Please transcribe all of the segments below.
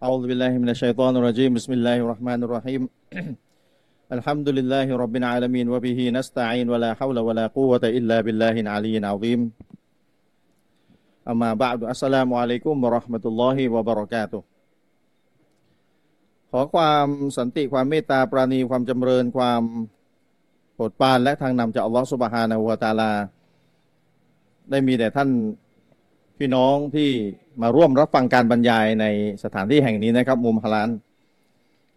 أعوذ بالله من الشيطان الرجيم بسم الله الرحمن الرحيم الحمد لله رب العالمين وبه نستعين ولا حول ولا قوة إلا بالله العلي العظيم أما بعد السلام عليكم ورحمة الله وبركاته ขอความสันติความเมตตาปราณีความจำเริญความโปรดปรานและทางนำจากอัลลอฮฺสุบฮานะฮูวะตะอาลา ได้มีแต่ท่าน พี่น้องที่มาร่วมรับฟังการบรรยายในสถานที่แห่งนี้นะครับ มุมฮาลาน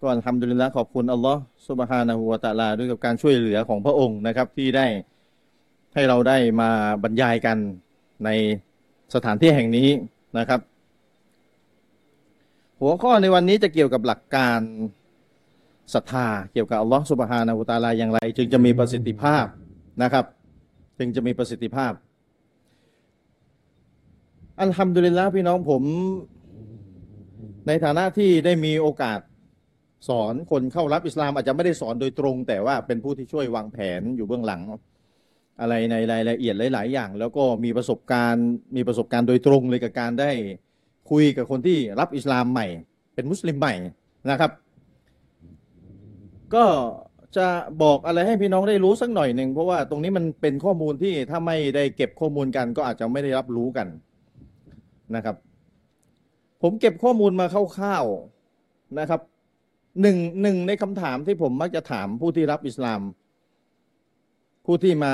ก็ทำดุลิละขอบคุณอัลลอฮฺสุบฮานะฮูวะตะลาด้วยกับการช่วยเหลือของพระองค์นะครับ ที่ได้ให้เราได้มาบรรยายกันในสถานที่แห่งนี้นะครับ หัวข้อในวันนี้จะเกี่ยวกับหลักการศรัทธาเกี่ยวกับอัลลอฮฺสุบฮานะฮูวตะอาลาอย่างไร จึงจะมีประสิทธิภาพนะครับ จึงจะมีประสิทธิภาพ อัลฮัมดุลิลละพี่น้องผม ในฐานะที่ได้มีโอกาสสอนคนเข้ารับอิสลามอาจจะไม่ได้สอนโดยตรง แต่ว่าเป็นผู้ที่ช่วยวางแผนอยู่เบื้องหลัง อะไรในรายละเอียดหลาย ๆ อย่าง แล้วก็มีประสบการณ์มีประสบการณ์โดยตรงเลยกับการได้คุยกับคนที่รับอิสลามใหม่ เป็นมุสลิมใหม่นะครับ ก็จะบอกอะไรให้พี่น้องได้รู้สักหน่อยหนึ่งเพราะว่าตรงนี้มันเป็นข้อมูลที่ถ้าไม่ได้เก็บข้อมูลกัน ก็อาจจะไม่ได้รับรู้กัน นะครับ ผมเก็บข้อมูลมาคร่าวๆนะครับหนึ่งหนึ่งในคำถามที่ผมมักจะถามผู้ที่รับอิสลาม ผู้ที่มา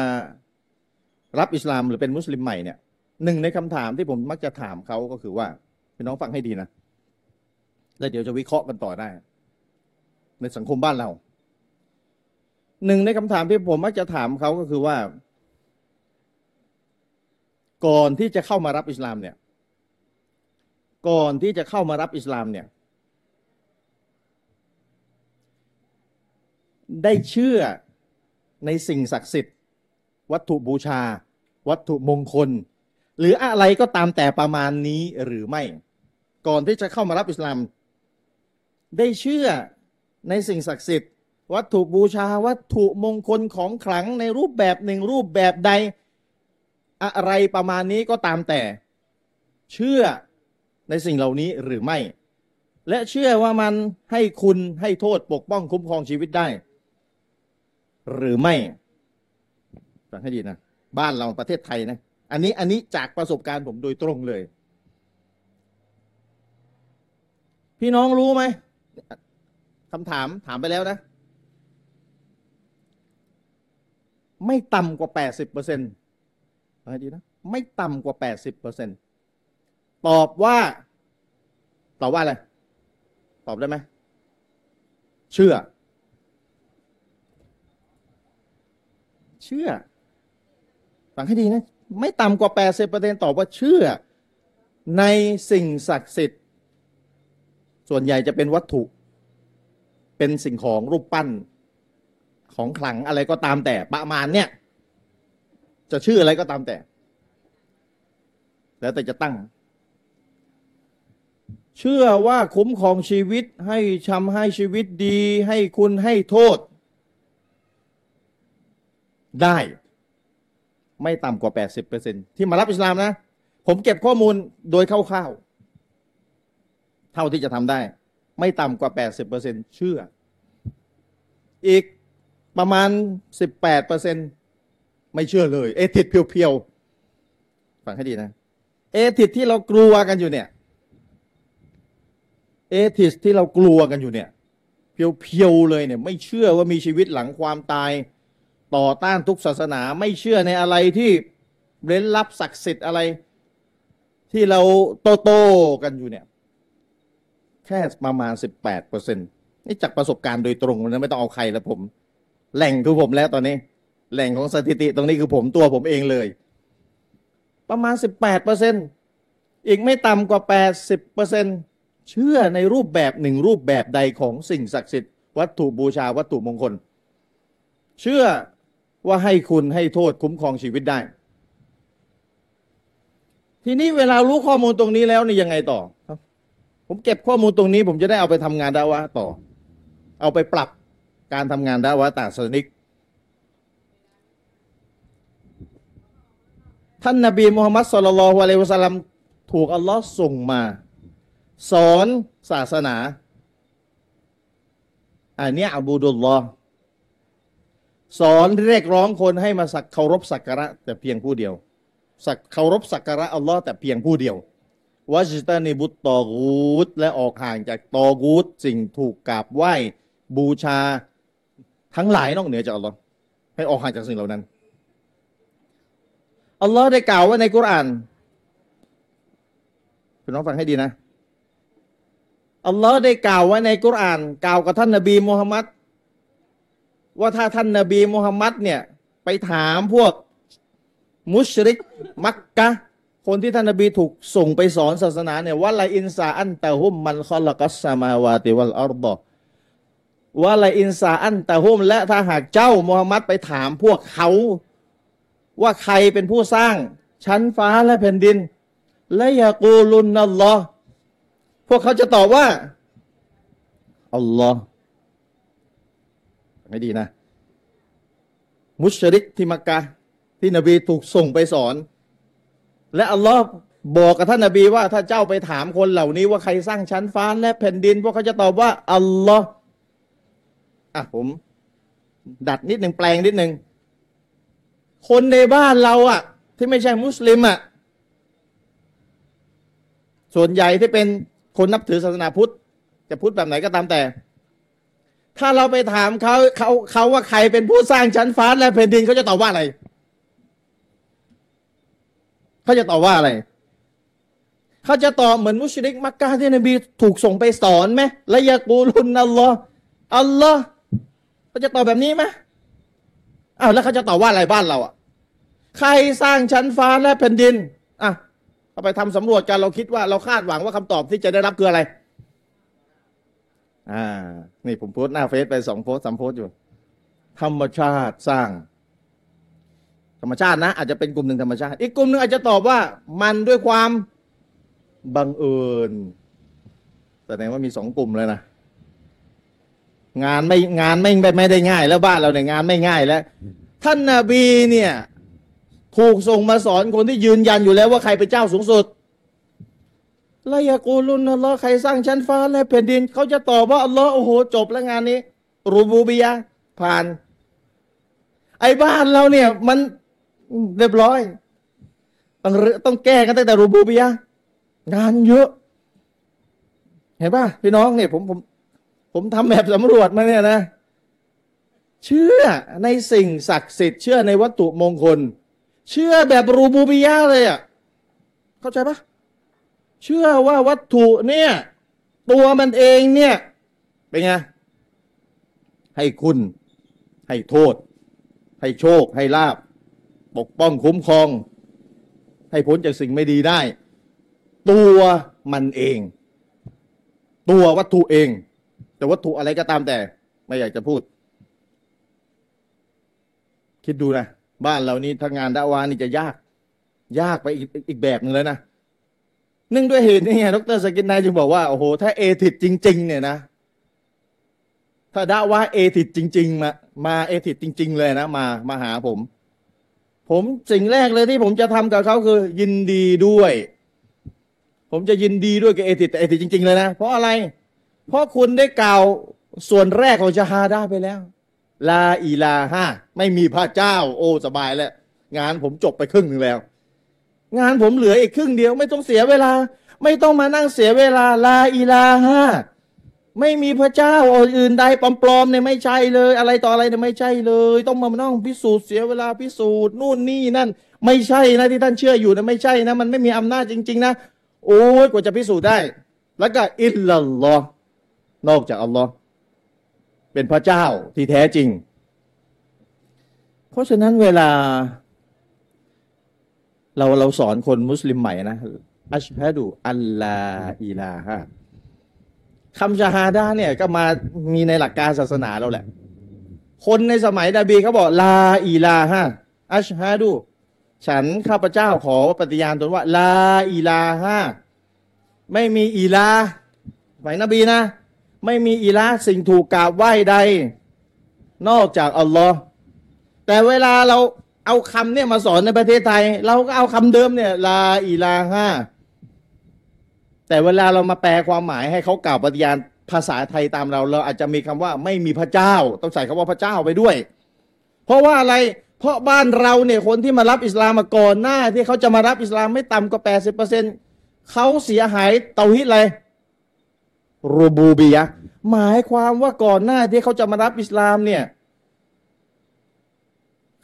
รับอิสลามหรือเป็นมุสลิมใหม่เนี่ยหนึ่งในคำถามที่ผมมักจะถามเขาก็คือว่าพี่น้องฟังให้ดีนะแล้วเดี๋ยวจะวิเคราะห์กันต่อได้ ในสังคมบ้านเราหนึ่งในคำถามที่ผมมักจะถามเขาก็คือว่า ก่อนที่จะเข้ามารับอิสลามเนี่ย ก่อนที่จะเข้ามารับอิสลามเนี่ย ได้เชื่อในสิ่งศักดิ์สิทธิ์ วัตถุบูชา วัตถุมงคล หรืออะไรก็ตามแต่ประมาณนี้หรือไม่ ก่อนที่จะเข้ามารับอิสลาม ได้เชื่อในสิ่งศักดิ์สิทธิ์ วัตถุบูชา วัตถุมงคลของขลังในรูปแบบหนึ่งรูปแบบใด อะไรประมาณนี้ก็ตามแต่ เชื่อ ในสิ่งเหล่านี้หรือไม่ และเชื่อว่ามันให้คุณให้โทษปกป้องคุ้มครองชีวิตได้ หรือไม่ฟังให้ดีนะ บ้านเราประเทศไทยนะ อันนี้อันนี้จากประสบการณ์ผมโดยตรงเลย พี่น้องรู้ไหมคำถามถามไปแล้วนะ ไม่ต่ำกว่าแปดสิบเปอร์เซ็นต์ฟังให้ดีนะ ไม่ต่ำกว่าแปดสิบเปอร์เซ็นต์ ตอบว่า ตอบว่าอะไร ตอบได้ไหม เชื่อ เชื่อฟังให้ดีนะ ไม่ต่ำกว่าแปดสิบเปอร์เซ็นตอบว่าเชื่อ ในสิ่งศักดิ์สิทธิ์ ส่วนใหญ่จะเป็นวัตถุ เป็นสิ่งของรูปปั้น ของขลังอะไรก็ตามแต่ประมาณเนี่ย จะชื่ออะไรก็ตามแต่ แล้วแต่จะตั้ง เชื่อว่าคุ้มครองชีวิตให้ชำให้ชีวิตดี ให้คุณให้โทษ ได้ ไม่ต่ำกว่า 80%ที่มารับอิสลามนะ ผมเก็บข้อมูลโดยคร่าวๆเท่าที่จะทำได้ ไม่ต่ำกว่า 80%เชื่อ อีกประมาณ 18%ไม่เชื่อเลย เอทิดเพียวๆ ฟังให้ดีนะ เอทิดที่เรากลัวกันอยู่เนี่ย เอทิสที่เรากลัวกันอยู่เนี่ย เพียวๆเลยเนี่ย ไม่เชื่อว่ามีชีวิตหลังความตาย ต่อต้านทุกศาสนาไม่เชื่อในอะไรที่เร้นลับศักดิ์สิทธิ์อะไร ที่เราโตโตกันอยู่เนี่ย แค่ประมาณสิบแปดเปอร์เซ็นต์นี่จากประสบการณ์โดยตรงนะไม่ต้องเอาใครแล้วผม แหล่งคือผมแล้วตอนนี้ แหล่งของสถิติตรงนี้คือผมตัวผมเองเลย ประมาณสิบแปดเปอร์เซ็นต์อีกไม่ต่ำกว่าแปดสิบเปอร์เซ็นต์ เชื่อในรูปแบบหนึ่งรูปแบบใดของสิ่งศักดิ์สิทธิ์วัตถุบูชาวัตถุมงคล เชื่อว่าให้คุณให้โทษคุ้มครองชีวิตได้ ทีนี้เวลารู้ข้อมูลตรงนี้แล้วนี่ยังไงต่อผมเก็บข้อมูลตรงนี้ ผมจะได้เอาไปทำงานดาวะต่อ เอาไปปรับการทำงานดาวะตาสนิกท่านนบีมุฮัมมัดสุลลัลฮุอะลัยฮิวะสัลลัมถูกอัลลอฮ์ส่งมา สอนศาสนา อันนี้อบูดุลลอฮ์สอนเรียกร้องคนให้มาสักเคารพสักการะแต่เพียงผู้เดียว สักเคารพสักการะอัลลอฮ์แต่เพียงผู้เดียววัจตานิบุตตอกูดและออกห่างจากตอกูดสิ่งถูกกราบไหว้บูชาทั้งหลายนอกเหนือจากอัลลอฮ์ให้ออกห่างจากสิ่งเหล่านั้นอัลลอฮ์ได้กล่าวว่าในกุรอานคุณน้องฟังให้ดีนะ อัลลอฮ์ได้กล่าวไว้ในกุราน กล่าวกับท่านนบีมูฮัมมัดว่าถ้าท่านนบีมูฮัมมัดเนี่ย ไปถามพวกมุชริก มักกะ คนที่ท่านนบีถูกส่งไปสอนศาสนาเนี่ยولئن سألتهم من خلق السماوات والأرض ولئن سألتهم และถ้าหากเจ้ามูฮัมมัดไปถามพวกเขา ว่าใครเป็นผู้สร้างชั้นฟ้าและแผ่นดิน ليقولن الله พวกเขาจะตอบว่าอัลลอฮ์ไม่ดีนะ มุชริกที่มักกะที่นบีถูกส่งไปสอน และอัลลอฮ์บอกกับท่านนบีว่า ถ้าเจ้าไปถามคนเหล่านี้ว่าใครสร้างชั้นฟ้าและแผ่นดิน พวกเขาจะตอบว่าอัลลอฮ์อะผม ดัดนิดหนึ่งแปลงนิดหนึ่งคนในบ้านเราอะ ที่ไม่ใช่มุสลิมอะส่วนใหญ่ที่เป็น คนนับถือศาสนาพุทธ จะพุทธแบบไหนก็ตามแต่ ถ้าเราไปถามเขาเขาเขาว่าใครเป็นผู้สร้างชั้นฟ้าและแผ่นดินเขาจะตอบว่าอะไรเขาจะตอบว่าอะไรเขาจะตอบเหมือนมุชริกมักกะที่นบีถูกส่งไปสอนไหมและยากูลุนอัลลอฮ์อัลลอฮ์เขาจะตอบแบบนี้ไหมอ้าวแล้วเขาจะตอบว่าอะไรบ้านเราอะใครสร้างชั้นฟ้าและแผ่นดินอะ เอาไปทำสำรวจกันเราคิดว่าเราคาดหวังว่าคำตอบที่จะได้รับคืออะไร อ่า นี่ผมโพสต์หน้าเฟซไปสองโพสต์สามโพสต์อยู่ ธรรมชาติสร้าง ธรรมชาตินะ อาจจะเป็นกลุ่มหนึ่งธรรมชาติ อีกกลุ่มหนึ่งอาจจะตอบว่ามันด้วยความบังเอิญแสดงว่ามีสองกลุ่มเลยนะงานไม่งานไม่ไม่ได้ง่าย แล้วบ้านเราเนี่ยงานไม่ง่ายแล้ว ท่านนาบีเนี่ย ถูกส่งมาสอนคนที่ยืนยันอยู่แล้วว่าใครเป็นเจ้าสูงสุดลายากูลุนอัลลอฮ์ใครสร้างชั้นฟ้าและแผ่นดิน เขาจะตอบว่าอัลลอฮ์โอ้โห จบแล้วงานนี้ รูบูบียะผ่าน ไอ้บ้านเราเนี่ย มันเรียบร้อย ต้องต้องแก้กันตั้งแต่รูบูบียะงานเยอะ เห็นป่ะพี่น้องเนี่ยผมผม ผมทำแบบสำรวจมาเนี่ยนะ เชื่อในสิ่งศักดิ์สิทธิ์เชื่อในวัตถุมงคล เชื่อแบบรูบูบิยาเลยอะเข้าใจปะเชื่อว่าวัตถุเนี่ย ตัวมันเองเนี่ย เป็นไง ให้คุณ ให้โทษ ให้โชค ให้ลาบ ปกป้องคุ้มครอง ให้พ้นจากสิ่งไม่ดีได้ ตัวมันเอง ตัววัตถุเอง แต่วัตถุอะไรก็ตามแต่ ไม่อยากจะพูด คิดดูนะ บ้านเรานี้ถ้างานดาวานี่จะยาก ยากไปอีกอีกแบบหนึ่งเลยนะเนื่องด้วยเหตุนี้ไงดรสกินนายจึงบอกว่า โอ้โห ถ้าเอทิดจริง ๆ เนี่ยนะ ถ้าดาวาเอทิดจริง ๆ มา มาเอทิดจริง ๆ เลยนะ มามาหาผม ผมสิ่งแรกเลยที่ผมจะทำกับเขาคือ ยินดีด้วย ผมจะยินดีด้วยกับเอทิดแต่เอทิดจริง ๆ เลยนะ เพราะอะไร เพราะคุณได้กล่าวส่วนแรกของชาฮาดาไปแล้ว ลาอีลาฮะไม่มีพระเจ้า โอ้สบายแล้วงานผมจบไปครึ่งหนึ่งแล้ว งานผมเหลืออีกครึ่งเดียวไม่ต้องเสียเวลา ไม่ต้องมานั่งเสียเวลาลาอีลาฮะไม่มีพระเจ้าอื่นใดปลอมๆเนี่ยไม่ใช่เลย อะไรต่ออะไรเนี่ยไม่ใช่เลย ต้องมานั่งพิสูจน์เสียเวลาพิสูจน์นู่นนี่นั่น ไม่ใช่นะที่ท่านเชื่ออยู่นะไม่ใช่นะ มันไม่มีอำนาจจริง ๆ นะ โอ้ยกว่าจะพิสูจน์ได้ แล้วก็อิลลัลลอฮ์นอกจากอัลลอฮ์ เป็นพระเจ้าที่แท้จริง เพราะฉะนั้นเวลา เราเราสอนคนมุสลิมใหม่นะอัชฮะดูอัลลาอิลาฮะคำชาฮาดาเนี่ยก็มามีในหลักการศาสนาเราแหละ คนในสมัยดาบีเขาบอกลาอิลาฮะอัชฮะดู ฉันข้าพเจ้าขอปฏิญาณตนว่า ลาอิลาฮะไม่มีอิลาหมายนบีนะ ไม่มีอิละสิ่งถูกกราบไหว้ใด นอกจากอัลลอฮ์แต่เวลาเราเอาคำเนี่ยมาสอนในประเทศไทย เราก็เอาคำเดิมเนี่ย ลาอิลาฮะแต่เวลาเรามาแปลความหมายให้เขากล่าวปฏิญาณภาษาไทยตามเรา เราอาจจะมีคำว่าไม่มีพระเจ้า ต้องใส่คำว่าพระเจ้าไปด้วย เพราะว่าอะไรเพราะบ้านเราเนี่ยคนที่มารับอิสลามมาก่อนหน้า ที่เขาจะมารับอิสลามไม่ต่ำกว่า80%เปอร์เซ็นต์เขาเสียหายเตาฮิดอะไรูบูบียะหมายความว่าก่อนหน้าที่เขาจะมารับอิสลามเนี่ย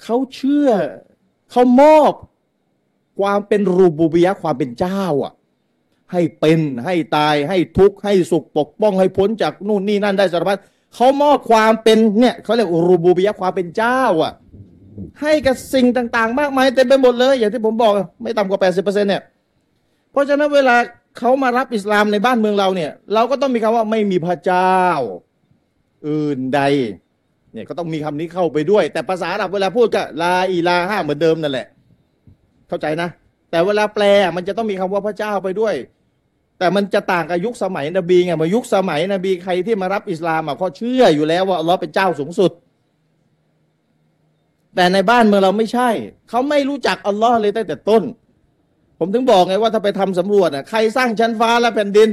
เขาเชื่อเขามอบความเป็นรูบูบียะความเป็นเจ้าอะ ให้เป็นให้ตายให้ทุกข์ให้สุขปกป้องให้พ้นจากนู่นนี่นั่นได้สารพัดเขามอบความเป็นเนี่ยเขาเรียกรูบูบียะความเป็นเจ้าอะ ให้กับสิ่งต่าง ๆ มากมายเต็มไปหมดเลย อย่างที่ผมบอกไม่ต่ำกว่า80%เนี่ยเพราะฉะนั้นเวลา เขามารับอิสลามในบ้านเมืองเราเนี่ย เราก็ต้องมีคำว่าไม่มีพระเจ้า อื่นใด เนี่ยก็ต้องมีคำนี้เข้าไปด้วย แต่ภาษาอาหรับเวลาพูดก็ลาอีลาห้าเหมือนเดิมนั่นแหละ เข้าใจนะ แต่เวลาแปลมันจะต้องมีคำว่าพระเจ้าไปด้วย แต่มันจะต่างกับยุคสมัยนบีไงมายุคสมัยนบีใครที่มารับอิสลามอะเขาเชื่ออยู่แล้วว่าอัลลอฮ์เป็นเจ้าสูงสุดแต่ในบ้านเมืองเราไม่ใช่ เขาไม่รู้จักอัลลอฮ์เลยตั้งแต่ต้น ผมถึงบอกไงว่าถ้าไปทำสำรวจอะใครสร้างชั้นฟ้าและแผ่นดิน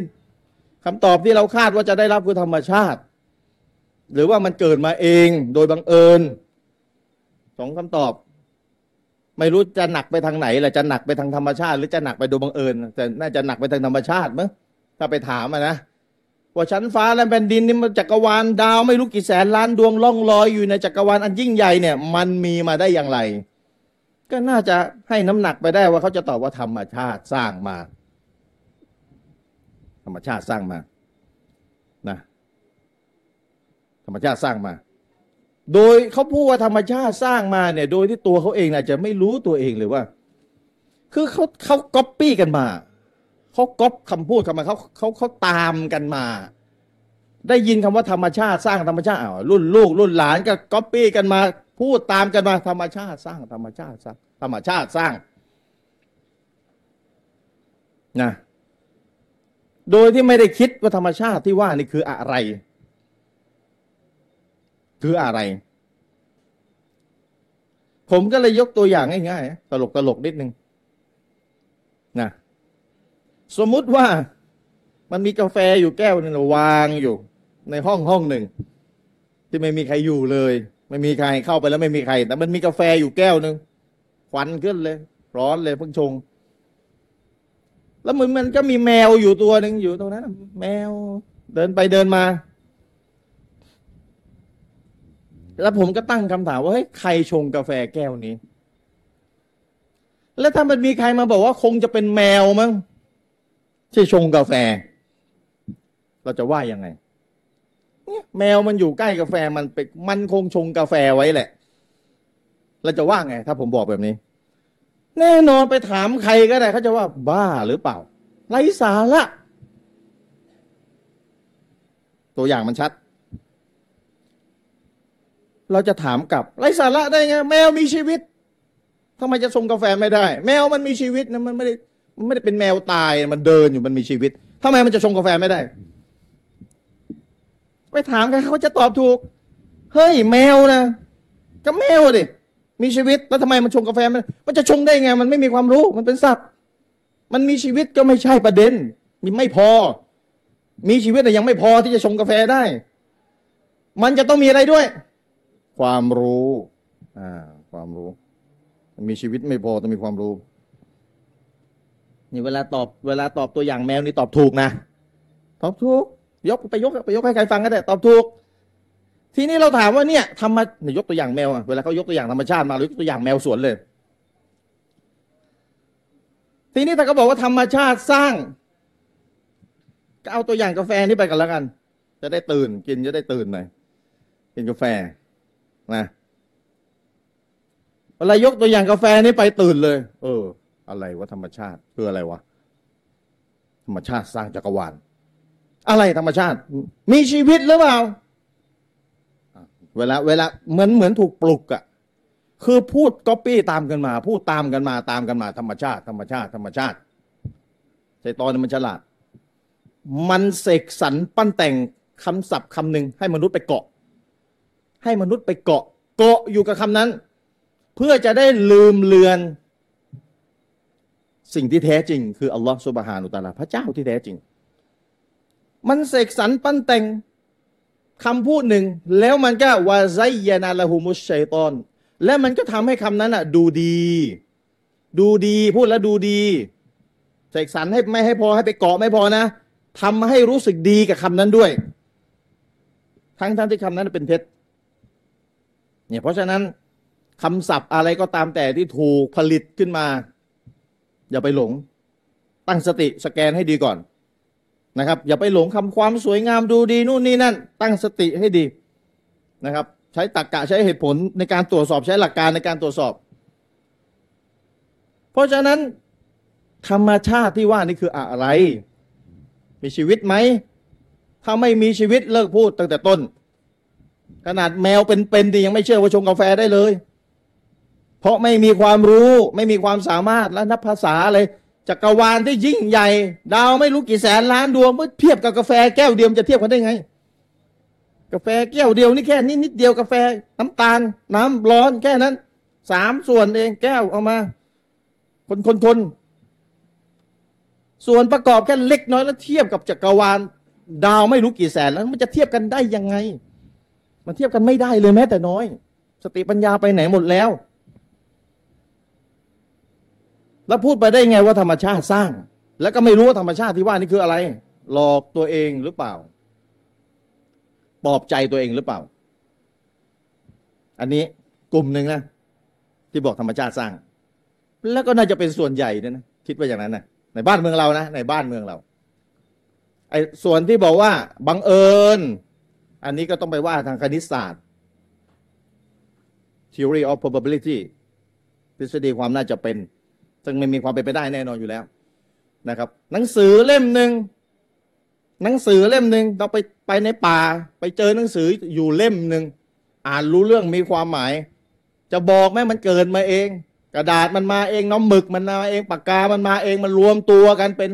คำตอบที่เราคาดว่าจะได้รับคือธรรมชาติ หรือว่ามันเกิดมาเองโดยบังเอิญสองคำตอบ ไม่รู้จะหนักไปทางไหนแหละจะหนักไปทางธรรมชาติ หรือจะหนักไปโดยบังเอิญแต่น่าจะหนักไปทางธรรมชาติมั้งถ้าไปถามอะนะว่าชั้นฟ้าและแผ่นดินนี่มันจักรวาลดาวไม่รู้กี่แสนล้านดวงล่องลอยอยู่ในจักรวาลอันยิ่งใหญ่เนี่ย มันมีมาได้อย่างไร ก็น่าจะให้น้ำหนักไปได้ว่าเขาจะตอบว่าธรรมชาติสร้างมา ธรรมชาติสร้างมานะธรรมชาติสร้างมา โดยเขาพูดว่าธรรมชาติสร้างมาเนี่ย โดยที่ตัวเขาเองอาจจะไม่รู้ตัวเองเลยว่า คือเขาเขาก๊อปปี้กันมาเขาก๊อปคำพูดกันมาเขาเขาเขาตามกันมา ได้ยินคำว่าธรรมชาติสร้างธรรมชาติอ้าวรุ่นลูกรุ่นหลานก็ก๊อปปี้กันมา พูดตามกันมาธรรมชาติสร้าง ธรรมชาติสร้าง ธรรมชาติสร้างนะโดยที่ไม่ได้คิดว่าธรรมชาติที่ว่านี่คืออะไร คืออะไร ผมก็เลยยกตัวอย่างง่ายๆตลกตลกนิดนึงนะสมมุติว่ามันมีกาแฟอยู่แก้วหนึงวางอยู่ ในห้องห้องหนึ่ง ที่ไม่มีใครอยู่เลย ไม่มีใครเข้าไปแล้วไม่มีใคร แต่มันมีกาแฟอยู่แก้วหนึ่งควันขึ้นเลย ร้อนเลยเพิ่งชง แล้วมันมันก็มีแมวอยู่ตัวหนึ่งอยู่ตรงนั้นแมว เดินไปเดินมา แล้วผมก็ตั้งคำถามว่าเฮ้ยใครชงกาแฟแก้วนี้ แล้วถ้ามันมีใครมาบอกว่าคงจะเป็นแมวมั้งที่ชงกาแฟ เราจะว่ายังไง แมวมันอยู่ใกล้กาแฟมันไปมันคงชงกาแฟไว้แหละเราจะว่าไง ถ้าผมบอกแบบนี้ แน่นอนไปถามใครก็ได้เขาจะว่าบ้าหรือเปล่าไร้สาระตัวอย่างมันชัด เราจะถามกลับไร้สาระได้ไงแมวมีชีวิตทำไมจะชงกาแฟไม่ได้ แมวมันมีชีวิตนะมันไม่ได้มันไม่ได้เป็นแมวตายมันเดินอยู่มันมีชีวิตทำไมมันจะชงกาแฟไม่ได้ ไปถามใครเขาจะตอบถูก เฮ้ยแมวนะก็แมวดิมีชีวิตแล้วทำไมมันชงกาแฟไม่ได้มันจะชงได้ไง มันไม่มีความรู้มันเป็นสัตว์ มันมีชีวิตก็ไม่ใช่ประเด็นมีไม่พอ มีชีวิตแต่ยังไม่พอที่จะชงกาแฟได้ มันจะต้องมีอะไรด้วย ความรู้อ่าความรู้ มีชีวิตไม่พอต้องมีความรู้นี่เวลาตอบ เวลาตอบตัวอย่างแมวนี่ตอบถูกนะ ตอบถูก ยกไปยกไปยกให้ใครฟังก็ได้ตอบถูก ทีนี้เราถามว่าเนี่ยธรรมะเนี่ยยกตัวอย่างแมวอะเวลาเขายกตัวอย่างธรรมชาติมาหรือยกตัวอย่างแมวสวนเลย ทีนี้ถ้าเขาบอกว่าธรรมชาติสร้าง ก็เอาตัวอย่างกาแฟนี่ไปกันแล้วกัน จะได้ตื่นกินจะได้ตื่นหน่อยกินกาแฟนะเวลายกตัวอย่างกาแฟนี่ไปตื่นเลย เออ อะไรวะธรรมชาติคืออะไรวะธรรมชาติสร้างจักรวาล อะไรธรรมชาติ มีชีวิตหรือเปล่า เวลา เวลาเหมือนเหมือนถูกปลุกอะคือพูดก๊อปปี้ตามกันมา พูดตามกันมาตามกันมาธรรมชาติ ธรรมชาติ ธรรมชาติใจตอนนี้มันฉลาด มันเสกสรรปั้นแต่งคำศัพท์คำหนึ่งให้มนุษย์ไปเกาะ ให้มนุษย์ไปเกาะ เกาะอยู่กับคำนั้น เพื่อจะได้ลืมเลือน สิ่งที่แท้จริง คืออัลลอฮฺสุบฮานุตะลาพระเจ้าที่แท้จริง มันเสกสรรปั้นแต่งคำพูดหนึ่ง แล้วมันก็วาไซยานาละหูมุชชัยตอน และมันก็ทำให้คำนั้นอะ ดูดี ดูดีพูดแล้วดูดีเสกสรรให้ไม่ให้พอให้ไปเกาะไม่พอนะทำให้รู้สึกดีกับคำนั้นด้วย ทั้งทั้งที่คำนั้นเป็นเท็จเนี่ยเพราะฉะนั้นคำศัพท์อะไรก็ตามแต่ที่ถูกผลิตขึ้นมา อย่าไปหลง ตั้งสติสแกนให้ดีก่อน นะครับ อย่าไปหลงคำความสวยงามดูดีนู่นนี่นั่น ตั้งสติให้ดีนะครับ ใช้ตรรกกะใช้เหตุผลในการตรวจสอบใช้หลักการในการตรวจสอบ เพราะฉะนั้น ธรรมชาติที่ว่านี่คืออะไร มีชีวิตไหม ถ้าไม่มีชีวิตเลิกพูดตั้งแต่ต้น ขนาดแมวเป็นๆที่ยังไม่เชื่อว่าชงกาแฟได้เลย เพราะไม่มีความรู้ไม่มีความสามารถและนับภาษาอะไร จักรวาลที่ยิ่งใหญ่ ดาวไม่รู้กี่แสนล้านดวงเมื่อเทียบกับกาแฟแก้วเดียวจะเทียบกันได้ไง กาแฟแก้วเดียวนี่แค่นิดนิดเดียวกาแฟน้ำตาล น้ำร้อนแค่นั้นสามส่วนเองแก้วเอามา คนคนคนส่วนประกอบแค่เล็กน้อยแล้วเทียบกับจักรวาล ดาวไม่รู้กี่แสนแล้วมันจะเทียบกันได้ยังไง มันเทียบกันไม่ได้เลยแม้แต่น้อย สติปัญญาไปไหนหมดแล้ว แล้วพูดไปได้ไงว่าธรรมชาติสร้าง แล้วก็ไม่รู้ว่าธรรมชาติที่ว่านี่คืออะไร หลอกตัวเองหรือเปล่า ปลอบใจตัวเองหรือเปล่า อันนี้กลุ่มหนึ่งนะที่บอกธรรมชาติสร้าง แล้วก็น่าจะเป็นส่วนใหญ่นะคิดว่าอย่างนั้นนะในบ้านเมืองเรานะในบ้านเมืองเราไอ้ส่วนที่บอกว่าบังเอิญ อันนี้ก็ต้องไปว่าทางคณิตศาสตร์ theory of probability ทฤษฎีความน่าจะเป็น ซึ่งไม่มีความเป็นไปได้แน่นอนอยู่แล้วนะครับ หนังสือเล่มหนึ่งหนังสือเล่มหนึ่งเราไปไปในป่า ไปเจอหนังสืออยู่เล่มหนึ่งอ่านรู้เรื่องมีความหมาย จะบอกแม่มันเกิดมาเอง กระดาษมันมาเองน้ำหมึกมันมาเองปากกามันมาเองมันรวมตัวกันเป็น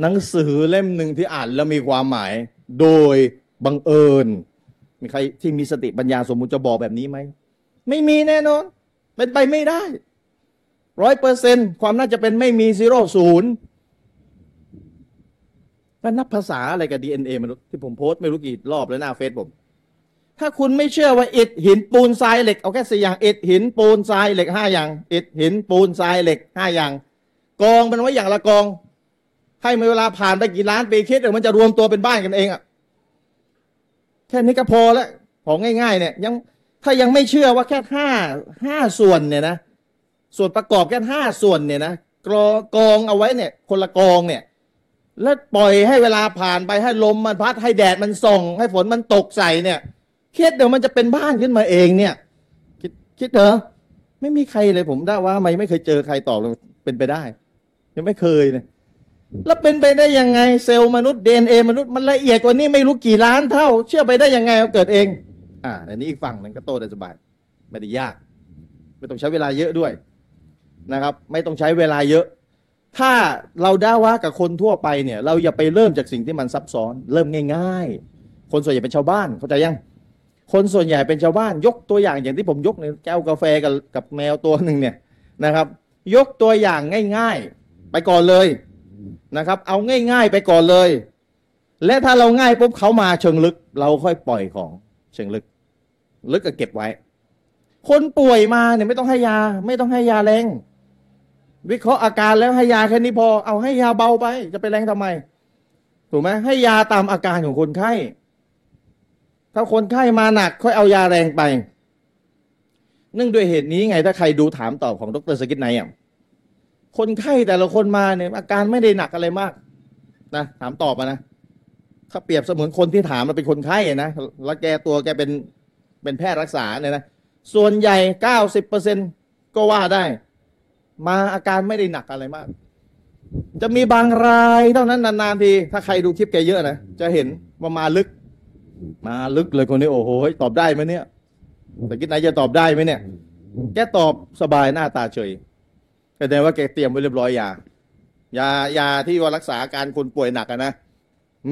หนังสือเล่มหนึ่งที่อ่านแล้วมีความหมาย โดยบังเอิญ มีใครที่มีสติปัญญาสมมุติจะบอกแบบนี้ไหมไม่มีแน่นอน เป็นไปไม่ได้ ร้อยเปอร์เซนความน่าจะเป็นไม่มีซีโร่ศูนย์แล้วนับภาษาอะไรกับ DNA มนุษย์ที่ผมโพสต์ไม่รู้กี่รอบแล้วหน้าเฟซผม ถ้าคุณไม่เชื่อว่าอิฐหินปูนทรายเหล็ก เอาแค่สี่อย่างอิฐหินปูนทรายเหล็กห้าอย่างอิฐหินปูนทรายเหล็กห้าอย่าง กองมันไว้อย่างละกอง ให้เวลาผ่านไปกี่ล้านปีคิดเดี๋ยวมันจะรวมตัวเป็นบ้านกันเองอะแค่นี้ก็พอแล้วของง่าย ๆ เนี่ย ยังถ้ายังไม่เชื่อว่าแค่ห้าห้าส่วนเนี่ยนะ ส่วนประกอบแค่ห้าส่วนเนี่ยนะกรอกองเอาไว้เนี่ย คนละกองเนี่ย แล้วปล่อยให้เวลาผ่านไปให้ลมมันพัดให้แดดมันส่องให้ฝนมันตกใส่เนี่ยคิดเดี๋ยวมันจะเป็นบ้านขึ้นมาเองเนี่ย คิดคิดเหรอไม่มีใครเลยผมได้ว่าไม่ไม่เคยเจอใครตอบเลยเป็นไปได้ ยังไม่เคยเลยแล้วเป็นไปได้ยังไงเซลล์มนุษย์ดีเอ็นเอมนุษย์มันละเอียดกว่านี้ไม่รู้กี่ล้านเท่า เชื่อไปได้ยังไงเกิดเอง อ่าอันนี้อีกฝั่งหนึ่งก็โตได้สบายไม่ได้ยาก ไม่ต้องใช้เวลาเยอะด้วย นะครับ ไม่ต้องใช้เวลาเยอะ ถ้าเราได้ว่ากับคนทั่วไปเนี่ย เราอย่าไปเริ่มจากสิ่งที่มันซับซ้อน เริ่มง่าย ๆ คนส่วนใหญ่เป็นชาวบ้านเข้าใจยัง คนส่วนใหญ่เป็นชาวบ้านยกตัวอย่างอย่างที่ผมยกเนี่ยแก้วกาแฟกับกับแมวตัวหนึ่งเนี่ยนะครับ ยกตัวอย่างง่าย ๆ ไปก่อนเลยนะครับ เอาง่าย ๆ ไปก่อนเลย และถ้าเราง่ายปุ๊บเขามาเชิงลึก เราค่อยปล่อยของเชิงลึก ลึกก็เก็บไว้ คนป่วยมาเนี่ยไม่ต้องให้ยา ไม่ต้องให้ยาแรง วิเคราะห์อาการแล้วให้ยาแค่นี้พอ เอาให้ยาเบาไป จะไปแรงทำไม ถูกไหมให้ยาตามอาการของคนไข้ ถ้าคนไข้มาหนัก ค่อยเอายาแรงไป เนื่องด้วยเหตุนี้ไง ถ้าใครดูถามตอบของดรสกิทไนอะคนไข้แต่ละคนมาเนี่ย อาการไม่ได้หนักอะไรมากนะถามตอบมานะถ้าเปรียบเสมือนคนที่ถามเราเป็นคนไข้นะแล้วแกตัวแกเป็นเป็นแพทย์รักษาเนี่ยนะส่วนใหญ่เก้าสิบเปอร์เซ็นก็ว่าได้ มาอาการไม่ได้หนักอะไรมาก จะมีบางรายเท่านั้นนานๆที ถ้าใครดูคลิปแกเยอะนะจะเห็นว่ามาลึก มาลึกเลยคนนี้โอ้โหตอบได้ไหมเนี่ยแต่คิดไหนจะตอบได้ไหมเนี่ย แกตอบสบายหน้าตาเฉยแสดงว่าแกเตรียมไว้เรียบร้อยยายายาที่ว่ารักษาอาการคนป่วยหนักนะ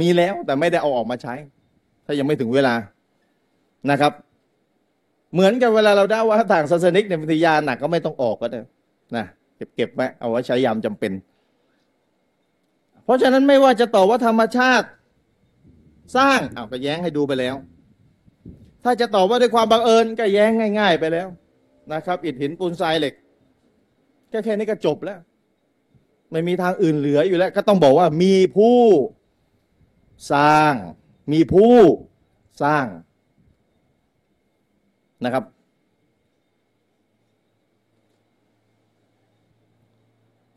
มีแล้วแต่ไม่ได้เอาออกมาใช้ ถ้ายังไม่ถึงเวลานะครับ เหมือนกับเวลาเราได้ว่าทางศาสนิกเนี่ยวิทยาหนักก็ไม่ต้องออกก็ได้นะ เก็บเก็บไว้เอาไว้ใช้ยามจำเป็น เพราะฉะนั้นไม่ว่าจะตอบว่าธรรมชาติ สร้างเอาก็แย้งให้ดูไปแล้ว ถ้าจะตอบว่าด้วยความบังเอิญก็แย้งง่าย ๆ ไปแล้วนะครับอิฐหินปูนทรายเหล็กแค่แค่นี้ก็จบแล้ว ไม่มีทางอื่นเหลืออยู่แล้ว ก็ต้องบอกว่ามีผู้สร้าง มีผู้สร้างนะครับ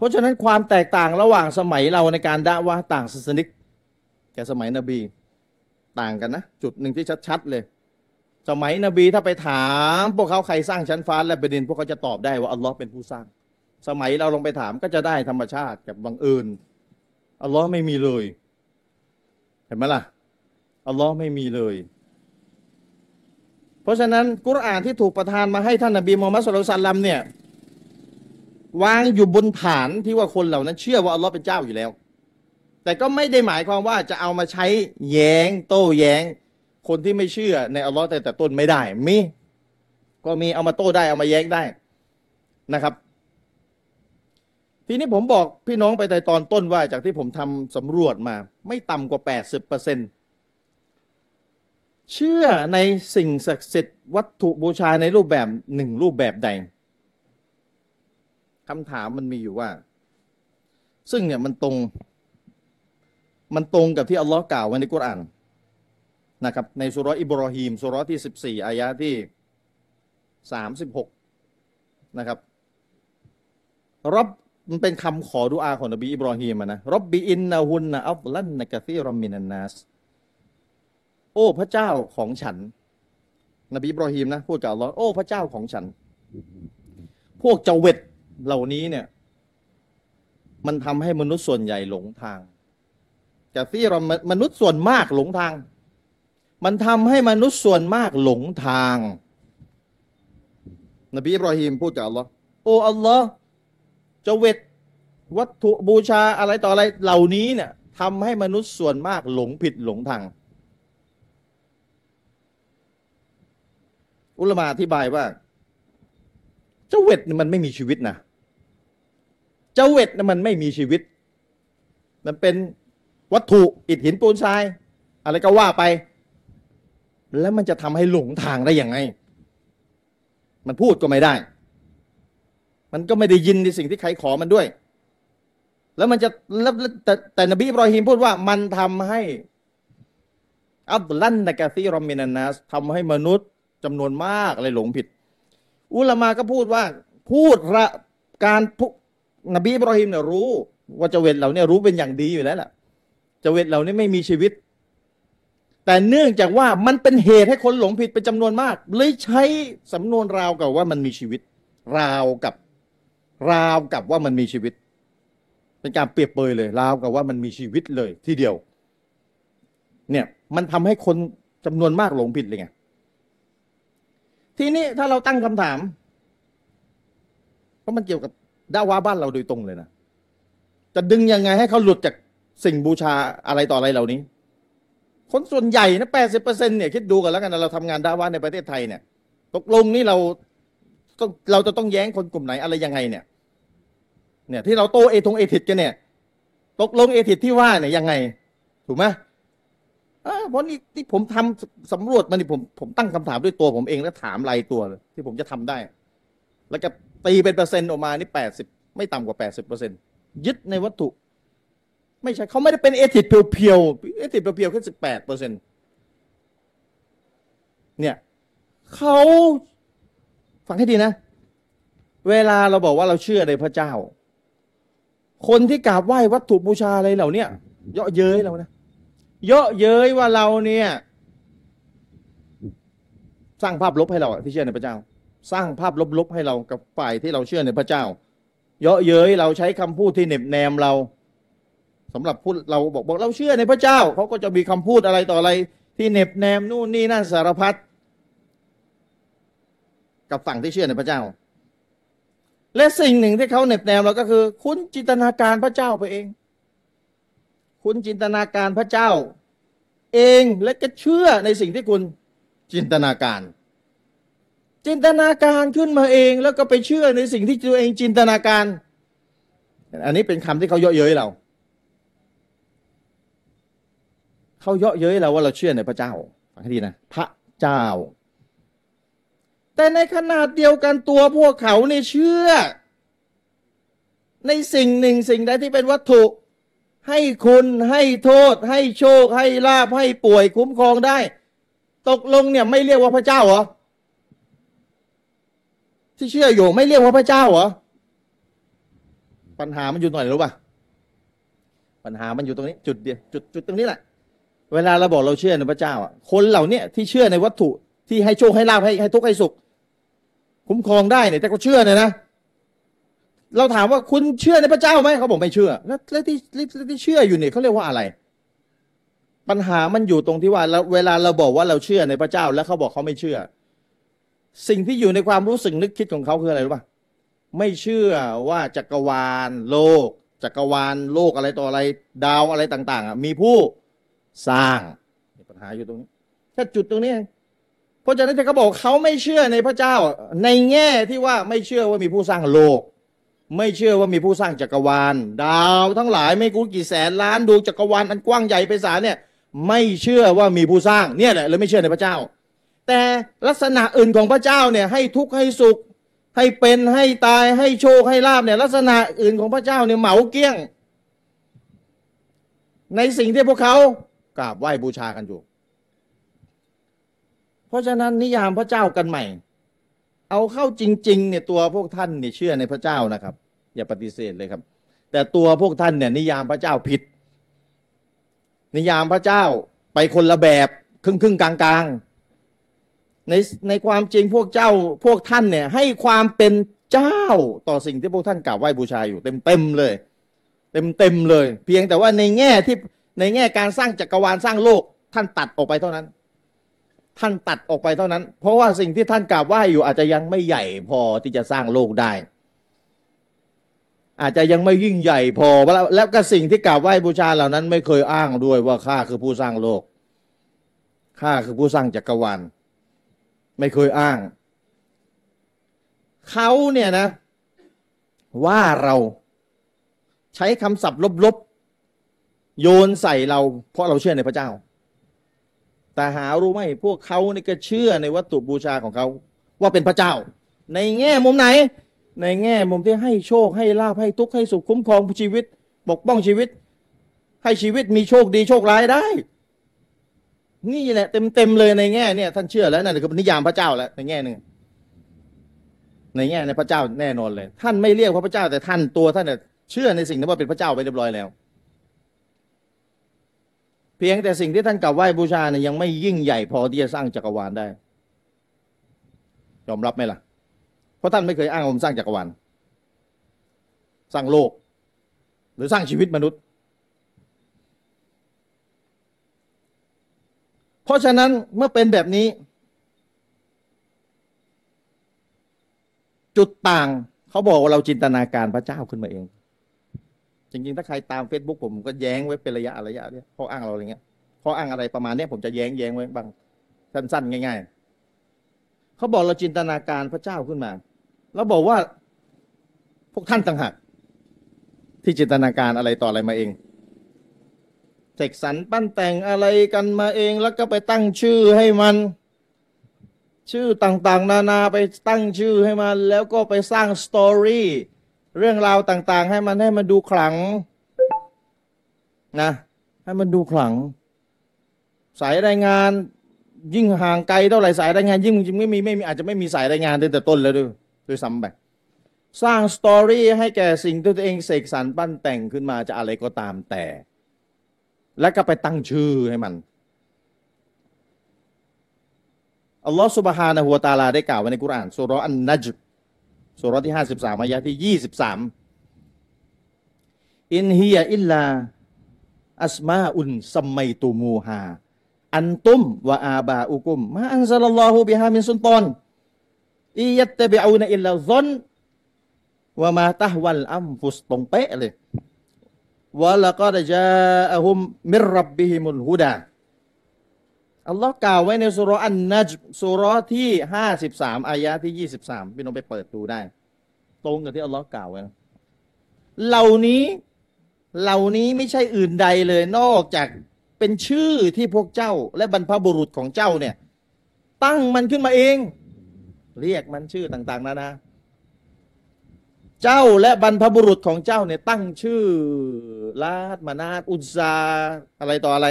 เพราะฉะนั้นความแตกต่างระหว่างสมัยเราในการด่าว่าต่างศาสนิกกับสมัยนบีต่างกันนะ จุดหนึ่งที่ชัดๆเลย สมัยนบีถ้าไปถาม พวกเขาใครสร้างชั้นฟ้าและแผ่นดิน พวกเขาจะตอบได้ว่าอัลลอฮ์เป็นผู้สร้าง สมัยเราลองไปถามก็จะได้ธรรมชาติกับบังเอิญอัลลอฮ์ไม่มีเลย เห็นไหมล่ะอัลลอฮ์ไม่มีเลย เพราะฉะนั้นกุรอานที่ถูกประทานมาให้ท่านนบีมูฮัมมัดสุลตัลลัมเนี่ย วางอยู่บนฐานที่ว่าคนเหล่านั้นเชื่อว่าอัลลอฮ์เป็นเจ้าอยู่แล้ว แต่ก็ไม่ได้หมายความว่าจะเอามาใช้แย้ง โต้แย้ง คนที่ไม่เชื่อในอัลลอฮ์แต่แต่ต้นไม่ได้มีก็มีเอามาโต้ได้เอามาแย้งได้นะครับ ทีนี้ผมบอกพี่น้องไปในตอนต้นว่าจากที่ผมทำสำรวจมา ไม่ต่ำกว่า 80%เเชื่อในสิ่งศักดิ์สิทธิ์วัตถุบูชาในรูปแบบหนึ่งรูปแบบใด คำถามมันมีอยู่ว่า ซึ่งเนี่ยมันตรง มันตรงกับที่อัลลอฮ์กล่าวไว้ในกุรอานนะครับ ในสุรอิบรอฮีมสุรที่สิบสี่อายะที่สามสิบหกนะครับรับมันเป็นคำขอดุอาของนบีอิบรอฮีมนะรับบีอินนาฮุนนะอัฟลันนะกะซีรอมินันนัสโอ้พระเจ้าของฉัน นบีอิบรอฮีมนะพูดกับอัลลอฮ์โอ้พระเจ้าของฉัน พวกเจาเวต เหล่านี้เนี่ย มันทำให้มนุษย์ส่วนใหญ่หลงทางกะซีรอมมนุษย์ส่วนมากหลงทาง มันทำให้มนุษย์ส่วนมากหลงทาง นบีอิบรอฮีมพูดกับอัลลอฮ์โอ้อัลลอฮ์เจาเวตวัตถุบูชาอะไรต่ออะไรเหล่านี้เนี่ยทำให้มนุษย์ส่วนมากหลงผิดหลงทาง อุลมาอธิบายว่า เจ้าเวทมันไม่มีชีวิตนะ เจ้าเวทมันไม่มีชีวิต มันเป็นวัตถุอิฐหินปูนทราย อะไรก็ว่าไป แล้วมันจะทำให้หลงทางได้ยังไง มันพูดก็ไม่ได้ มันก็ไม่ได้ยินในสิ่งที่ใครขอมันด้วย แล้วมันจะแล้วแต่แต่นบีอิบรอฮีมพูดว่ามันทำให้ อับลันนะกะซีรอมินันนัสทำให้มนุษย์จำนวนมากเลยหลงผิด อุลามาก็พูดว่า พูดระการ นบีอิบรอฮิมเนี่ยรู้ ว่าเจเวตเหล่านี้รู้เป็นอย่างดีอยู่แล้วล่ะเจเวตเหล่านี้ไม่มีชีวิต แต่เนื่องจากว่ามันเป็นเหตุให้คนหลงผิดเป็นจำนวนมาก เลยใช้สำนวนราวกับว่ามันมีชีวิต ราวกับราวกับว่ามันมีชีวิต เป็นการเปรียบเปยเลย ราวกับว่ามันมีชีวิตเลย ทีเดียว เนี่ย มันทำให้คนจำนวนมากหลงผิดเลยไงทีนี้ถ้าเราตั้งคำถาม เพราะมันเกี่ยวกับ ด้าวาบ้านเราโดยตรงเลยนะจะดึงยังไงให้เขาหลุดจากสิ่งบูชาอะไรต่ออะไรเหล่านี้ คนส่วนใหญ่นะแปดสิบเปอร์เซ็นเนี่ยคิดดูกันแล้วกันเราทำงานด้าวาในประเทศไทยเนี่ย ตกลงนี่เราต้องเราจะต้องแย้งคนกลุ่มไหนอะไรยังไงเนี่ย เนี่ยที่เราโตเอทงเอทิดกันเนี่ย ตกลงเอทิดที่ว่าเนี่ยยังไง ถูกไหมอ่าเพราะนี่ที่ผมทำสำรวจมานี่ผมผมตั้งคำถามด้วยตัวผมเองแล้วถามรายตัวที่ผมจะทำได้ แล้วก็ ตีเป็นเปอร์เซ็นต์ออกมานี่แปดสิบไม่ต่ำกว่าแปดสิบเปอร์เซ็นยึดในวัตถุ ไม่ใช่เขาไม่ได้เป็นเอทิดเพียวๆเอทิดเพียวๆแค่สิบแปดเปอร์เซ็นเนี่ยเขาฟังให้ดีนะ เวลาเราบอกว่าเราเชื่อในพระเจ้า คนที่กราบไหว้วัตถุบูชาอะไรเหล่านี้เยาะเย้ยเรานะเยาะเย้ยว่าเราเนี่ย สร้างภาพลบให้เราที่เชื่อในพระเจ้า สร้างภาพลบๆให้เรากับฝ่ายที่เราเชื่อในพระเจ้า เยาะเย้ยเราใช้คำพูดที่เหน็บแนมเราสำหรับพูดเราบอกบอกเราเชื่อในพระเจ้าเขาก็จะมีคำพูดอะไรต่ออะไรที่เหน็บแนมนู่นนี่นั่นสารพัดกับฝั่งที่เชื่อในพระเจ้า และสิ่งหนึ่งที่เขาเหน็บแนมเราก็คือ คุณจินตนาการพระเจ้าไปเอง คุณจินตนาการพระเจ้า เองและก็เชื่อในสิ่งที่คุณจินตนาการ จินตนาการขึ้นมาเอง แล้วก็ไปเชื่อในสิ่งที่ตัวเองจินตนาการ อันนี้เป็นคำที่เขาเยาะเย้ยเราเขาเยาะเย้ยเราว่าเราเชื่อในพระเจ้าฟังให้ดีนะพระเจ้า แต่ในขนาดเดียวกันตัวพวกเขาเนี่เชื่อ ในสิ่งหนึ่งสิ่งใดที่เป็นวัตถุ ให้คุณให้โทษ ให้โชค ให้ลาภให้ป่วยคุ้มครองได้ ตกลงเนี่ยไม่เรียกว่าพระเจ้าเหรอ ที่เชื่ออยู่ไม่เรียกว่าพระเจ้าเหรอ ปัญหามันอยู่ตรงไหนรู้ป่ะ ปัญหามันอยู่ตรงนี้ จุดเดียวจุดจุดตรงนี้แหละ เวลาเราบอกเราเชื่อในพระเจ้าอะ คนเหล่าเนี้ยที่เชื่อในวัตถุที่ให้โชคให้ลาภให้ให้ทุกข์ให้สุข คุ้มครองได้เนี่ยแต่ก็เชื่อเนี่ยนะ เราถามว่าคุณเชื่อในพระเจ้าไหมเขาบอกไม่เชื่อ แล้วแล้วที่ที่ที่เชื่ออยู่เนี่ยเขาเรียกว่าอะไร ปัญหามันอยู่ตรงที่ว่าเราเวลาเราบอกว่าเราเชื่อในพระเจ้า แล้วเขาบอกเขาไม่เชื่อ สิ่งที่อยู่ในความรู้สึกนึกคิดของเขาคืออะไรรู้ป่ะไม่เชื่อว่าจักรวาลโลก จักรวาลโลกอะไรต่ออะไร ดาวอะไรต่างๆอะมีผู้สร้างปัญหาอยู่ตรงนี้แค่จุดตรงนี้เพราะฉะนั้นเขาบอกเขาไม่เชื่อในพระเจ้า ในแง่ที่ว่าไม่เชื่อว่ามีผู้สร้างโลก ไม่เชื่อว่ามีผู้สร้างจักรวาล ดาวทั้งหลายไม่รู้กี่แสนล้านดวงจักรวาลอันกว้างใหญ่ไพศาลเนี่ย ไม่เชื่อว่ามีผู้สร้างเนี่ยแหละเลยไม่เชื่อในพระเจ้า แต่ลักษณะอื่นของพระเจ้าเนี่ยให้ทุกข์ให้สุข ให้เป็นให้ตายให้โชคให้ลาบเนี่ยลักษณะอื่นของพระเจ้าเนี่ยเหมาเกี้ยง ในสิ่งที่พวกเขากราบไหว้บูชากันอยู่ เพราะฉะนั้นนิยามพระเจ้ากันใหม่ เอาเข้าจริงๆเนี่ยตัวพวกท่านเนี่ยเชื่อในพระเจ้านะครับ อย่าปฏิเสธเลยครับ แต่ตัวพวกท่านเนี่ยนิยามพระเจ้าผิด นิยามพระเจ้าไปคนละแบบครึ่งครึ่งๆกลางกลางๆ ในในความจริงพวกเจ้าพวกท่านเนี่ย ให้ความเป็นเจ้าต่อสิ่งที่พวกท่านกราบไหว้บูชาอยู่เต็มเต็มเลย เต็มเต็มเลย เพียงแต่ว่าในแง่ที่ในแง่การสร้างจักรวาลสร้างโลก ท่านตัดออกไปเท่านั้น ท่านตัดออกไปเท่านั้น เพราะว่าสิ่งที่ท่านกราบไหว้อยู่ อาจจะยังไม่ใหญ่พอที่จะสร้างโลกได้ อาจจะยังไม่ยิ่งใหญ่พอแล้วแล้วก็สิ่งที่กราบไหว้บูชาเหล่านั้น ไม่เคยอ้างด้วยว่าข้าคือผู้สร้างโลกข้าคือผู้สร้างจักรวาล ไม่เคยอ้าง เขาเนี่ยนะ ว่าเราใช้คำศัพท์ลบๆ โยนใส่เรา เพราะเราเชื่อในพระเจ้า แต่หารู้ไหมพวกเขานี่ก็เชื่อในวัตถุบูชาของเขา ว่าเป็นพระเจ้า ในแง่มุมไหน ในแง่มุมที่ให้โชคให้ลาภให้ทุกข์ให้สุขคุ้มครองชีวิต ปกป้องชีวิต ให้ชีวิตมีโชคดีโชคร้ายได้ นี่แหละเต็มเต็มๆเลยในแง่เนี่ยท่านเชื่อแล้วนั่นคือนิยามพระเจ้าแล้วในแง่หนึ่งในแง่ในพระเจ้าแน่นอนเลย ท่านไม่เรียกว่าพระเจ้าแต่ท่านตัวท่านเนี่ยเชื่อในสิ่งนั้นว่าเป็นพระเจ้าไปเรียบร้อยแล้ว เพียงแต่สิ่งที่ท่านกราบไหว้บูชาเนี่ยยังไม่ยิ่งใหญ่พอที่จะสร้างจักรวาลได้ ยอมรับไหมล่ะ เพราะท่านไม่เคยอ้างว่าผมสร้างจักรวาลสร้างโลก หรือสร้างชีวิตมนุษย์ เพ ราะฉะนั้นเมื่อเป็นแบบนี้ จุดต่างเขาบอกว่าเราจินตนาการพระเจ้าขึ้นมาเอง จริงๆ ถ้าใครตาม Facebook ผมก็แย้งไว้เป็นระยะระยะเนี่ยข้ออ้างเราอะไรเงี้ยข้ออ้างอะไรประมาณเนี้ยผมจะแย้งแย้งไว้บางสั้นๆ ง่าย ๆเขาบอกเราจินตนาการพระเจ้าขึ้นมา แล้วบอกว่าพวกท่านต่างหากที่จินตนาการอะไรต่ออะไรมาเอง เสกสรรปั้นแต่งอะไรกันมาเองแล้วก็ไปตั้งชื่อให้มัน ชื่อต่างๆ นานาไปตั้งชื่อให้มัน แล้วก็ไปสร้างสตอรี่เรื่องราวต่างๆ ให้มันให้มันดูขลังนะ ให้มันดูขลัง สายรายงานยิ่งห่างไกลเท่าไหร่สายรายงาน ยิ่งไม่มีไม่มีอาจจะไม่มีสายรายงานตั้งแต่ต้นแล้วด้วยด้วยซ้ำไปสร้างสตอรี่ให้แก่สิ่งที่ตัวเองเสกสรรปั้นแต่งขึ้นมาจะอะไรก็ตามแต่ แล้วก็ไปตั้งชื่อให้มันอัลลอฮฺสุบฮานะฮูวตาลาได้กล่าวไว้ในกุรานสุรอันนัจสุรที่ห้าสิบสามอายะที่ยี่สิบสามإن هي إلا أسماء سميتموها أنتم وآباؤكم ما أنزل الله بها من سلطان إن يتبعون إلا الظن وما تهوى الأنفس ตรงเป๊ะเลย ولقد جاءهم من ربهم الهدى อัลลอฮ์กล่าวไว้ในสุรอันนัจสุราะห์ที่ห้าสิบสามอายะที่ยี่สิบสามพี่น้องไปเปิดดูได้ ตรงกับที่อัลลอฮ์กล่าวไว้นะเหล่านี้เหล่านี้ไม่ใช่อื่นใดเลยนอกจากเป็นชื่อที่พวกเจ้า และบรรพบุรุษของเจ้าเนี่ย ตั้งมันขึ้นมาเอง เรียกมันชื่อต่าง ๆ นานา เจ้าและบรรพบุรุษของเจ้าเนี่ยตั้งชื่อลาดมานาตอุซาอะไรต่ออะไร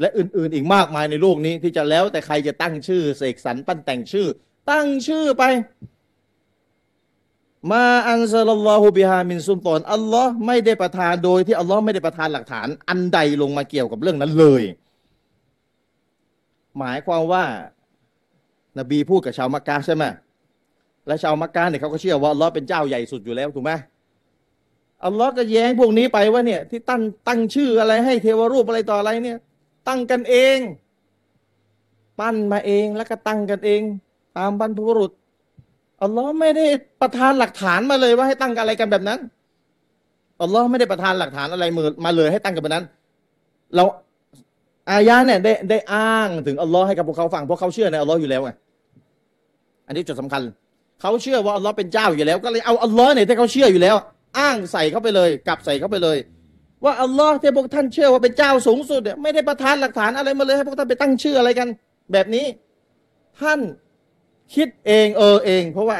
และอื่น ๆ อีกมากมายในโลกนี้ที่จะแล้วแต่ใครจะตั้งชื่อเสกสรรปั้นแต่งชื่อ ตั้งชื่อไป มาอันซาลลอฮุบิฮามินซุลตอนอัลลอฮ์ไม่ได้ประทานโดยที่อัลลอฮ์ไม่ได้ประทานหลักฐาน อันใดลงมาเกี่ยวกับเรื่องนั้นเลย หมายความว่า นบีพูดกับชาวมักกะใช่ไหม และชาวมักกะเนี่ยเขาก็เชื่อว่าอัลลอฮ์เป็นเจ้าใหญ่สุดอยู่แล้วถูกไหมอัลลอฮ์ก็แย้งพวกนี้ไปว่าเนี่ย ที่ตั้งตั้งชื่ออะไรให้เทวรูปอะไรต่ออะไรเนี่ย ตั้งกันเอง ปั้นมาเองแล้วก็ตั้งกันเอง ตามบรรพบุรุษอัลลอฮ์ไม่ได้ประทานหลักฐานมาเลยว่าให้ตั้งอะไรกันแบบนั้นอัลลอฮ์ไม่ได้ประทานหลักฐานอะไรมือมาเลยให้ตั้งกันแบบนั้น เราอายะเนี่ยได้ได้อ้างถึงอัลลอฮ์ให้กับพวกเขาฟังเพราะเขาเชื่อในอัลลอฮ์อยู่แล้วไงอันนี้จุดสำคัญ เขาเชื่อว่าอัลลอฮ์เป็นเจ้าอยู่แล้ว ก็เลยเอาอัลลอฮ์เนี่ยที่เขาเชื่ออยู่แล้ว อ้างใส่เข้าไปเลยกลับใส่เข้าไปเลย ว่าอัลลอฮ์ที่พวกท่านเชื่อว่าเป็นเจ้าสูงสุดเนี่ยไม่ได้ประทานหลักฐานอะไรมาเลยให้พวกท่านไปตั้งชื่ออะไรกัน แบบนี้ ท่านคิดเองเออเอง เพราะว่า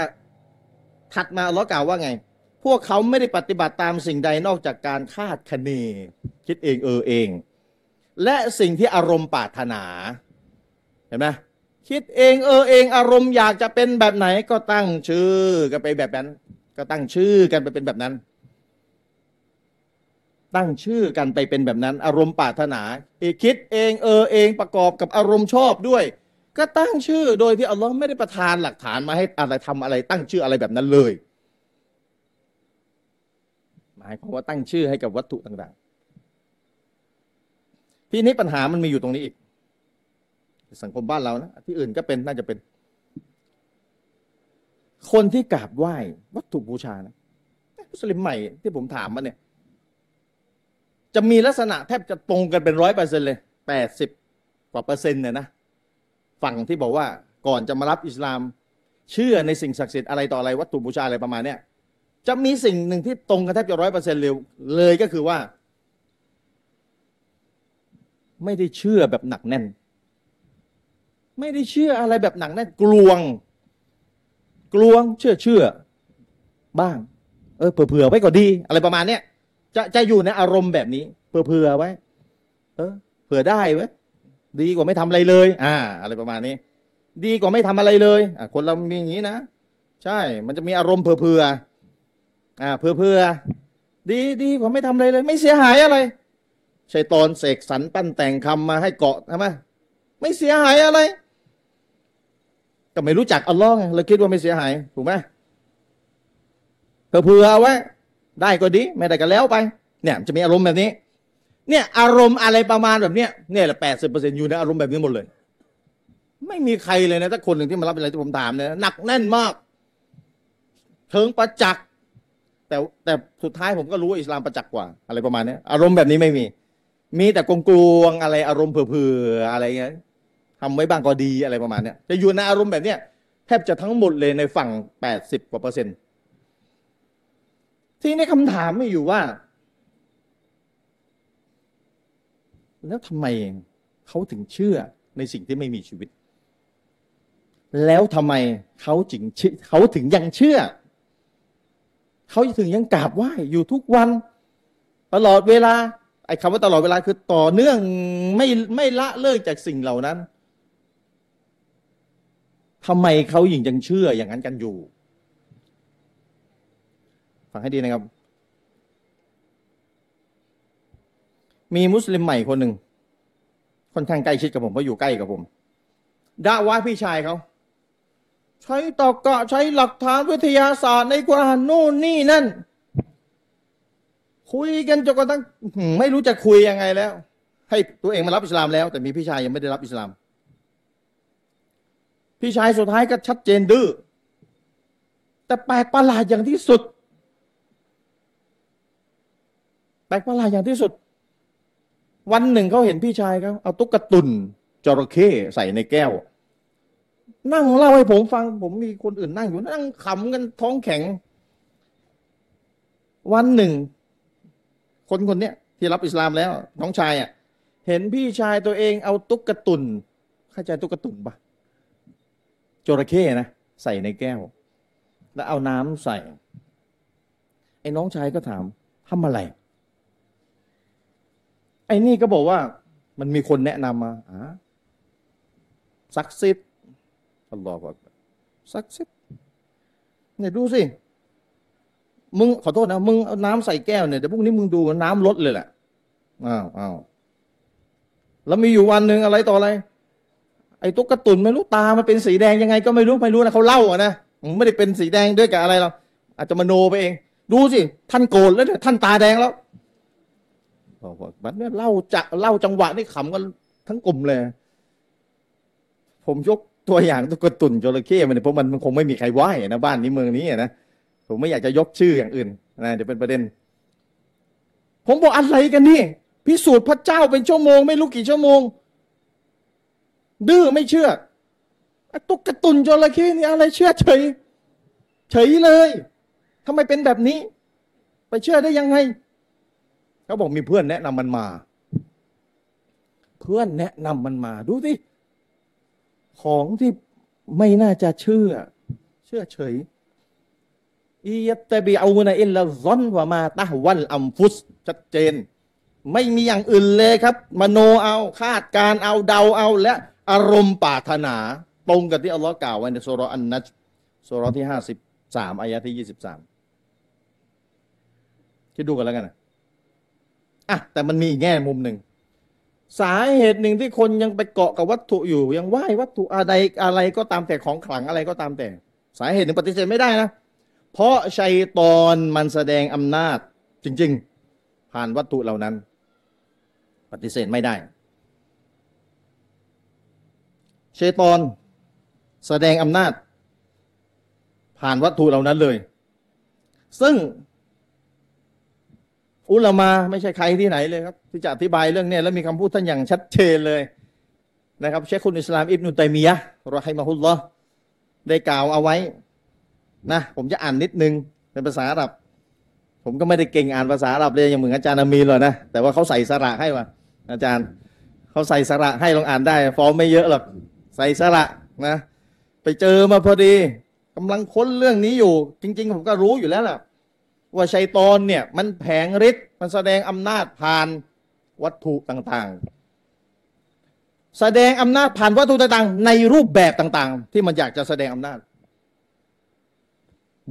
ถัดมาอัลลอฮ์กล่าวว่าไง พวกเขาไม่ได้ปฏิบัติตามสิ่งใดนอกจากการคาดคะเนคิดเองเออเอง และสิ่งที่อารมณ์ปรารถนาเห็นไหม คิดเองเออเองอารมณ์อยากจะเป็นแบบไหนก็ตั้งชื่อกันไปแบบนั้น ก็ตั้งชื่อกันไปเป็นแบบนั้น ตั้งชื่อกันไปเป็นแบบนั้น อารมณ์ปรารถนาเอกคิดเองเออเองประกอบกับอารมณ์ชอบด้วย ก็ตั้งชื่อโดยที่อัลลอฮ์ไม่ได้ประทานหลักฐานมาให้อะไรทำอะไร ตั้งชื่ออะไรแบบนั้นเลย หมายความว่าตั้งชื่อให้กับวัตถุต่าง ๆ ที่นี้ปัญหามันมีอยู่ตรงนี้อีก สังคมบ้านเรานะที่อื่นก็เป็นน่าจะเป็น คนที่กราบไหว้วัตถุบูชานะมุสลิมใหม่ที่ผมถามมาเนี่ย จะมีลักษณะแทบจะตรงกันเป็นร้อยเปอร์เซ็นเลยแปดสิบกว่าเปอร์เซ็นต์เนี่ยนะฝั่งที่บอกว่าก่อนจะมารับอิสลาม เชื่อในสิ่งศักดิ์สิทธิ์อะไรต่ออะไรวัตถุบูชาอะไรประมาณเนี้ยจะมีสิ่งหนึ่งที่ตรงกันแทบจะร้อยเปอร์เซ็นต์เลยเลยก็คือว่า ไม่ได้เชื่อแบบหนักแน่น ไม่ได้เชื่ออะไรแบบหนักแน่นกลวง กลวงเชื่อเชื่อบ้าง เออเผื่อๆไว้ก็ดี อะไรประมาณเนี้ยจะจะอยู่ในอารมณ์แบบนี้เผื่อๆไว้ เออ เผื่อได้ไว้ดีกว่าไม่ทำอะไรเลย อ่า อะไรประมาณนี้ ดีกว่าไม่ทำอะไรเลยอ่าคนเรามีอย่างนี้นะใช่ มันจะมีอารมณ์เผื่อๆอ่าเผื่อๆดีดีกว่าไม่ทำอะไรเลย ไม่เสียหายอะไรชัยตอนเสกสรรปั้นแต่งคำมาให้เกาะใช่ไหมไม่เสียหายอะไร ก็ไม่รู้จักอัลลอฮ์ไงเลยคิดว่าไม่เสียหายถูกไหมเผื่อๆเอาไว้ ได้ก็ดี ไม่ได้ก็แล้วไป เนี่ยจะมีอารมณ์แบบนี้ เนี่ย อารมณ์อะไรประมาณแบบเนี้ยเนี่ยแหละแปดสิบเปอร์เซ็นต์อยู่ในอารมณ์แบบนี้หมดเลย ไม่มีใครเลยนะถ้าคนหนึ่งที่มารับอะไรที่ผมถามเนี่ยหนักแน่นมากเชิงประจักษ์แต่แต่สุดท้ายผมก็รู้ว่าอิสลามประจักษ์กว่า อะไรประมาณนี้อารมณ์แบบนี้ไม่มี มีแต่กลวงๆอะไรอารมณ์เผื่อๆอะไรเงี้ย ทำไว้บ้างก็ดีอะไรประมาณเนี้ยจะอยู่ในอารมณ์แบบเนี้ยแทบจะทั้งหมดเลยในฝั่งแปดสิบกว่าเปอร์เซ็นต์ที่ในคำถามไม่อยู่ว่า แล้วทำไมเขาถึงเชื่อในสิ่งที่ไม่มีชีวิต แล้วทำไมเขาจึงเชื่อเขาถึงยังเชื่อ เขาถึงยังกราบไหว้อยู่ทุกวัน ตลอดเวลาไอ้คำว่าตลอดเวลาคือต่อเนื่องไม่ไม่ละเลิกจากสิ่งเหล่านั้น ทำไมเขายังยังเชื่ออย่างนั้นกันอยู่ ฟังให้ดีนะครับ มีมุสลิมใหม่คนหนึ่งค่อนข้างใกล้ชิดกับผมเพราะอยู่ใกล้กับผมด่าว่าพี่ชายเขาใช้ตอกกะใช้หลักฐานวิทยาศาสตร์ในกุรอานนู่นนี่นั่น คุยกันจนกระทั่งไม่รู้จะคุยยังไงแล้ว ให้ตัวเองมารับอิสลามแล้ว แต่มีพี่ชายยังไม่ได้รับอิสลาม พี่ชายสุดท้ายก็ชัดเจนดื้อ แต่แปลกประหลาดอย่างที่สุด แปลกประหลาดอย่างที่สุด วันหนึ่งเขาเห็นพี่ชายเขาเอาตุ๊กตุนจระเข้ใส่ในแก้ว นั่งเล่าให้ผมฟัง ผมมีคนอื่นนั่งอยู่นั่งขำกันท้องแข็ง วันหนึ่ง คนคนเนี้ยที่รับอิสลามแล้ว น้องชายอะ เห็นพี่ชายตัวเองเอาตุ๊กตุนเข้าใจตุ๊กตุนปะ จระเข้นะใส่ในแก้ว แล้วเอาน้ำใส่ ไอ้น้องชายก็ถามทำอะไร ไอ้นี่ก็บอกว่า มันมีคนแนะนำมาอ่าซักซิดอัลลอฮฺซักซิดเนี่ยดูสิ มึงขอโทษนะ มึงเอาน้ำใส่แก้วเนี่ยแต่พวกนี้มึงดูน้ำลดเลยแหละอ้าวอ้าวแล้วมีอยู่วันหนึ่งอะไรต่ออะไร ไอ้ตุ๊กตุนไม่รู้ตามันเป็นสีแดงยังไงก็ไม่รู้ไม่รู้นะเขาเล่าอะนะไม่ได้เป็นสีแดงด้วยกับอะไรหรอกอาจจะมโนไปเอง ดูสิ ท่านโกรธแล้วเนี่ยท่านตาแดงแล้วบอกว่ามันเนี่ยเล่าจะเล่าจังหวะนี่ขำกันทั้งกลุ่มเลย ผมยกตัวอย่างตุ๊กตุนจระเข้มันเนี่ยเพราะมันมันคงไม่มีใครไหวนะบ้านนี้เมืองนี้นะผมไม่อยากจะยกชื่ออย่างอื่นนะเดี๋ยวเป็นประเด็น ผมบอกอะไรกันนี่พิสูจน์พระเจ้าเป็นชั่วโมง ไม่รู้กี่ชั่วโมง ดื้อไม่เชื่อไอ้ตุ๊กตุนจระเข้นี่อะไรเชื่อเฉย เฉยเลยทำไมเป็นแบบนี้ ไปเชื่อได้ยังไงเขาบอกมีเพื่อนแนะนำมันมา เพื่อนแนะนำมันมา ดูสิของที่ไม่น่าจะเชื่อ เชื่อเฉยอียตบีเอานะอินละซอนว่ามาตะวันอัมฟุสชัดเจน ไม่มีอย่างอื่นเลยครับ มโนเอาคาดการเอาเดาเอาและ อารมณ์ปรารถนา ตรงกับที่อัลลอฮ์กล่าวไว้ในสุรอันนัจสุรที่ห้าสิบสามอายะที่ยี่สิบสามคิดดูกันแล้วกันนะอะแต่มันมีอีกแง่มุมหนึ่ง สาเหตุหนึ่งที่คนยังไปเกาะกับวัตถุอยู่ ยังไหว้วัตถุอะไรอะไรก็ตามแต่ของขลังอะไรก็ตามแต่ สาเหตุหนึ่งปฏิเสธไม่ได้นะ เพราะชัยตอนมันแสดงอำนาจจริง ๆ ผ่านวัตถุเหล่านั้น ปฏิเสธไม่ได้ เชตอนแสดงอำนาจ ผ่านวัตถุเหล่านั้นเลย ซึ่ง อุลามาไม่ใช่ใครที่ไหนเลยครับที่จะอธิบายเรื่องนี้แล้วมีคำพูดท่านอย่างชัดเจนเลยนะครับเชคคุณอิสลามอิบนุตัยมียะรอฮิมะฮุลลอฮ์ได้กล่าวเอาไว้นะผมจะอ่านนิดนึงเป็นภาษาอาหรับ ผมก็ไม่ได้เก่งอ่านภาษาอาหรับเลยอย่างเหมือนอาจารย์อามีนเลยนะแต่ว่าเขาใส่สระให้ว่ะอาจารย์เขาใส่สระให้ลองอ่านได้ ฟอร์มไม่เยอะหรอก ใส่สระนะ ไปเจอมาพอดีกำลังค้นเรื่องนี้อยู่ จริง ๆ ผมก็รู้อยู่แล้วแหละว่าชัยตอนเนี่ย มันแผงฤทธิ์มันแสดงอำนาจผ่านวัตถุต่างๆ แสดงอำนาจผ่านวัตถุต่างๆ ในรูปแบบต่างๆ ที่มันอยากจะแสดงอำนาจ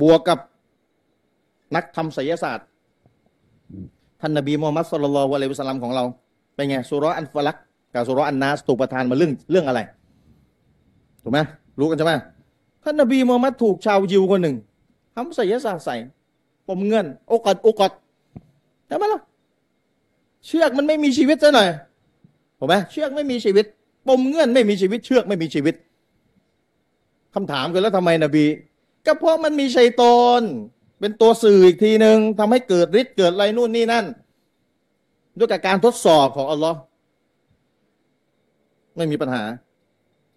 บวกกับนักทำศิลศาสตร์ท่านนบีมูฮัมมัดสุลลัลวะลัยฮิวะสัลลัมของเรา เป็นไงสุรอันฟลักกับสุรอันนาสถูกประทานมาเรื่องเรื่องอะไร ถูกไหมรู้กันใช่ไหมท่านนบีมูฮัมมัดถูกชาวยิวคนหนึ่งทำศิลศาสตร์ใส่ปมเงินโอกอดโอกอดใช่ไหมล่ะเชือกมันไม่มีชีวิตซะหน่อยถูกไหมเชือกไม่มีชีวิต ปมเงื่อนไม่มีชีวิต เชือกไม่มีชีวิตคำถามกันแล้วทำไมนบี ก็เพราะมันมีชัยตอนเป็นตัวสื่ออีกทีหนึ่งทำให้เกิดฤทธิ์เกิดอะไรนู่นนี่นั่น ด้วยกับการทดสอบของอัลลอฮ์ไม่มีปัญหา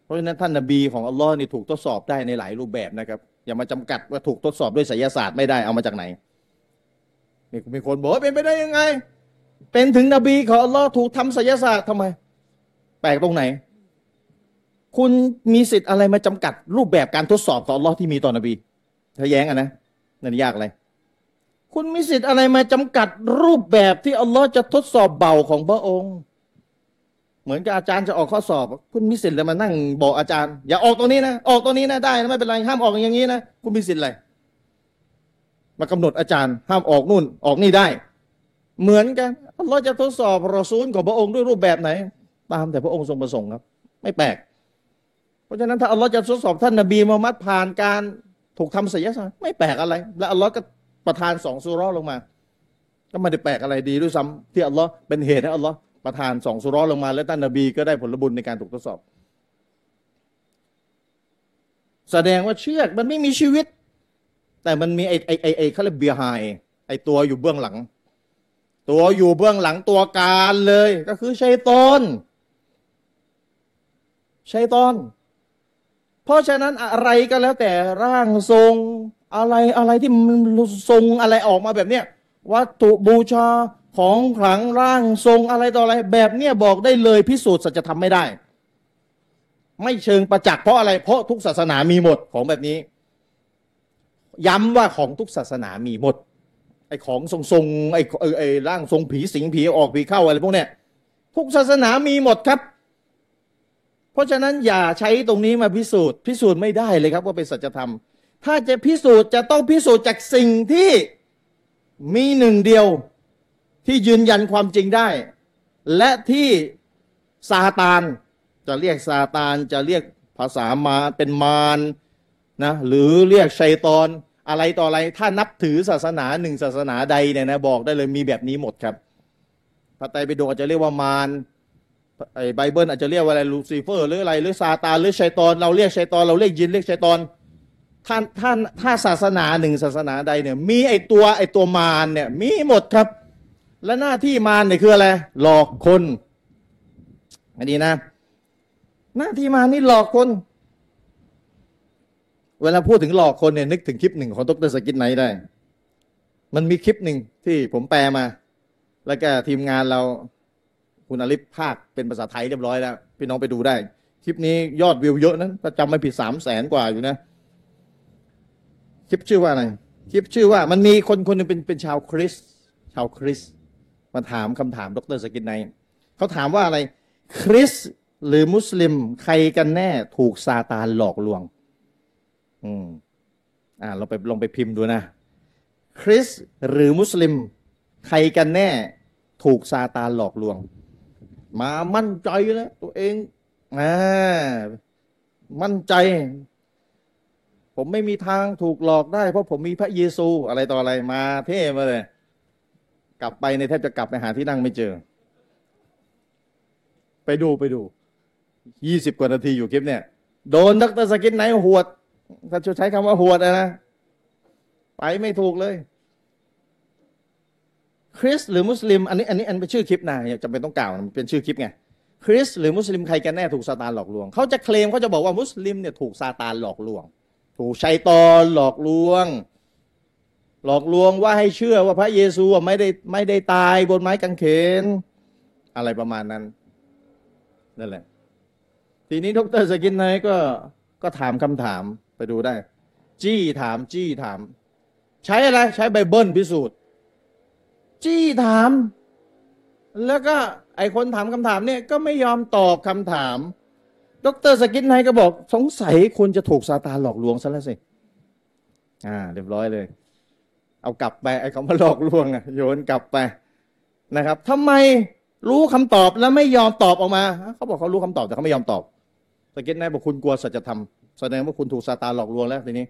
เพราะฉะนั้นท่านนบีของอัลลอฮ์นี่ถูกทดสอบได้ในหลายรูปแบบนะครับ อย่ามาจำกัดว่าถูกทดสอบด้วยไสยศาสตร์ไม่ได้เอามาจากไหนมีมีคนบอกว่าเป็นไปได้ยังไง เป็นถึงนบีของอัลลอฮ์ถูกทำไสยศาสตร์ทำไม แปลกตรงไหน คุณมีสิทธิ์อะไรมาจำกัดรูปแบบการทดสอบของอัลลอฮ์ที่มีต่อนบีถ้าแย้งอะนะนั่นยากอะไรคุณมีสิทธิ์อะไรมาจำกัดรูปแบบที่อัลลอฮ์จะทดสอบเบาของพระองค์ เหมือนกับอาจารย์จะออกข้อสอบ คุณมีสิทธิ์อะไรมานั่งบอกอาจารย์ อย่าออกตรงนี้นะออกตรงนี้นะได้นะไม่เป็นไรห้ามออกอย่างนี้นะคุณมีสิทธิ์อะไรมากำหนดอาจารย์ ห้ามออกนู่นออกนี่ได้ เหมือนกันอัลลอฮ์จะทดสอบรอซูลของพระองค์ด้วยรูปแบบไหน ตามแต่พระองค์ทรงประสงค์ครับ ไม่แปลก เพราะฉะนั้นถ้าอัลลอฮ์จะทดสอบท่านนบีมูฮัมมัดผ่านการถูกทำศิยศาสตร์ไม่แปลกอะไร และอัลลอฮ์ก็ประทานสองสุรอลงมา ก็ไม่ได้แปลกอะไรดีด้วยซ้ำที่อัลลอฮ์เป็นเหตุให้อัลลอฮ์ ประทานสองสุร้อลงมา และท่านนบีก็ได้ผลบุญในการถูกทดสอบ แสดงว่าเชือกมันไม่มีชีวิต แต่มันมีไอไอไอไอเขาเรียกเบียไฮไอตัวอยู่เบื้องหลัง ตัวอยู่เบื้องหลังตัวการเลย ก็คือชัยตอนชัยตอน เพราะฉะนั้นอะไรก็แล้วแต่ร่างทรงอะไรอะไรที่มันทรงอะไรออกมาแบบเนี้ยวัตถุบูชา ของขลังร่างทรงอะไรต่ออะไร แบบเนี้ยบอกได้เลยพิสูจน์สัจธรรมไม่ได้ ไม่เชิงประจักษ์เพราะอะไรเพราะทุกศาสนามีหมดของแบบนี้ ย้ำว่าของทุกศาสนามีหมดไอ้ของทรงทรงๆไอ้ไอ้ไอ้ร่างทรงผีสิงผีออกผีเข้าอะไรพวกเนี้ยทุกศาสนามีหมดครับ เพราะฉะนั้นอย่าใช้ตรงนี้มาพิสูจน์ พิสูจน์ไม่ได้เลยครับว่าเป็นสัจธรรม ถ้าจะพิสูจน์จะต้องพิสูจน์จากสิ่งที่มีหนึ่งเดียว ที่ยืนยันความจริงได้ และที่ซาตาน จะเรียกซาตาน จะเรียกภาษามาเป็นมารนะหรือเรียกชัยตอนอะไรต่ออะไร ถ้านับถือศาสนาหนึ่งศาสนาใดเนี่ยนะบอกได้เลยมีแบบนี้หมดครับพระไตรปิฎกอาจจะเรียกว่ามารไอ้ไบเบิลอาจจะเรียกว่าอะไรลูซิเฟอร์หรืออะไรหรือซาตานหรือชัยตอน เราเรียกชัยตอน เราเรียกยินเรียกชัยตอนท่านท่านถ้าศาสนาหนึ่งศาสนาใดเนี่ยมีไอตัวไอตัวมารเนี่ยมีหมดครับ และหน้าที่มารเนี่ยคืออะไร หลอกคน อันนี้นะ หน้าที่มารนี่หลอกคน เวลาพูดถึงหลอกคนเนี่ยนึกถึงคลิปหนึ่งของดรสกินไนได้ มันมีคลิปหนึ่งที่ผมแปลมา แล้วก็ทีมงานเราคุณอลิฟภาคเป็นภาษาไทยเรียบร้อยแล้ว พี่น้องไปดูได้ คลิปนี้ยอดวิวเยอะนะถ้าจำไม่ผิดสามแสนกว่าอยู่นะ คลิปชื่อว่าอะไร คลิปชื่อว่ามันมีคนคนหนึงเป็นเป็นชาวคริส ชาวคริสต มาถามคำถามดรสกินไนเขาถามว่าอะไร คริสหรือมุสลิมใครกันแน่ถูกซาตานหลอกลวง อืม อ่า เราไปลองไปพิมพ์ดูนะ คริสหรือมุสลิม ใครกันแน่ ถูกซาตานหลอกลวง มามั่นใจแล้วตัวเองอ่ามั่นใจ ผมไม่มีทางถูกหลอกได้ เพราะผมมีพระเยซูอะไรต่ออะไรมาเท่มาเลย กลับไปในแทบจะกลับไปหาที่นั่งไม่เจอ ไปดูไปดูยี่สิบกว่านาทีอยู่คลิปเนี่ย โดนดรสกินไหนหวด ถ้าจะใช้คำว่าหวดนะ ไปไม่ถูกเลย คริสหรือมุสลิม อันนี้อันนี้อันเป็นชื่อคลิปนะอย่าจำเป็นต้องกล่าวมันเป็นชื่อคลิปไงคริสต์หรือมุสลิมใครกันแน่ถูกซาตานหลอกลวง เขาจะเคลมเขาจะบอกว่ามุสลิมเนี่ยถูกซาตานหลอกลวง ถูกชัยตอนหลอกลวง หลอกลวงว่าให้เชื่อว่าพระเยซูไม่ได้ไม่ได้ตายบนไม้กางเขน อะไรประมาณนั้นนั่นแหละ ทีนี้ดร.ซากิร ไนค์ก็ก็ถามคำถามไปดูได้ จี้ถามจี้ถาม ใช้อะไรใช้ไบเบิลพิสูจน์ จี้ถาม แล้วก็ไอคนถามคำถามเนี่ยก็ไม่ยอมตอบคำถามดรสกินไนก็บอก สงสัยคุณจะถูกซาตานหลอกลวงซะแล้วสิ อ่า เรียบร้อยเลย เอากลับไปไอ้เขามาหลอกลวงอะโยนกลับไปนะครับทำไมรู้คำตอบแล้วไม่ยอมตอบออกมา เขาบอกเขารู้คำตอบแต่เขาไม่ยอมตอบสเก็ตแน่บอกคุณกลัวสัจธรรมแสดงว่าคุณถูกซาตานหลอกลวงแล้วทีนี้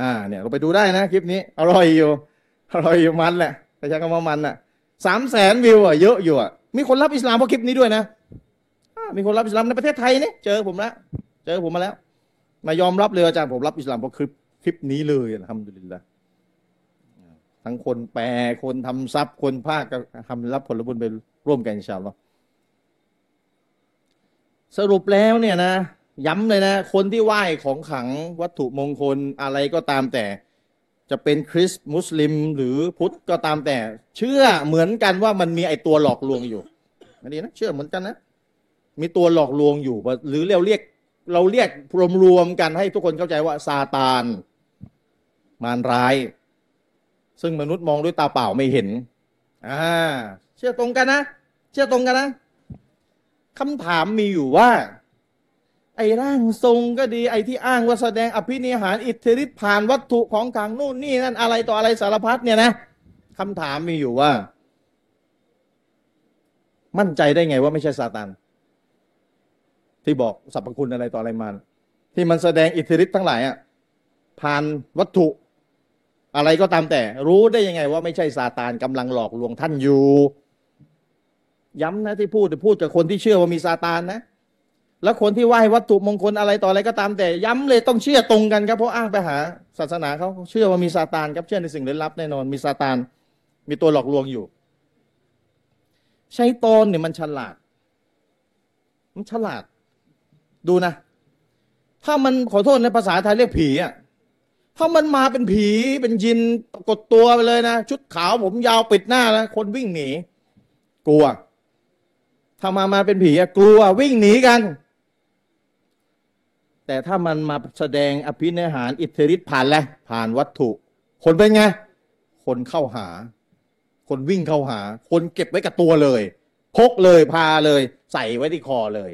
อ่า เนี่ยเราไปดูได้นะคลิปนี้อร่อยอยู่อร่อยอยู่มันแหละแต่ใช้คำว่ามันอะสามแสนวิวอะเยอะอยู่อะมีคนรับอิสลามเพราะคลิปนี้ด้วยนะมีคนรับอิสลามในประเทศไทยนี่เจอผมแล้วเจอผมมาแล้ว มายอมรับเลยอาจารย์ผมรับอิสลามเพราะคลิปคลิปนี้เลยอัลฮัมดุลิลละ ทั้งคนแปลคนทำซับคนภาคก็ทำรับผลบุญไปร่วมกันอินชาอัลลอฮ์สรุปแล้วเนี่ยนะ ย้ำเลยนะ คนที่ไหว้ของขังวัตถุมงคลอะไรก็ตามแต่ จะเป็นคริสต์มุสลิม หรือพุทธก็ตามแต่ เชื่อเหมือนกันว่ามันมีไอตัวหลอกลวงอยู่อันนี้นะเชื่อเหมือนกันนะมีตัวหลอกลวงอยู่ หรือเราเรียกเราเรียกรวมๆกันให้ทุกคนเข้าใจว่าซาตาน มารร้าย ซึ่งมนุษย์มองด้วยตาเปล่าไม่เห็น อ่า เชื่อตรงกันนะ เชื่อตรงกันนะคำถามมีอยู่ว่า ไอ้ร่างทรงก็ดี ไอ้ที่อ้างว่าแสดงอภินิหารอิทธิฤทธิ์ผ่านวัตถุของขลังนู่นนี่นั่นอะไรต่ออะไรสารพัดเนี่ยนะคำถามมีอยู่ว่า มั่นใจได้ไงว่าไม่ใช่ซาตานที่บอกสรรพคุณอะไรต่ออะไรมาที่มันแสดงอิทธิฤทธิ์ทั้งหลายอะผ่านวัตถุ อะไรก็ตามแต่ รู้ได้ยังไงว่าไม่ใช่ซาตานกำลังหลอกลวงท่านอยู่ ย้ำนะที่พูดพูดกับคนที่เชื่อว่ามีซาตานนะ แล้วคนที่ไหว้วัตถุมงคลอะไรต่ออะไรก็ตามแต่ ย้ำเลยต้องเชื่อตรงกันครับเพราะอ้างไปหา ศาสนาเขาเชื่อว่ามีซาตานครับเชื่อในสิ่งลึกลับแน่นอนมีซาตาน มีตัวหลอกลวงอยู่ใช้ตอนเนี่ยมันฉลาด มันฉลาด ดูนะ ถ้ามันขอโทษในภาษาไทยเรียกผีอะ ถ้ามันมาเป็นผีเป็นยินปรากฏตัวไปเลยนะ ชุดขาวผมยาวปิดหน้านะคนวิ่งหนี กลัว ถ้ามามาเป็นผีอะกลัววิ่งหนีกัน แต่ถ้ามันมาแสดงอภินิหารอิทธิฤทธิ์ผ่านอะไรผ่านวัตถุ คนเป็นไง คนเข้าหา คนวิ่งเข้าหา คนเก็บไว้กับตัวเลย พกเลยพาเลย ใส่ไว้ที่คอเลย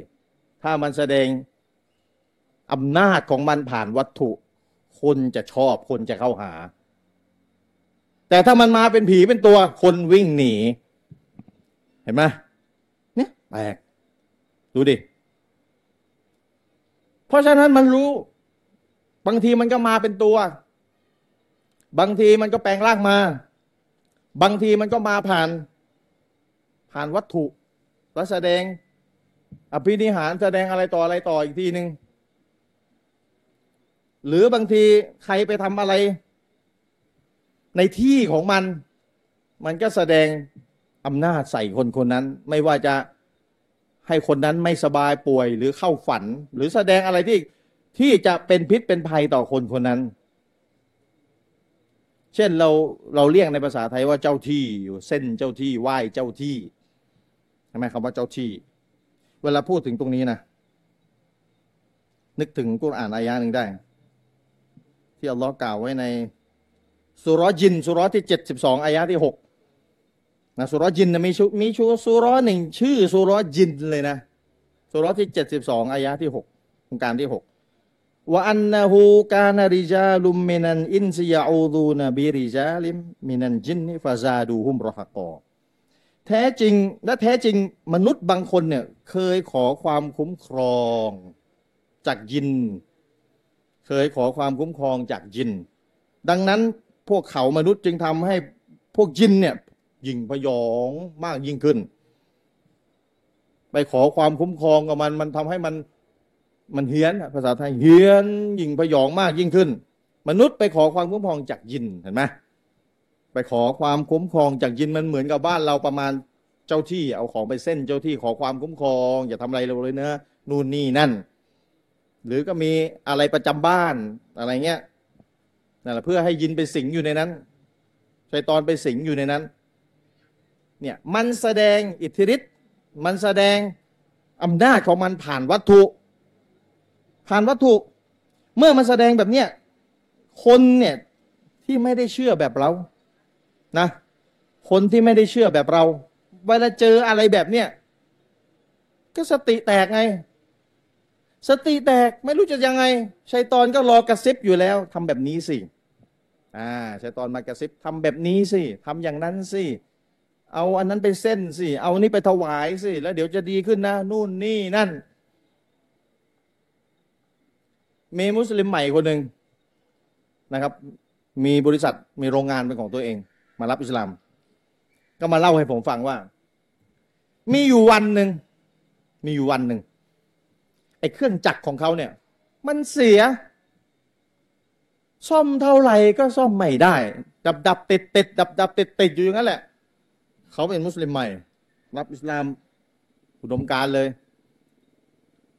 ถ้ามันแสดงอำนาจของมันผ่านวัตถุ คนจะชอบคนจะเข้าหา แต่ถ้ามันมาเป็นผีเป็นตัวคนวิ่งหนี เห็นไหมเนี่ยแปลกดูดิ เพราะฉะนั้นมันรู้ บางทีมันก็มาเป็นตัว บางทีมันก็แปลงร่างมา บางทีมันก็มาผ่าน ผ่านวัตถุแล้วแสดงอภินิหารแสดงอะไรต่ออะไรต่ออีกทีหนึ่ง หรือบางทีใครไปทำอะไร ในที่ของมัน มันก็แสดงอำนาจใส่คนคนนั้น ไม่ว่าจะให้คนนั้นไม่สบายป่วยหรือเข้าฝัน หรือแสดงอะไรที่ที่จะเป็นพิษเป็นภัยต่อคนคนนั้น เช่นเราเราเรียกในภาษาไทยว่าเจ้าที่อยู่เส้นเจ้าที่ไหว้เจ้าที่ใช่ไหมคำว่าเจ้าที่ เวลาพูดถึงตรงนี้นะนึกถึงกุรอานอายะหนึ่งได้ ที่อัลลอฮ์กล่าวไว้ในสุรจินสุรที่เจ็ดสิบสองอายะที่หกนะสุรจินนะมีชุมีชุสุรหนึ่งชื่อสุรจินเลยนะสุรที่เจ็ดสิบสองอายะที่หกองการที่หกว่าอันนะฮูกานาริจาลุมมินันอินซิยาอูดูนบิริจาลิมมินันจินนิฟาซาดูฮุมรอฮกอแท้จริงและแท้จริงมนุษย์บางคนเนี่ยเคยขอความคุ้มครอง จากยิน เคยขอความคุ้มครองจากยิน ดังนั้นพวกเขามนุษย์จึงทำให้พวกยินเนี่ยยิ่งพยองมากยิ่งขึ้น ไปขอความคุ้มครองกับมันมันทำให้มันมันเฮี้ยนภาษาไทยเฮี้ยนยิ่งพยองมากยิ่งขึ้น มนุษย์ไปขอความคุ้มครองจากยินเห็นไหมไปขอความคุ้มครองจากยินมันเหมือนกับบ้านเราประมาณเจ้าที่เอาของไปเส้นเจ้าที่ขอความคุ้มครอง อย่าทำอะไรเราเลยเนะนู่นนี่นั่น หรือก็มีอะไรประจำบ้านอะไรเงี้ยนั่นแหละเพื่อให้ยินไปสิงอยู่ในนั้นชัยตอนไปสิงอยู่ในนั้นเนี่ยมันแสดงอิทธิฤทธิ์มันแสดงอำนาจของมันผ่านวัตถุ ผ่านวัตถุ เมื่อมันแสดงแบบเนี้ยคนเนี่ยที่ไม่ได้เชื่อแบบเรานะคนที่ไม่ได้เชื่อแบบเรา เวลาเจออะไรแบบเนี้ยก็สติแตกไง สติแตกไม่รู้จะยังไงชัยตอนก็รอกระซิบอยู่แล้วทำแบบนี้สิอ่าชัยตอนมากระซิบทำแบบนี้สิทำอย่างนั้นสิเอาอันนั้นไปเส้นสิเอานี้ไปถวายสิแล้วเดี๋ยวจะดีขึ้นนะนู่นนี่นั่น มีมุสลิมใหม่คนหนึ่งนะครับ มีบริษัทมีโรงงานเป็นของตัวเอง มารับอิสลาม ก็มาเล่าให้ผมฟังว่า มีอยู่วันหนึ่งมีอยู่วันหนึ่ง ไอ้เครื่องจักรของเขาเนี่ย มันเสีย ซ่อมเท่าไหร่ก็ซ่อมไม่ได้ ดับดับติดติดดับดับติดติดอยู่อย่างนั้นแหละ เขาเป็นมุสลิมใหม่ รับอิสลามอุดมการเลย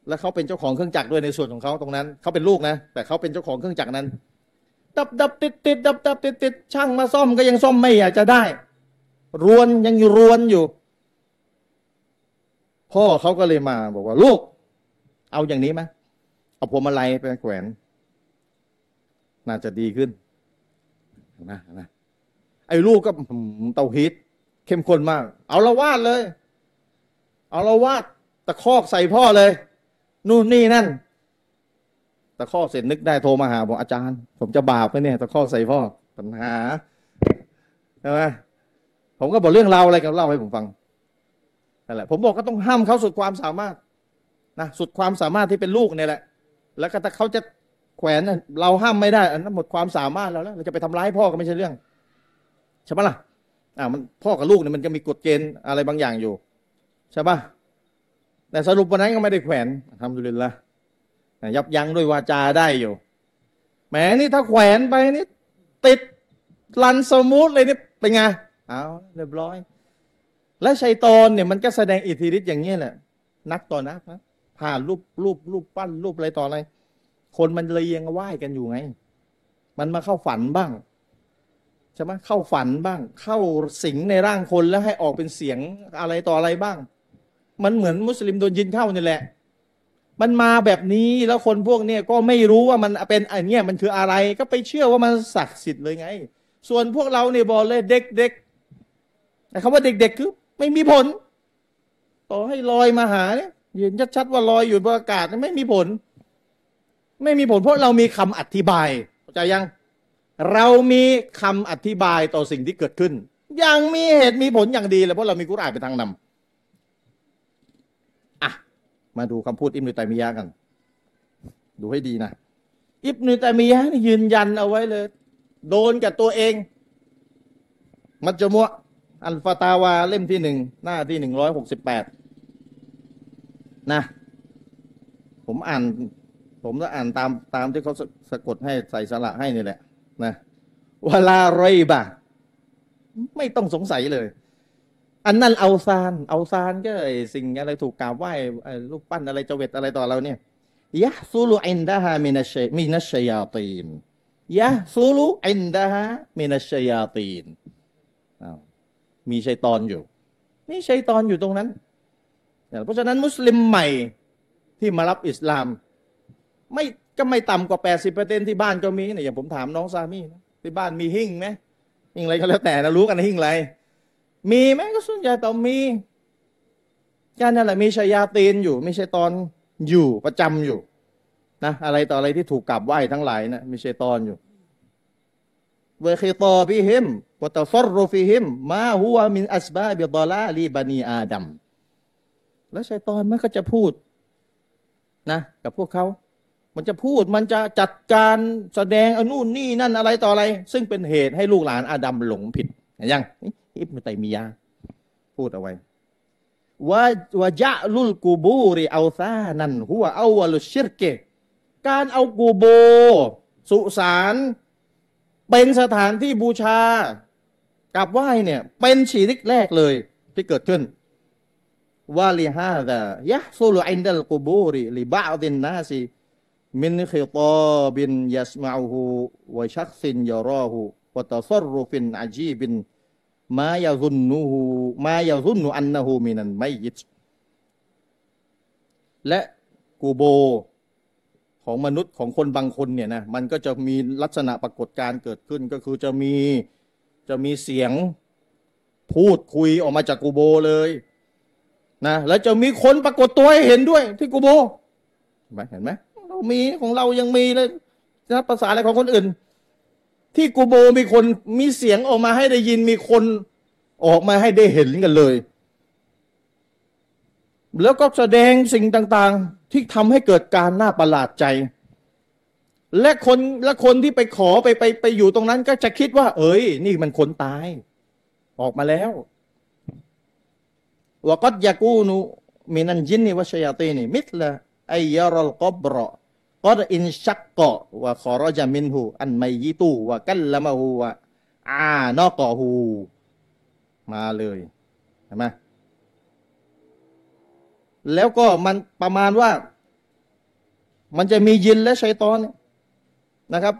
แล้วเขาเป็นเจ้าของเครื่องจักรด้วยในส่วนของเขาตรงนั้น เขาเป็นลูกนะ แต่เขาเป็นเจ้าของเครื่องจักรนั้น ดับดับติดติดดับดับติดติดช่างมาซ่อมก็ยังซ่อมไม่อยากจะได้ รวนยังรวนอยู่ พ่อเขาก็เลยมาบอกว่าลูก เอาอย่างนี้ไหมเอาพวงมาลัยไปแขวน น่าจะดีขึ้นนะนะไอ้ลูกก็เตาฮีตเข้มข้นมาก เอาละวาดเลย เอาละวาดตะคอกใส่พ่อเลย นู่นนี่นั่นตะคอกเสร็จนึกได้โทรมาหาบอกอาจารย์ ผมจะบาปไหมเนี่ยตะคอกใส่พ่อปัญหาใช่ไหมผมก็บอกเรื่องราวอะไรกับเล่าให้ผมฟังนั่นแหละผมบอกก็ต้องห้ามเขาสุดความสามารถ นะสุดความสามารถที่เป็นลูกเนี่ยแหละ แล้วก็ถ้าเขาจะแขวนเราห้ามไม่ได้อันนั้นหมดความสามารถเราแล้วเราจะไปทำร้ายพ่อก็ไม่ใช่เรื่องใช่ปะล่ะอ่ามันพ่อกับลูกเนี่ยมันจะมีกฎเกณฑ์อะไรบางอย่างอยู่ใช่ปะแต่สรุปวันนั้นก็ไม่ได้แขวนทำดุลินละยับยั้งด้วยวาจาได้อยู่แหมนี่ถ้าแขวนไปนี่ติดลันสมูทเลยนี่เป็นไงเอาเรียบร้อย และชัยตอนเนี่ยมันก็แสดงอิทธิฤทธิ์อย่างนี้แหละนักต่อนักนะ ผ่านรูปรูปรูปปั้นรูปอะไรต่ออะไร คนมันเรียงไหว้กันอยู่ไง มันมาเข้าฝันบ้างใช่ไหมเข้าฝันบ้าง เข้าสิงในร่างคนแล้วให้ออกเป็นเสียงอะไรต่ออะไรบ้าง มันเหมือนมุสลิมโดนยินเข้านี่แหละ มันมาแบบนี้แล้วคนพวกเนี้ยก็ไม่รู้ว่ามันเป็นอันเนี้ยมันคืออะไรก็ไปเชื่อว่ามันศักดิ์สิทธิ์เลยไง ส่วนพวกเราเนี่ยบอกเลยเด็กๆแต่คำว่าเด็กๆคือไม่มีผล ต่อให้ลอยมาหาเนี่ย ยืนชัดๆว่าลอยอยู่บนอากาศไม่มีผล ไม่มีผลเพราะเรามีคำอธิบายเข้าใจยัง เรามีคำอธิบายต่อสิ่งที่เกิดขึ้น อย่างมีเหตุมีผลอย่างดีเลยเพราะเรามีกุรอานเป็นทางนำอะมาดูคำพูดอิบนุตัยมียะกัน ดูให้ดีนะอิบนุตัยมียะนี่ยืนยันเอาไว้เลย โดนกับตัวเอง มัจจมัวอัลฟาตาวาเล่มที่หนึ่งหน้าที่หนึ่งร้อยหกสิบแปด นะ ผมอ่าน ผมจะอ่านตามตามที่เขาสะกดให้ใส่สระให้นี่แหละ นะวลาไรบะไม่ต้องสงสัยเลย อันนั้นเอาซาน เอาซานก็ไอสิ่งอะไรถูกกราบไหว้ไอ้รูปปั้นอะไรเจเวตอะไรต่อเราเนี่ยยะซูลุอินดาฮามินัชชัยมินัชชัยาตีนยะซูลุอินดาฮามินัชชัยาตีนอ้าวมีชัยตอนอยู่ นี่ชัยตอนอยู่ตรงนั้น เพราะฉะนั้นมุสลิมใหม่ที่มารับอิสลาม ไม่ก็ไม่ต่ำกว่า 80เปอร์เซ็นที่บ้านก็มีนี่ยอย่างผมถามน้องซามีนะที่บ้านมีหิ้งไหมหิ้งอะไรก็แล้วแต่นะรู้กันหิ้งอะไร มีไหมก็ส่วนใหญ่ต้องมีการนั่นแหละมีชายาตีนอยู่ไม่ใช่ตอนอยู่ประจำอยู่นะอะไรต่ออะไรที่ถูกกลับไหว้ทั้งหลายนะมีชัยตอนอยู่เวคิตอบิฮิมวะตะฟรรุฟิฮิม มาฮุวมินอัสบาบิดอลาลีบันีอาดัม แล้วชัยตอนมันก็จะพูดนะกับพวกเขามันจะพูดมันจะจัดการแสดงอนู่นนี่นั่นอะไรต่ออะไร ซึ่งเป็นเหตุให้ลูกหลานอาดัมหลงผิดยังอิบนุตัยมียะห์พูดเอาไว้ว่าว่าจะลุลกูบูริเอาซานันหัวเอาวลุชิรเกการเอากูโบ สุสานเป็นสถานที่บูชากับไหว้เนี่ย เป็นชีริกแรกเลยที่เกิดขึ้น ولهذا يحصل عند القبور لبعض الناس من خطاب يسمعه وشخص يراه وتصرف عجيب ما يظنه ما يظن أنه من الميتและกูโบของมนุษย์ของคนบางคนเนี่ยนะมันก็จะมีลักษณะปรากฏการเกิดขึ้นก็คือจะมีจะมีเสียงพูดคุยออกมาจากกูโบเลย นะแล้วจะมีคนปรากฏตัวให้เห็นด้วยที่กูโบเห็นไหมเห็นไหมเรามีของเรายังมีเลยนะภาษาอะไรของคนอื่น ที่กูโบมีคนมีเสียงออกมาให้ได้ยินมีคนออกมาให้ได้เห็นกันเลย แล้วก็แสดงสิ่งต่างๆ ที่ทำให้เกิดการน่าประหลาดใจ และคนและคนที่ไปขอไปไปไปอยู่ตรงนั้นก็จะคิดว่า เอ้ย นี่มันคนตาย ออกมาแล้ว วกัดยากูนุมินันจินนิวะชยาตีนิมิตละไอยารัลกบรอกัดอินชักกะวะขอรจามินหูอันไม่ยิตูวะกัลละมะหูวะอานอกอหูมาเลยเห็นไหมแล้วก็มันประมาณว่า มันจะมียินและชัยตอนนะครับ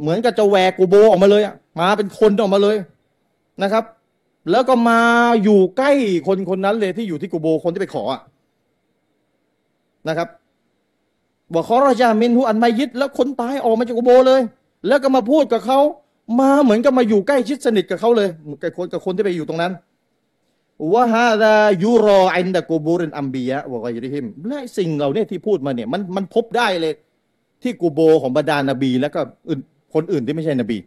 เหมือนกับจะแหวกกูโบออกมาเลยอะมาเป็นคนออกมาเลยนะครับ แล้วก็มาอยู่ใกล้คนคนนั้นเลยที่อยู่ที่กูโบคนที่ไปขออะนะครับบอกขอราชามินหูอันไม่ยิดแล้วคนตายออกมาจากกูโบเลย แล้วก็มาพูดกับเขามาเหมือนกับมาอยู่ใกล้ชิดสนิทกับเขาเลยกับคนกับคนที่ไปอยู่ตรงนั้นوهذا يرى عند قبور الأنبياء وغيرهمและสิ่งเหล่านี้ที่พูดมาเนี่ยมันมันพบได้เลย ที่กูโบของบรรดานบี แล้วก็คนอื่นที่ไม่ใช่นบี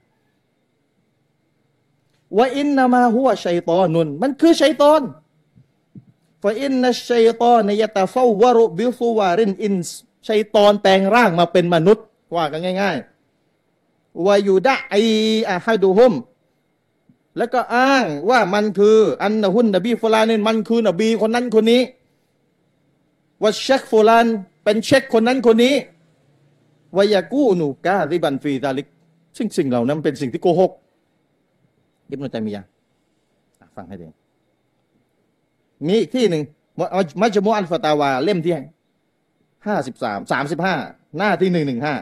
وإنما هو شيطان มันคือชัยตอนفإن الشيطان يتصور بصور الإنسชัยตอนแปลงร่างมาเป็นมนุษย์ ว่ากันง่าย ๆวายูดะไออะฮัดูฮุมแล้วก็อ้างว่ามันคืออันนะฮุนนบีฟุลานินมันคือนบีคนนั้นคนนี้ว่าเชคฟุลานเป็นเช็คคนนั้นคนนี้วายากูนูกาลิบันฟีดาลิก ซึ่งสิ่งเหล่านั้นเป็นสิ่งที่โกหก อิบนุตัยมียะฟังให้ดีมีอีกที่หนึ่งมัจมุอัลฟาตาวา เล่มที่ห้าสิบสามสามสิบห้าหน้าที่หนึ่งหนึ่งห้า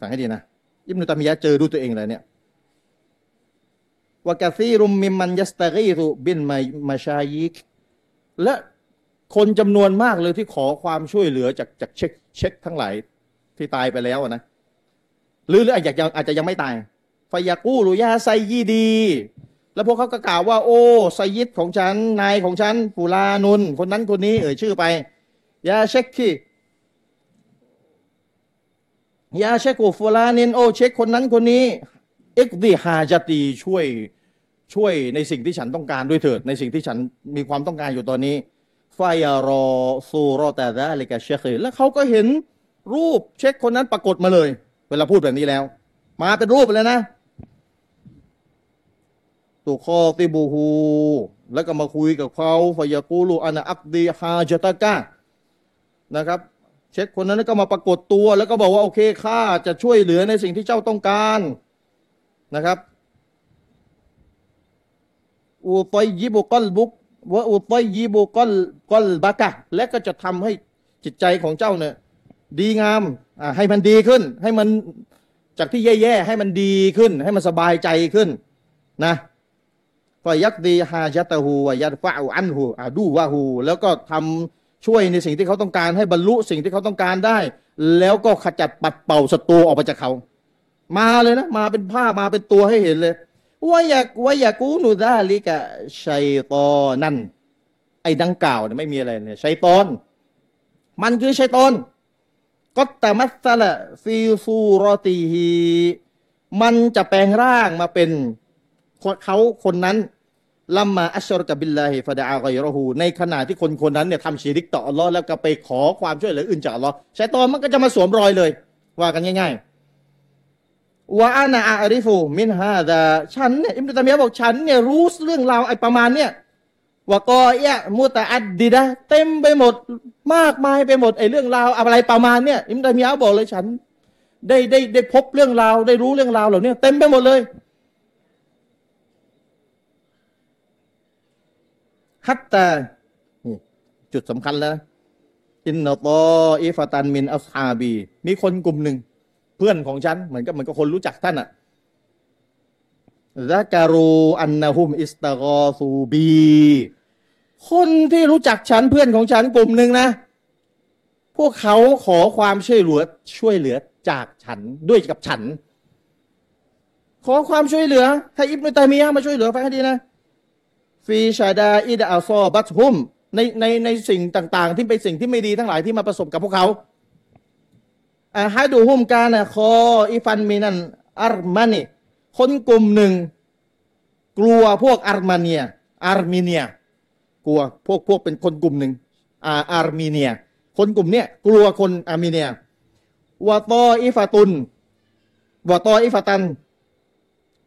ฟังให้ดีนะอิบนุตัมียะเจอดูตัวเองเลยเนี่ยวากาซีรุมมิมมันยัสตารีรุบินมามาชายิกและคนจำนวนมากเลยที่ขอความช่วยเหลือจากจากเช็คเช็คทั้งหลายที่ตายไปแล้วนะหรือหรืออาจจะอาจจะยังไม่ตาย ฟยากูรุยาไซยีดี แล้วพวกเขาก็กล่าวว่า โอ้ไซยิดของฉัน นายของฉันฟูลานุน คนนั้นคนนี้เอ่ยชื่อไป ยาเช็คที่ยาเช็คกูฟูลานินโอเช็คคนนั้นคนนี้เอ็กดีฮาจตีช่วยช่วยในสิ่งที่ฉันต้องการด้วยเถิด ในสิ่งที่ฉันมีความต้องการอยู่ตอนนี้ฟายรอซูรอแต่ละอะไรกับเชคแล้วเขาก็เห็นรูปเช็คคนนั้นปรากฏมาเลย เวลาพูดแบบนี้แล้ว มาเป็นรูปเลยนะ ตุคอติบูฮูแล้วก็มาคุยกับเขาฟยากูลูอานาอักดีฮาจตะกะนะครับ เช็คคนนั้นก็มาปรากฏตัว แล้วก็บอกว่า โอเคข้าจะช่วยเหลือในสิ่งที่เจ้าต้องการนะครับอุตยยิบุกลบุกว่าอุตยยิบุกลกลบากะและก็จะทำให้จิตใจของเจ้าเนี่ยดีงามอ่าให้มันดีขึ้น ให้มันจากที่แย่ๆให้มันดีขึ้น ให้มันสบายใจขึ้นนะ ฟยักดีฮาจัตหูวยัดฟะอันหูอาดูวะหูแล้วก็ทำช่วยในสิ่งที่เขาต้องการให้บรรลุสิ่งที่เขาต้องการได้ แล้วก็ขจัดปัดเป่าศัตรูออกไปจากเขา มาเลยนะ มาเป็นภาพมาเป็นตัวให้เห็นเลยว่าอยากว่าอยากกูนูดาลิกะชัยตอนั่นไอ้ดังกล่าวเนี่ยไม่มีอะไรเนี่ยชัยตอน มันคือชัยตอน ก็แต่มัสละฟีซูรอตีฮีมันจะแปลงร่างมาเป็น เขาคนนั้นลัมมาอัชรกับบิลลาฮิฟะดะอาไกรหูในขณะที่คนคนนั้นเนี่ยทำชีริกต่ออัลลอฮ์แล้วก็ไปขอความช่วยเหลืออื่นจากอัลลอฮ์ชัยตอนมันก็จะมาสวมรอยเลย ว่ากันง่ายๆว่าอานาอาริฟูมินฮาดาฉันเนี่ยอิมรุตามียบอกฉันเนี่ยรู้เรื่องราวไอ้ประมาณเนี่ยว่ากอเอะมุตะอัดดีดะเต็มไปหมดมากมายไปหมดไอ้เรื่องราวอะไรประมาณเนี่ยอิมรุตามียบอกเลยฉัน ได้ได้ได้พบเรื่องราวได้รู้เรื่องราวเหล่านี้เต็มไปหมดเลย ฮัตตาจุดสำคัญแล้ว อินนตออิฟตันมินอัสฮาบี มีคนกลุ่มหนึ่ง เพื่อนของฉัน เหมือนกับเหมือนกับคนรู้จักท่านอะซาการูอันนาฮุมอิสตากอซูบี คนที่รู้จักฉันเพื่อนของฉันกลุ่มหนึ่งนะ พวกเขาขอความช่วยเหลือช่วยเหลือจากฉันด้วยกับฉัน ขอความช่วยเหลือให้อิบนุตัยมียะมาช่วยเหลือฟังให้ดีนะ ฟีชาดาอิดอัลซอบัตฮุมในในในสิ่งต่าง ๆ ที่เป็นสิ่งที่ไม่ดีทั้งหลายที่มาประสบกับพวกเขาอาฮาดูฮุมกานะคออิฟันมินันอาร์มานีคนกลุ่มหนึ่ง กลัวพวกอาร์มาเนีย อาร์เมเนีย กลัวพวกพวกเป็นคนกลุ่มหนึ่งอาอาร์เมเนีย คนกลุ่มเนี้ยกลัวคนอาร์เมเนียวาตออิฟาตุนวาตออิฟาตัน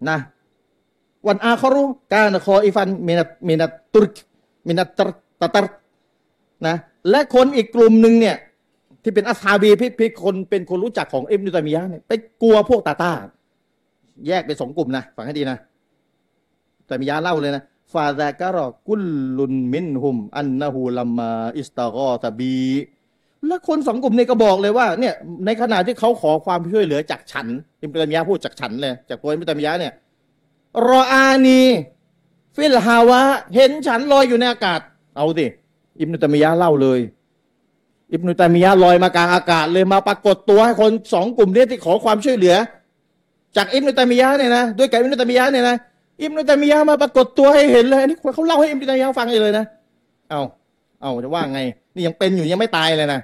นะ วันอาคารุการคออิฟันมินัตมินัตตุรกมินัตตตตรนะและคนอีกกลุ่มหนึ่งเนี่ยที่เป็นอัสฮาบีพี่พี่คนเป็นคนรู้จักของอิบนุตัมียะเนี่ยไปกลัวพวกตาตาแยกเป็นสองกลุ่มนะฟังให้ดีนะแต่มียาเล่าเลยนะฟาดะกะรอกุลลุนมินหุม อันนะฮูลัมมาอิสตากอตบี และคนสองกลุ่มนี้ก็บอกเลยว่าเนี่ยในขณะที่เขาขอความช่วยเหลือจากฉันอิบนุตัมียะพูดจากฉันเลยจากตัวอิบนุตัมียะเนี่ย รออานี في الهواء เห็นฉันลอยอยู่ในอากาศ เอาดิอิบนุตมียะเล่าเลย อิบนุตมียะลอยมากลางอากาศเลยมาปรากฏตัวให้คนสองกลุ่มนี้ที่ขอความช่วยเหลือ จากอิบนุตมียะเนี่ยนะด้วยกับอิบนุตมียะเนี่ยนะอิบนุตมียะมาปรากฏตัวให้เห็นเลยนนี้เขาเล่าให้อิบนุตมียะฟังเลยนะเอาเอาจะว่าไง นี่ยังเป็นอยู่ยังไม่ตายเลยนะ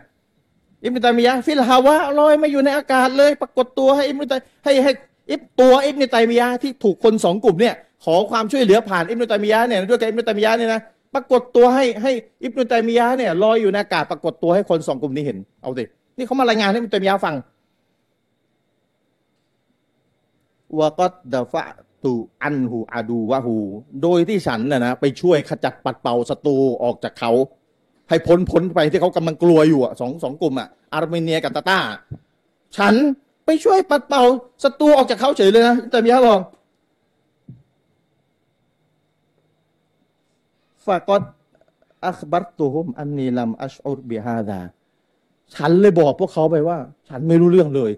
อิบนุตมียะ في الهواء ลอยมาอยู่ในอากาศเลย ปรากฏตัวให้อิบนุตาให้ให้ อิบตัวอิบนตัยมียะที่ถูกคนสองกลุ่มเนี่ยขอความช่วยเหลือผ่านอิบนตัยมียะเนี่ยด้วยกับอิบนตัยมียะเนี่ยนะปรากฏตัวให้ให้อิบนตัยมียะเนี่ยลอยอยู่ในอากาศปรากฏตัวให้คนสองกลุ่มนี้เห็นเอาสินี่เขามารายงานให้อิบนตัยมียะฟังวก็ดฟะตูอันหูอาดูวะหู โดยที่ฉันน่ะนะไปช่วยขจัดปัดเป่าศัตรูออกจากเขา ให้พ้นพ้นไปที่เขากำลังกลัวอยู่อะสองสองกลุ่มอะอาร์เมเนียกับตาตาร์ ฉัน ไปช่วยปัดเป่าศัตรูออกจากเขาเฉยเลยนะแต่มีฮะบอกفقد أخبرتهم أني لم أشعر بهذا ฉันเลยบอกพวกเขาไปว่า ฉันไม่รู้เรื่องเลย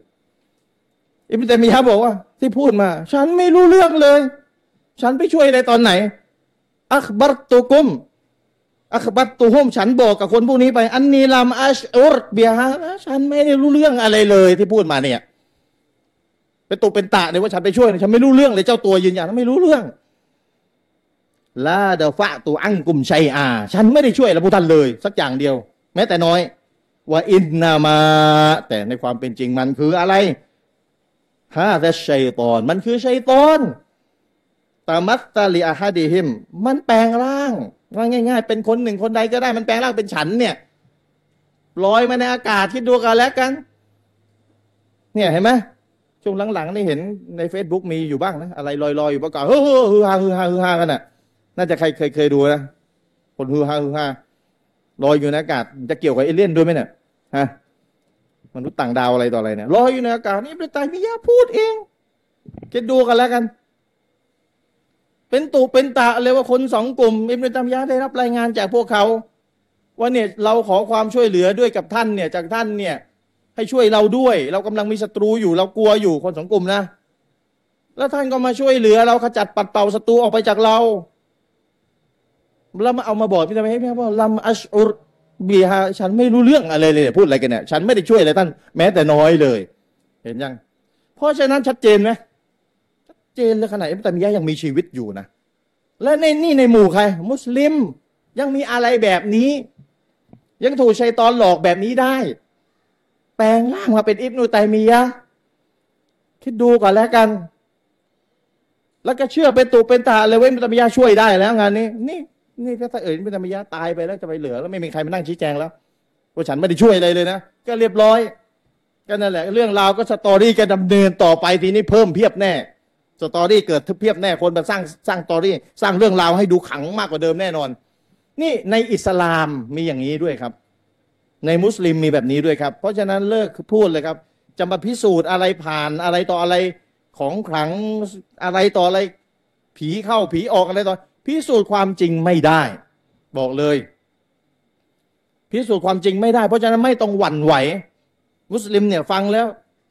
อิบนุตัยมียะบอกว่า ที่พูดมา ฉันไม่รู้เรื่องเลย ฉันไปช่วยอะไรตอนไหน أخبرتكمอัคบัตตุฮุมฉันบอกกับคนพวกนี้ไป อันนีลามอัชอุรเบียฮะฉันไม่ได้รู้เรื่องอะไรเลยที่พูดมาเนี่ย เป็นตุเป็นตะเลยว่าฉันไปช่วยนี่ยฉันไม่รู้เรื่องเลยเจ้าตัวยืนยันว่าไม่รู้เรื่องลาเดฟะตูอังกุมชัยอา ฉันไม่ได้ช่วยละพุท่านเลย สักอย่างเดียว แม้แต่น้อย ว่าอินนามา แต่ในความเป็นจริงมันคืออะไรฮาแต่ชัยตอน มันคือชัยตอนตามัตตาลีอาฮาดีฮิม มันแปลงร่างว่าง่าย ๆ เป็นคนหนึ่งคนใดก็ได้มันแปลงร่างเป็นฉันเนี่ยลอยมาในอากาศคิดดูกันแล้วกัน เนี่ยเห็นไหม ช่วงหลังๆนี่เห็นใน Facebook มีอยู่บ้างนะ อะไรลอยๆ อยู่ประกอบเฮ้อฮือฮาฮือฮาฮือฮากันน่ะ น่าจะใครเคยเคยดูนะ คนฮือฮาฮือฮาลอยอยู่ในอากาศจะเกี่ยวกับเอเลี่ยนด้วยไหมเนี่ยฮะมนุษย์ต่างดาวอะไรต่ออะไรเนี่ยลอยอยู่ในอากาศนี่เป็นตายมิยาพูดเองคิดดูกันแล้วกัน เป็นตุเป็นตะเลยว่าคนสองกลุ่มอิบนุตัมยะได้รับรายงานจากพวกเขา ว่าเนี่ยเราขอความช่วยเหลือด้วยกับท่านเนี่ยจากท่านเนี่ย ให้ช่วยเราด้วย เรากำลังมีศัตรูอยู่เรากลัวอยู่คนสองกลุ่มนะ แล้วท่านก็มาช่วยเหลือ เราขจัดปัดเป่าศัตรูออกไปจากเราแล้วมาเอามาบอกพี่ทำไมให้พี่บอกลัมอัชอุรบีฮาฉันไม่รู้เรื่องอะไรเลย พูดอะไรกันเนี่ย ฉันไม่ได้ช่วยอะไรท่านแม้แต่น้อยเลย เห็นยัง เพราะฉะนั้นชัดเจนไหมชัดเจนเลยขนาดอิบตัมียะยังมีชีวิตอยู่นะ และในนี่ในหมู่ใคร มุสลิมยังมีอะไรแบบนี้ ยังถูกชัยตอนหลอกแบบนี้ได้ แปลงร่างมาเป็นอิบนุตัยมียะคิดดูก่อนแล้วกัน แล้วก็เชื่อเป็นตูเป็นตาเลยเว้ยอิบนุตัยมียะช่วยได้แล้วงานนี้ นี่ นี่ถ้าเอ๋ยเป็นธรรมยะตายไปแล้วจะไปเหลือ แล้วไม่มีใครมานั่งชี้แจงแล้วว่าฉันไม่ได้ช่วยอะไรเลยนะก็เรียบร้อยก็นั่นแหละเรื่องราวก็ story ก็ดำเนินต่อไปทีนี้เพิ่มเพียบแน่ story เกิดเพียบแน่คนมาสร้างสร้าง story สร้างเรื่องราวให้ดูขลังมากกว่าเดิมแน่นอน นี่ในอิสลามมีอย่างนี้ด้วยครับ ในมุสลิมมีแบบนี้ด้วยครับ เพราะฉะนั้นเลิกพูดเลยครับ จะมาพิสูจน์อะไรผ่านอะไรต่ออะไรของขลังอะไรต่ออะไร ผีเข้าผีออกอะไรต่อ พิสูจน์ความจริงไม่ได้ บอกเลย พิสูจน์ความจริงไม่ได้ เพราะฉะนั้นไม่ต้องหวั่นไหว มุสลิมเนี่ยฟังแล้ว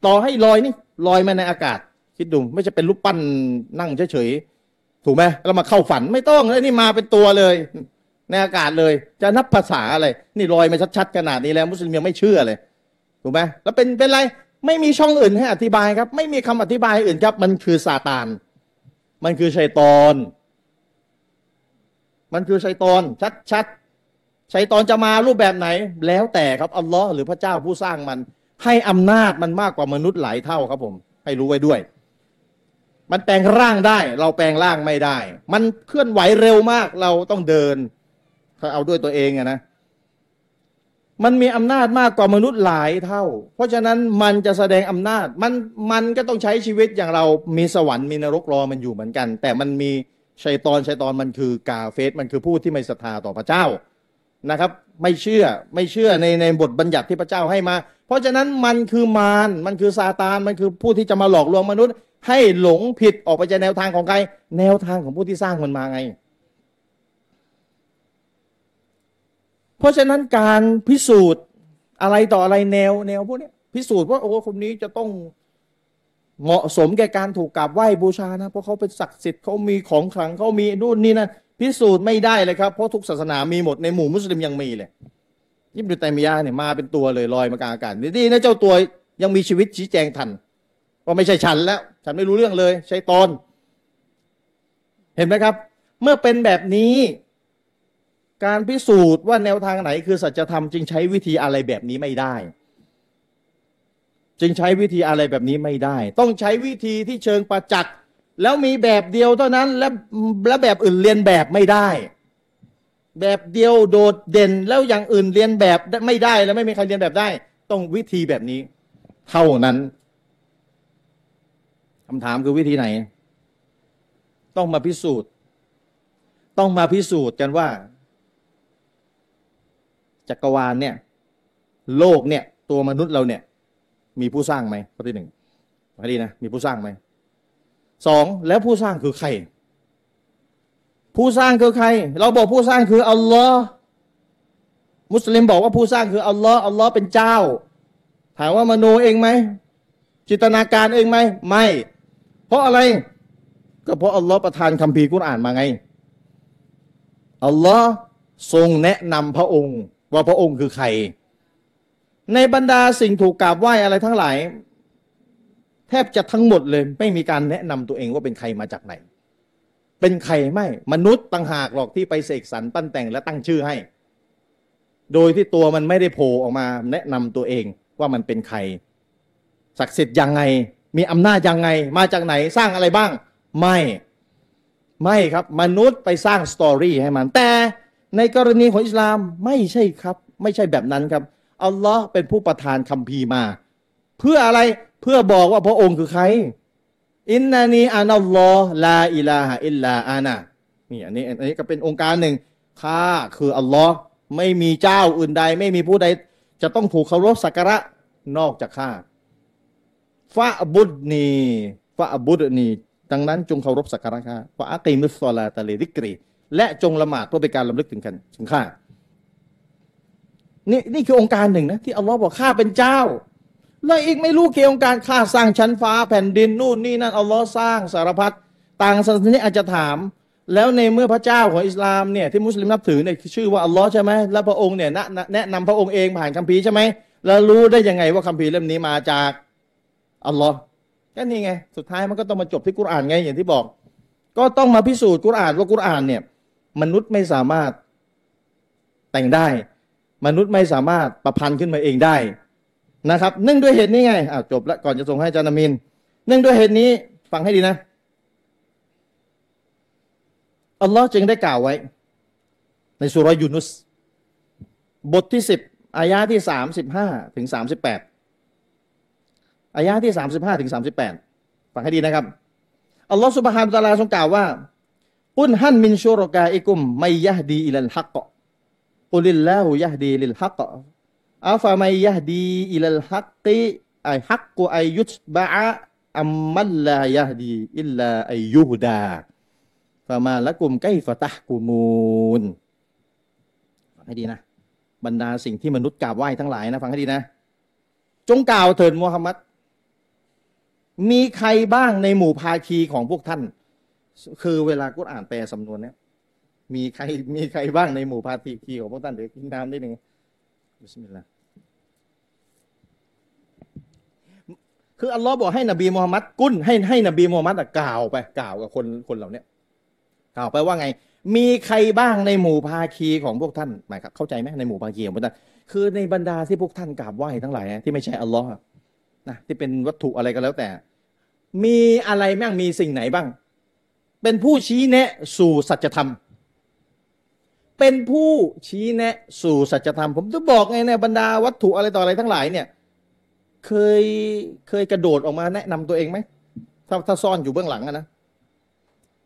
ต่อให้ลอยนี่ลอยมาในอากาศ คิดดูไม่จะเป็นรูปปั้นนั่งเฉยๆถูกไหมแล้วมาเข้าฝันไม่ต้องแล้วนี่มาเป็นตัวเลย ในอากาศเลย จะนับภาษาอะไร นี่ลอยมาชัดๆขนาดนี้แล้ว มุสลิมยังไม่เชื่อเลยถูกไหมแล้วเป็นเป็นไรไม่มีช่องอื่นให้อธิบายครับ ไม่มีคำอธิบายอื่นครับ มันคือซาตาน มันคือชัยตอน มันคือชัยตอน ชัดๆชัยตอนจะมารูปแบบไหน แล้วแต่ครับอัลลอฮ์หรือพระเจ้าผู้สร้างมัน ให้อำนาจมันมากกว่ามนุษย์หลายเท่าครับ ผม ให้รู้ไว้ด้วย มันแปลงร่างได้ เราแปลงร่างไม่ได้ มันเคลื่อนไหวเร็วมาก เราต้องเดิน ถ้าเอาด้วยตัวเองอะนะ มันมีอำนาจมากกว่ามนุษย์หลายเท่า เพราะฉะนั้นมันจะแสดงอำนาจ มันมันก็ต้องใช้ชีวิตอย่างเรา มีสวรรค์มีนรกรอมันอยู่เหมือนกัน แต่มันมีชัยตอนชัยตอนมันคือกาเฟสมันคือผู้ที่ไม่ศรัทธาต่อพระเจ้านะครับ ไม่เชื่อไม่เชื่อในในบทบัญญัติที่พระเจ้าให้มา เพราะฉะนั้นมันคือมารมันคือซาตานมันคือผู้ที่จะมาหลอกลวงมนุษย์ ให้หลงผิดออกไปจากแนวทางของใคร แนวทางของผู้ที่สร้างมันมาไง เพราะฉะนั้นการพิสูจน์อะไรต่ออะไรแนวแนวพวกนี้พิสูจน์ว่าโอ้คนนี้จะต้องเหมาะสมแก่การถูกกราบไหว้บูชานะ เพราะเขาเป็นศักดิ์สิทธิ์เขามีของขลังเขามีนู่นนี่นั่นพิสูจน์ไม่ได้เลยครับ เพราะทุกศาสนามีหมดในหมู่มุสลิมยังมีเลยยิบดุตัยมียาเนี่ยมาเป็นตัวเลยลอยมากลางอากาศนี่นะเจ้าตัวยังมีชีวิตชี้แจงทันว่าไม่ใช่ฉันแล้ว ฉันไม่รู้เรื่องเลยใช่ตอน เห็นไหมครับ เมื่อเป็นแบบนี้ การพิสูจน์ว่าแนวทางไหนคือสัจธรรมจึงใช้วิธีอะไรแบบนี้ไม่ได้ จึงใช้วิธีอะไรแบบนี้ไม่ได้ ต้องใช้วิธีที่เชิงประจักษ์แล้วมีแบบเดียวเท่านั้นและและแบบอื่นเรียนแบบไม่ได้ แบบเดียวโดดเด่นแล้วอย่างอื่นเรียนแบบไม่ได้แล้วไม่มีใครเรียนแบบได้ ต้องวิธีแบบนี้ เท่านั้นคำถามคือวิธีไหน ต้องมาพิสูจน์ ต้องมาพิสูจน์กันว่า จักรวาลเนี่ย โลกเนี่ย ตัวมนุษย์เราเนี่ย มีผู้สร้างไหมข้อที่หนึ่งข้อที่นะมีผู้สร้างไหมสองแล้วผู้สร้างคือใคร ผู้สร้างคือใคร เราบอกผู้สร้างคืออัลลอฮ์มุสลิมบอกว่าผู้สร้างคืออัลลอฮ์อัลลอฮ์เป็นเจ้า ถามว่ามโนเองไหมจินตนาการเองไหมไม่ เพราะอะไร ก็เพราะอัลลอฮ์ประทานคัมภีร์กุรอานมาไงอัลลอฮ์ทรงแนะนำพระองค์ ว่าพระองค์คือใคร ในบรรดาสิ่งถูกกราบไหว้อะไรทั้งหลาย แทบจะทั้งหมดเลย ไม่มีการแนะนำตัวเองว่าเป็นใครมาจากไหน เป็นใครไม่มนุษย์ต่างหากหรอกที่ไปเสกสรรปั้นแต่งและตั้งชื่อให้ โดยที่ตัวมันไม่ได้โผล่ออกมาแนะนำตัวเองว่ามันเป็นใครศักดิ์สิทธิ์ยังไง มีอำนาจยังไง มาจากไหนสร้างอะไรบ้าง ไม่ ไม่ครับ มนุษย์ไปสร้างสตอรี่ให้มัน แต่ ในกรณีของอิสลามไม่ใช่ครับ ไม่ใช่แบบนั้นครับอัลลอฮ์เป็นผู้ประทานคัมภีร์มา เพื่ออะไรเพื่อบอกว่าพระองค์คือใคร อินนานีอานัลลอฮ์ลาอิลาฮะอิลลาอานะนี่อันนี้อันนี้ก็เป็นองค์การหนึ่งข้าคืออัลลอฮ์ไม่มีเจ้าอื่นใด ไม่มีผู้ใด จะต้องถูกเคารพสักการะนอกจากข้าฟะบุดนีฟะบุดนีดังนั้นจงเคารพสักการะข้าฟะอักีมุสซอลาตะเลดิกรี และจงละหมาดเพื่อเป็นการลำลึกถึงกันถึงข้านี่นี่คือองค์การหนึ่งนะที่อัลลอฮ์บอกข้าเป็นเจ้า แล้วอีกไม่รู้เกี่ยวกับการข้าสร้างชั้นฟ้าแผ่นดินนู่นนี่นั่นอัลลอฮ์สร้างสารพัดต่างศาสนาอาจจะถาม แล้วในเมื่อพระเจ้าของอิสลามเนี่ยที่มุสลิมนับถือเนี่ยชื่อว่าอัลลอฮ์ใช่ไหมแล้วพระองค์เนี่ยแนะนำพระองค์เองผ่านคัมภีร์ใช่ไหมแล้วรู้ได้ยังไงว่าคัมภีร์เล่มนี้มาจากอัลลอฮ์ก็นี่ไงสุดท้ายมันก็ต้องมาจบที่กุรอานไงอย่างที่บอก ก็ต้องมาพิสูจน์กุรอานว่ากุรอานเนี่ย มนุษย์ไม่สามารถแต่งได้ มนุษย์ไม่สามารถประพันธ์ขึ้นมาเองได้นะครับเนื่องด้วยเหตุนี้ไงอ่าจบแล้วก่อนจะส่งให้อาจารย์นามินเนื่องด้วยเหตุนี้ฟังให้ดีนะอัลลอฮ์จึงได้กล่าวไว้ ในสุรยูนุส บทที่สิบอายาที่สามสิบห้าถึงสามสิบแปดอายะที่35ถึง38ฟังให้ดีนะครับ อัลลอฮฺสุบฮานตะลาทรงกล่าวว่า กุนฮันมินชูรกาอิกุมไมยะดีอิลัลฮักกุลิลลาหูยะดีลิลฮักอัฟะไมยะดีอิลัลฮักติไอฮักกุไอยุตบะอัมมัลลายะดีอิลลาไอยูฮดาฟะมาละกุมไกฟะตะกุมูนฟังให้ดีนะ บรรดาสิ่งที่มนุษย์กราบไหว้ทั้งหลายนะ ฟังให้ดีนะ จงกล่าวเถิดมูฮัมมัดมีใครบ้างในหมู่ภาคีของพวกท่าน คือเวลากุรอ่านแปลสำนวนเนี้ยมีใครมีใครบ้างในหมู่ภาทีคีของพวกท่านเดี๋ยวกินน้ำนิดหนึ่งبسم الله คืออัลลอฮ์บอกให้นบีมูฮัมมัด قل ให้ให้นบีมูฮัมมัดกล่าวไปกล่าวกับคนคนเหล่านี้กล่าวไปว่าไง มีใครบ้างในหมู่ภาคีของพวกท่านหมายครับเข้าใจไหมในหมู่ภาคีของพวกท่านคือในบรรดาที่พวกท่านกราบไหว้ทั้งหลายที่ไม่ใช่อัลลอฮ์นะที่เป็นวัตถุอะไรก็แล้วแต่ มีอะไรบ้างมีสิ่งไหนบ้าง เป็นผู้ชี้แนะสู่สัจธรรม เป็นผู้ชี้แนะสู่สัจธรรม ผมจะบอกไงในบรรดาวัตถุอะไรต่ออะไรทั้งหลายเนี่ย เคยเคยกระโดดออกมาแนะนำตัวเองไหมถ้าถ้าซ่อนอยู่เบื้องหลังนะ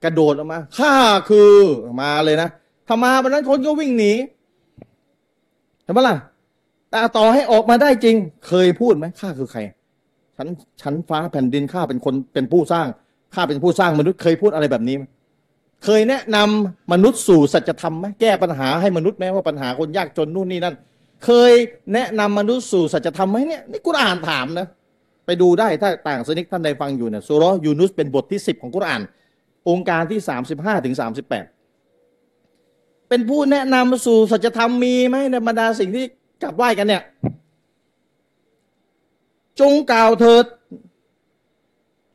กระโดดออกมาข้าคือมาเลยนะถ้ามาวันนั้นคนก็วิ่งหนีเห็นไหมล่ะแต่ต่อให้ออกมาได้จริง เคยพูดไหมข้าคือใครชั้นชั้นฟ้าแผ่นดินข้าเป็นคนเป็นผู้สร้าง ข้าเป็นผู้สร้างมนุษย์เคยพูดอะไรแบบนี้ไหมเคยแนะนำมนุษย์สู่สัจธรรมไหมแก้ปัญหาให้มนุษย์แม้ว่าปัญหาคนยากจนนู่นนี่นั่น เคยแนะนำมนุษย์สู่สัจธรรมไหมเนี่ยนี่กุรอานถามนะไปดูได้ถ้าต่างสนิกท่านใดฟังอยู่เนี่ยสุรยูนุสเป็นบทที่สิบของกุรอาน องค์การที่สามสิบห้าถึงสามสิบแปดเป็นผู้แนะนำสู่สัจธรรมมีไหมในบรรดาสิ่งที่กลับไหว้กันเนี่ย จงกล่าวเถิด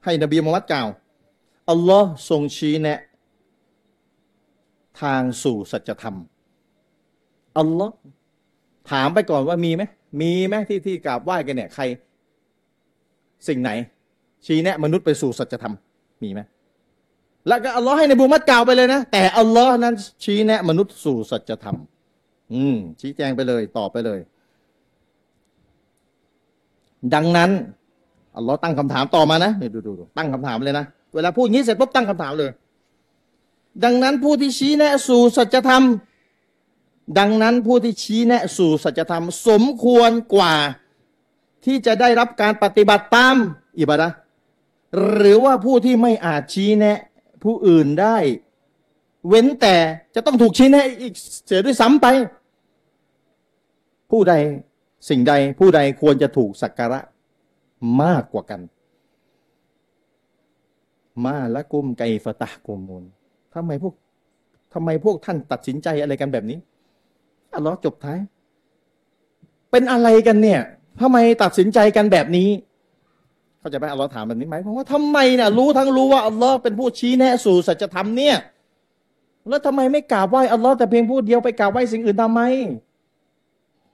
ให้นบีมุฮัมมัดกล่าว อัลลอฮ์ทรงชี้แนะ ทางสู่สัจธรรมอัลลอฮ์ถามไปก่อนว่ามีไหมมีไหมที่ที่กราบไหว้กันเนี่ย ใคร สิ่งไหน ชี้แนะ มนุษย์ไปสู่สัจธรรมมีไหมแล้วก็อัลลอฮ์ให้ในบุมัดกล่าวไปเลยนะ แต่อัลลอฮ์นั้นชี้แนะ มนุษย์สู่สัจธรรม อืม ชี้แจงไปเลยตอบไปเลย ดังนั้นอัลลอฮ์ตั้งคำถามต่อมานะดูดูดูตั้งคำถามเลยนะ เวลาพูดงี้เสร็จปุ๊บตั้งคำถามเลย ดังนั้นผู้ที่ชี้แนะสู่สัจธรรม ดังนั้นผู้ที่ชี้แนะสู่สัจธรรม สมควรกว่า ที่จะได้รับการปฏิบัติตามอิบาดะหรือว่าผู้ที่ไม่อาจชี้แนะ ผู้อื่นได้ เว้นแต่จะต้องถูกชี้แนะอีกเสียด้วยซ้ำไป ผู้ใดสิ่งใดผู้ใดควรจะถูกสักการะมากกว่ากัน มาละกุมไกฟตะกุมุนทำไมพวกทำไมพวกท่านตัดสินใจอะไรกันแบบนี้อัลลอฮ์จบท้าย เป็นอะไรกันเนี่ยทำไมตัดสินใจกันแบบนี้ เขาใจะไปอัลลอฮ์ถามแบบนี้ไหมเพราะว่าทำไมเนี่ยรู้ทั้งรู้ว่าอัลลอฮ์เป็นผู้ชี้แนะสู่สัจธรรมเนี่ย แล้วทำไมไม่กราบไหว้อัลลอฮ์แต่เพียงผู้เดียวไปกราบไหว้สิ่งอื่นทำไม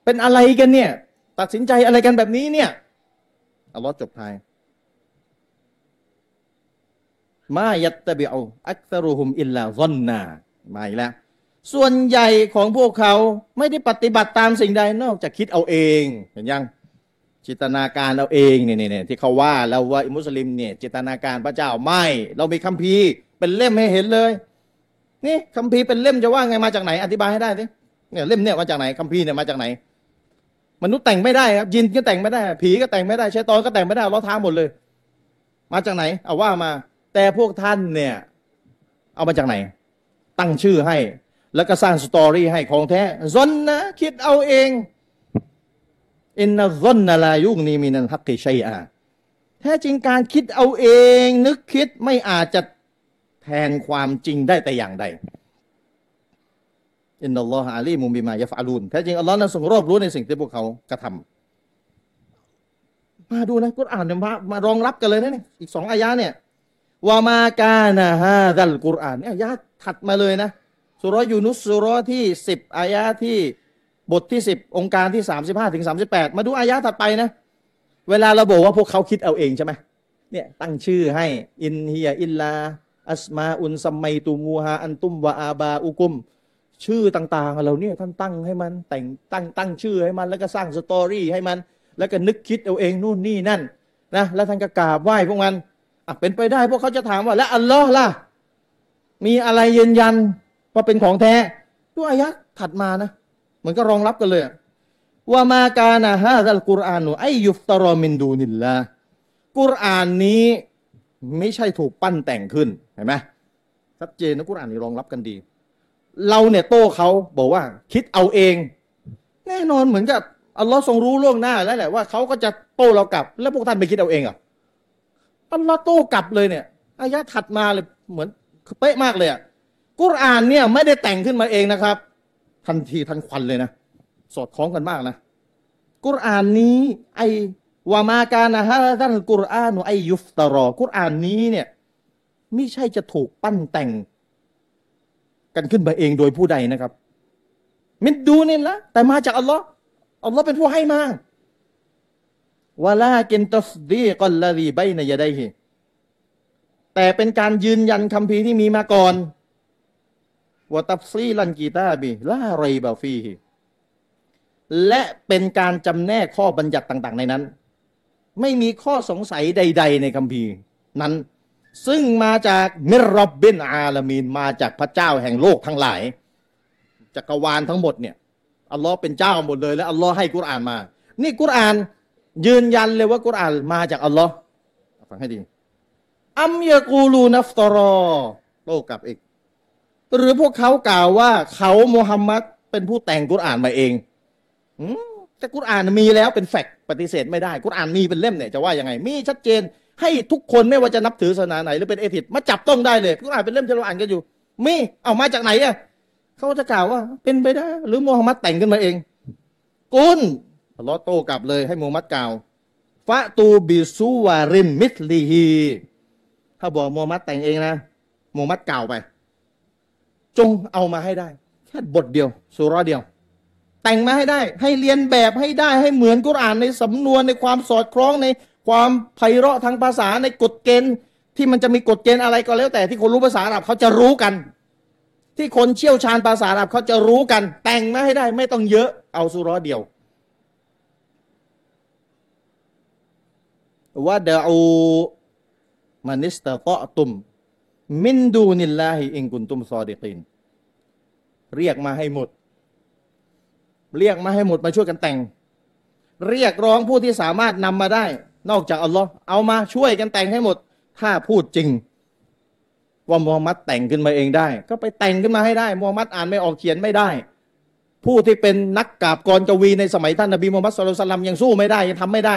เป็นอะไรกันเนี่ย ตัดสินใจอะไรกันแบบนี้เนี่ยอัลลอฮ์จบท้าย มายัตตบิอูอักตรุฮุมอิลลาซอนนามาอีกแล้ว ส่วนใหญ่ของพวกเขาไม่ได้ปฏิบัติตามสิ่งใดนอกจากคิดเอาเองเห็นยังจิตนาการเอาเองเนี่ยเนี่ยที่เขาว่าเราว่ามุสลิมเนี่ยจิตนาการพระเจ้าไม่ เรามีคัมภีร์เป็นเล่มให้เห็นเลย นี่คัมภีร์เป็นเล่มจะว่าไงมาจากไหน อธิบายให้ได้สิเนี่ยเล่มเนี่ยมาจากไหนคัมภีร์เนี่ยมาจากไหน มนุษย์แต่งไม่ได้ครับยินก็แต่งไม่ได้ ผีก็แต่งไม่ได้ใช้ตอนก็แต่งไม่ได้เราท้าหมดเลย มาจากไหน เอาว่ามา แต่พวกท่านเนี่ย เอามาจากไหน ตั้งชื่อให้ แล้วก็สร้าง story ให้ของแท้ ظن นะคิดเอาเองإن الظن لا يغني من الحق شيئا แท้จริงการคิดเอาเอง นึกคิดไม่อาจจะแทนความจริงได้แต่อย่างใดإن الله عليم بما يفعلون แท้จริงอัลลอฮ์นั้นทรงรอบรู้ในสิ่งที่พวกเขากระทำมาดูนะกุรอานเนี่ยมามารองรับกันเลยนะเนี่ยอีกสองอายะเนี่ย وما كان هذا القرآن เนี่ยอายะถัดมาเลยนะสุรยูนุสสุรที่สิบอายะที่บทที่สิบโองการที่สามสิบห้าถึงสามสิบแปดมาดูอายะถัดไปนะ เวลาเราบอกว่าพวกเขาคิดเอาเองใช่ไหมเนี่ยตั้งชื่อให้ إن هي إلا أسماء سميتموها أنتم وآباؤكم ชื่อต่างๆเราเนี่ยท่านตั้งให้มันแต่งตั้งตั้งชื่อให้มัน แล้วก็สร้าง story ให้มัน แล้วก็นึกคิดเอาเองนู่นนี่นั่นนะแล้วท่านก็กราบไหว้พวกมัน เป็นไปได้พวกเขาจะถามว่า แล้วอัลลอฮ์ล่ะ มีอะไรยืนยันว่าเป็นของแท้ด้วยอายะถัดมานะเหมือนก็รองรับกันเลยว่ามากานะฮะซัลกุรอานุไอยุฟตรอมินดูนิลละกุรอานนี้ไม่ใช่ถูกปั้นแต่งขึ้นเห็นไหมชัดเจนนะกุรอานนี้รองรับกันดี เราเนี่ยโต้เขาบอกว่า คิดเอาเอง แน่นอนเหมือนกับอัลลอฮ์ทรงรู้ล่วงหน้าแล้วแหละว่าเขาก็จะโต้เรากลับ แล้วพวกท่านไปคิดเอาเองอะ อัลลอฮ์โต้กลับเลยเนี่ยอายะถัดมาเลยเหมือนเป๊ะมากเลยอะกุรอานเนี่ยไม่ได้แต่งขึ้นมาเองนะครับ ทันทีทันควันเลยนะ สอดคล้องกันมากนะ กุรอานนี้ ไอวามาการนะฮะท่านกุรอานไอยุฟตรอ กุรอานนี้เนี่ยไม่ใช่จะถูกปั้นแต่ง กันขึ้นมาเองโดยผู้ใดนะครับ من دون الله แต่มาจากอัลลอฮ์อัลลอฮ์เป็นผู้ให้มา ولكن تصديق الذي بين يديه แต่เป็นการยืนยันคำพีที่มีมาก่อนวตัฟซีลันกีตาบีลาไรบาฟีฮิและเป็นการจำแนกข้อบัญญัติต่าง ๆ ในนั้น ไม่มีข้อสงสัยใด ๆ ในคัมภีร์นั้น ซึ่งมาจากมิรบบินอาลามีนมาจากพระเจ้าแห่งโลกทั้งหลาย จักรวาลทั้งหมดเนี่ยอัลลอฮ์เป็นเจ้าหมดเลย แล้วอัลลอฮ์ให้กุรอานมา นี่กุรอาน ยืนยันเลยว่ากุรอานมาจากอัลลอฮ์ฟังให้ดีอัมยากูลูนัฟตรอโตกลับอีก หรือพวกเขากล่าวว่าเขาโมฮัมมัดเป็นผู้แต่งกุรอานมาเองแต่กุรอานมีแล้วเป็นแฟกต์ปฏิเสธไม่ได้กุรอานมีเป็นเล่มเนี่ยจะว่ายังไง มีชัดเจน ให้ทุกคนไม่ว่าจะนับถือศาสนาไหนหรือเป็นเอทิดมาจับต้องได้เลยกุรอานเป็นเล่มที่เราอ่านกันอยู่ มีเอามาจากไหนอะเขาจะกล่าวว่า เป็นไปได้ หรือโมฮัมมัดแต่งขึ้นมาเอง กุน อัลลอฮ์โต้กลับเลยให้มฮัมมัดกล่าวฟะตูบิซูวารินมิสลีฮีถ้าบอกมฮัมมัดแต่งเองนะมฮัมมัดกล่าวไป จงเอามาให้ได้ แค่บทเดียวสุราเดียว แต่งมาให้ได้ ให้เรียนแบบให้ได้ให้เหมือนกุรอานในสำนวนในความสอดคล้องในความไพเราะทางภาษาในกฎเกณฑ์ที่มันจะมีกฎเกณฑ์อะไรก็แล้ว แต่ที่คนรู้ภาษาอาหรับเขาจะรู้กัน ที่คนเชี่ยวชาญภาษาอาหรับเขาจะรู้กัน แต่งมาให้ได้ไม่ต้องเยอะเอาสุรเดียว ว่าอูมานิสตะตอตุม มินดูนิลลาฮิอิงกุนตุมซอดิกิน เรียกมาให้หมด เรียกมาให้หมดมาช่วยกันแต่ง เรียกร้องผู้ที่สามารถนำมาได้ นอกจากอัลลอฮ์เอามาช่วยกันแต่งให้หมด ถ้าพูดจริง ว่ามูฮัมมัดแต่งขึ้นมาเองได้ ก็ไปแต่งขึ้นมาให้ได้มูฮัมมัดอ่านไม่ออกเขียนไม่ได้ ผู้ที่เป็นนักกาบกรกวีในสมัยท่านนบีมูฮัมมัดสุลตัลลัมยังสู้ไม่ได้ยังทำไม่ได้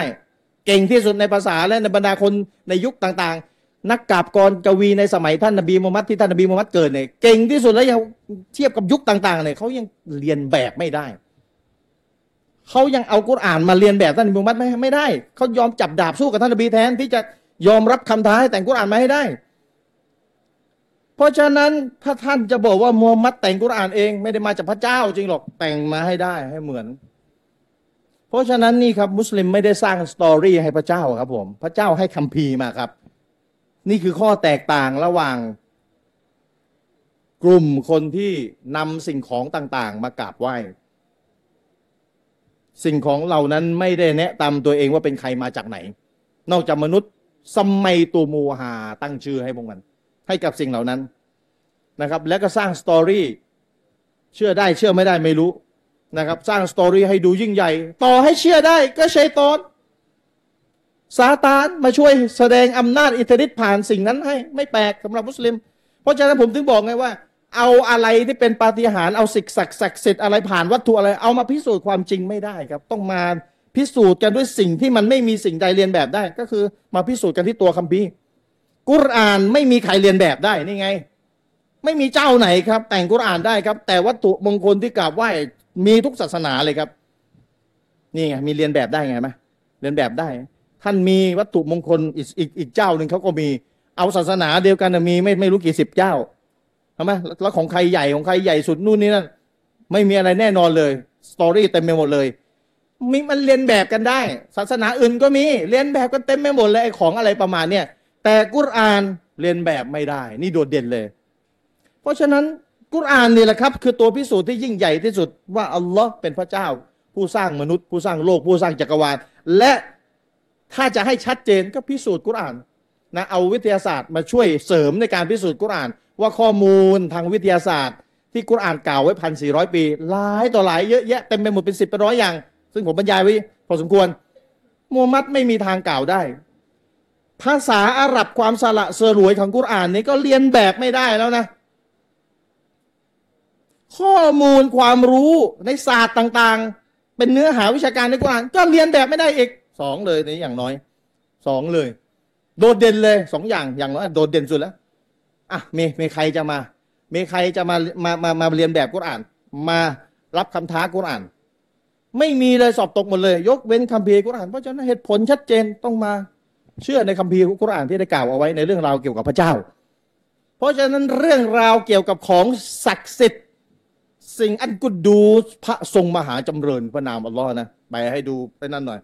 เก่งที่สุดในภาษาและในบรรดาคนในยุคต่างๆ นักกาบกรกวีในสมัยท่านนบีมูฮัมมัดที่ท่านนบีมูฮัมมัดเกิดเนี่ยเก่งที่สุดแล้วยังเทียบกับยุคต่างๆเนี่ยเขายังเรียนแบบไม่ได้เขายังเอากุรอานมาเรียนแบบท่านนบีมูฮัมมัดไม่ไม่ได้เขายอมจับดาบสู้กับท่านนบีแทนที่จะยอมรับคำท้าให้แต่งกุรอานมาให้ได้ เพราะฉะนั้นถ้าท่านจะบอกว่ามูฮัมมัดแต่งกุรอานเอง ไม่ได้มาจากพระเจ้าจริงหรอกแต่งมาให้ได้ให้เหมือน เพราะฉะนั้นนี่ครับมุสลิมไม่ได้สร้างสตอรี่ให้พระเจ้าครับผมพระเจ้าให้คัมภีร์มาครับ นี่คือข้อแตกต่างระหว่าง กลุ่มคนที่นำสิ่งของต่างๆ มากราบไหว้ สิ่งของเหล่านั้นไม่ได้แนะนำตัวเองว่าเป็นใครมาจากไหน นอกจากมนุษย์สมัยตูมูฮาตั้งชื่อให้พวกมัน ให้กับสิ่งเหล่านั้นนะครับ แล้วก็สร้างสตอรี่เชื่อได้เชื่อไม่ได้ไม่รู้ นะครับ สร้างสตอรี่ให้ดูยิ่งใหญ่ ต่อให้เชื่อได้ก็ใชัยตอนซาตานมาช่วยแสดงอำนาจอิทธิฤทธิ์ผ่านสิ่งนั้นให้ไม่แปลกสำหรับมุสลิม เพราะฉะนั้นผมถึงบอกไงว่า เอาอะไรที่เป็นปาฏิหาริย์เอาสิ่งศักดิ์ศักดิ์สิทธิ์อะไรผ่านวัตถุอะไร เอามาพิสูจน์ความจริงไม่ได้ครับ ต้องมาพิสูจน์กันด้วยสิ่งที่มันไม่มีสิ่งใดเรียนแบบได้ ก็คือมาพิสูจน์กันที่ตัวคัมภีร์กุรอานไม่มีใครเรียนแบบได้นี่ไง ไม่มีเจ้าไหนครับ แต่งกุรอานได้ครับ แต่วัตถุมงคลที่กราบไหว้ มีทุกศาสนาเลยครับ นี่ไงมีเรียนแบบได้ไงไหมเรียนแบบได้ ท่านมีวัตถุมงคลอีกอีกอีกเจ้าหนึ่งเขาก็มี เอาศาสนาเดียวกันมีไม่ไม่รู้กี่สิบเจ้าใช่ไหมแล้วของใครใหญ่ของใครใหญ่สุดนู่นนี่นั่นไม่มีอะไรแน่นอนเลยสตอรี่เต็มไปหมดเลยมีมันเรียนแบบกันได้ ศาสนาอื่นก็มีเรียนแบบกันเต็มไปหมดเลยไอ้ของอะไรประมาณเนี้ยแต่กุรอานเรียนแบบไม่ได้ นี่โดดเด่นเลย เพราะฉะนั้น กุรอานนี่แหละครับ คือตัวพิสูจน์ที่ยิ่งใหญ่ที่สุดว่าอัลลอฮ์เป็นพระเจ้า ผู้สร้างมนุษย์ ผู้สร้างโลก ผู้สร้างจักรวาล และถ้าจะให้ชัดเจนก็พิสูจน์กุรอานนะเอาวิทยาศาสตร์มาช่วยเสริมในการพิสูจน์กุรอาน ว่าข้อมูลทางวิทยาศาสตร์ ที่กุรอานกล่าวไว้พันสี่ร้อยปี หลายต่อหลายเยอะแยะเต็มไปหมดเป็นสิบเป็นร้อยอย่าง ซึ่งผมบรรยายไว้พอสมควรมูฮัมมัดไม่มีทางกล่าวได้ ภาษาอาหรับความสละเสรวยของกุรอานนี้ก็เรียนแบบไม่ได้แล้วนะ ข้อมูลความรู้ในศาสตร์ต่างๆ เป็นเนื้อหาวิชาการในกุรอานก็เรียนแบบไม่ได้อีกสองเลยในอย่างน้อยสองเลย โดดเด่นเลยสองอย่างอย่างน้อยโดดเด่นสุดแล้วอะมีมีใครจะมามีใครจะมามามามาเรียนแบบกุรอาน มารับคำท้ากุรอาน ไม่มีเลยสอบตกหมดเลย ยกเว้นคัมภีร์กุรอานเพราะฉะนั้นเหตุผลชัดเจนต้องมาเชื่อในคัมภีร์กุรอานที่ได้กล่าวเอาไว้ในเรื่องราวเกี่ยวกับพระเจ้า เพราะฉะนั้นเรื่องราวเกี่ยวกับของศักดิ์สิทธิ์ สิ่งอันกุดดูสพระทรงมหาจำเริญพระนามอัลลอฮ์นะไปให้ดูไปนั่นหน่อย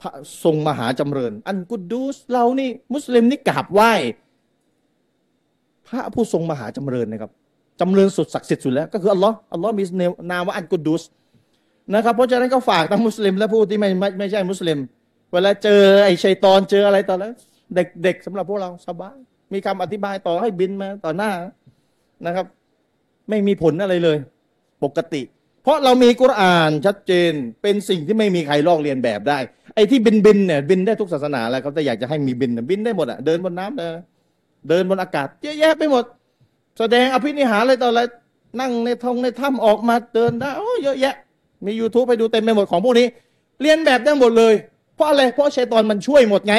พระทรงมหาจำเริญ อันกุดดูสเรานี่ มุสลิมนี่กราบไหว้ พระผู้ทรงมหาจำเริญนะครับจำเริญสุดศักดิ์สิทธิ์สุดแล้ว ก็คืออัลลอฮ์อัลลอฮ์มีนามว่าอันกุดดูสนะครับ เพราะฉะนั้นก็ฝากทั้งมุสลิม และผู้ที่ไม่ไม่ไม่ใช่มุสลิม เวลาเจอไอ้ชัยตอนเจออะไรต่อแล้ว เด็กเด็กสำหรับพวกเราสบายมีคำอธิบายต่อให้บินมาต่อหน้านะครับ ไม่มีผลอะไรเลย ปกติ เพราะเรามีกุรอานชัดเจนเป็นสิ่งที่ไม่มีใครลอกเลียนแบบได้ ไอ้ที่บินบินเนี่ยบินได้ทุกศาสนาแล้วเขาแต่อยากจะให้มีบินบินได้หมดอะเดินบนน้ำเดินเดินบนอากาศเยอะแยะไปหมด แสดงอภินิหารอะไรต่ออะไรนั่งในทงในถ้ำออกมาเดินได้โอ้เยอะแยะ มี YouTube ไปดูเต็มไปหมดของพวกนี้ เรียนแบบได้หมดเลย เพราะอะไร เพราะชัยตอนมันช่วยหมดไง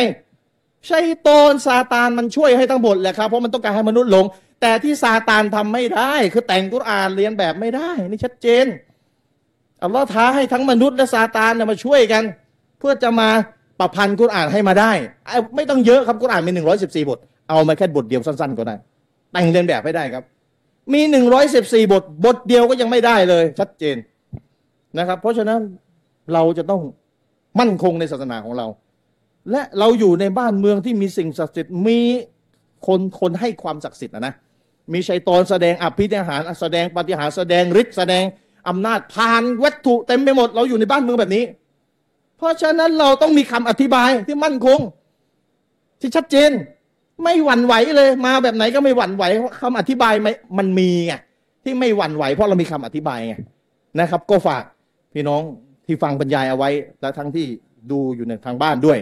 ชัยตอนซาตานมันช่วยให้ทั้งหมดแหละครับ เพราะมันต้องการให้มนุษย์หลง แต่ที่ซาตานทำไม่ได้ คือแต่งกุรอานเรียนแบบไม่ได้ นี่ชัดเจนอัลลอฮ์ท้าให้ทั้งมนุษย์และซาตานเนี่ยมาช่วยกัน เพื่อจะมาประพันธ์กุรอานให้มาได้ไอ้ไม่ต้องเยอะครับกุรอานมีหนึ่งร้อยสิบสี่บท เอามาแค่บทเดียวสั้น ๆ ก็ได้ แต่งเรียนแบบให้ได้ครับ มีหนึ่งร้อยสิบสี่บท บทเดียวก็ยังไม่ได้เลย ชัดเจนนะครับ เพราะฉะนั้นเราจะต้องมั่นคงในศาสนาของเรา และเราอยู่ในบ้านเมืองที่มีสิ่งศักดิ์สิทธิ์มีคนคนให้ความศักดิ์สิทธิ์นะนะ มีชัยตอนแสดงอภินิหารแสดงปฏิหารแสดงฤทธิ์แสดงอำนาจผ่านวัตถุเต็มไปหมดเราอยู่ในบ้านเมืองแบบนี้ เพราะฉะนั้นเราต้องมีคำอธิบายที่มั่นคง ที่ชัดเจน ไม่หวั่นไหวเลย มาแบบไหนก็ไม่หวั่นไหวเพราะคำอธิบายไม่มันมีไงที่ไม่หวั่นไหว เพราะเรามีคำอธิบายไงนะครับ ก็ฝากพี่น้องที่ฟังบรรยายเอาไว้ และทั้งที่ดูอยู่ในทางบ้านด้วย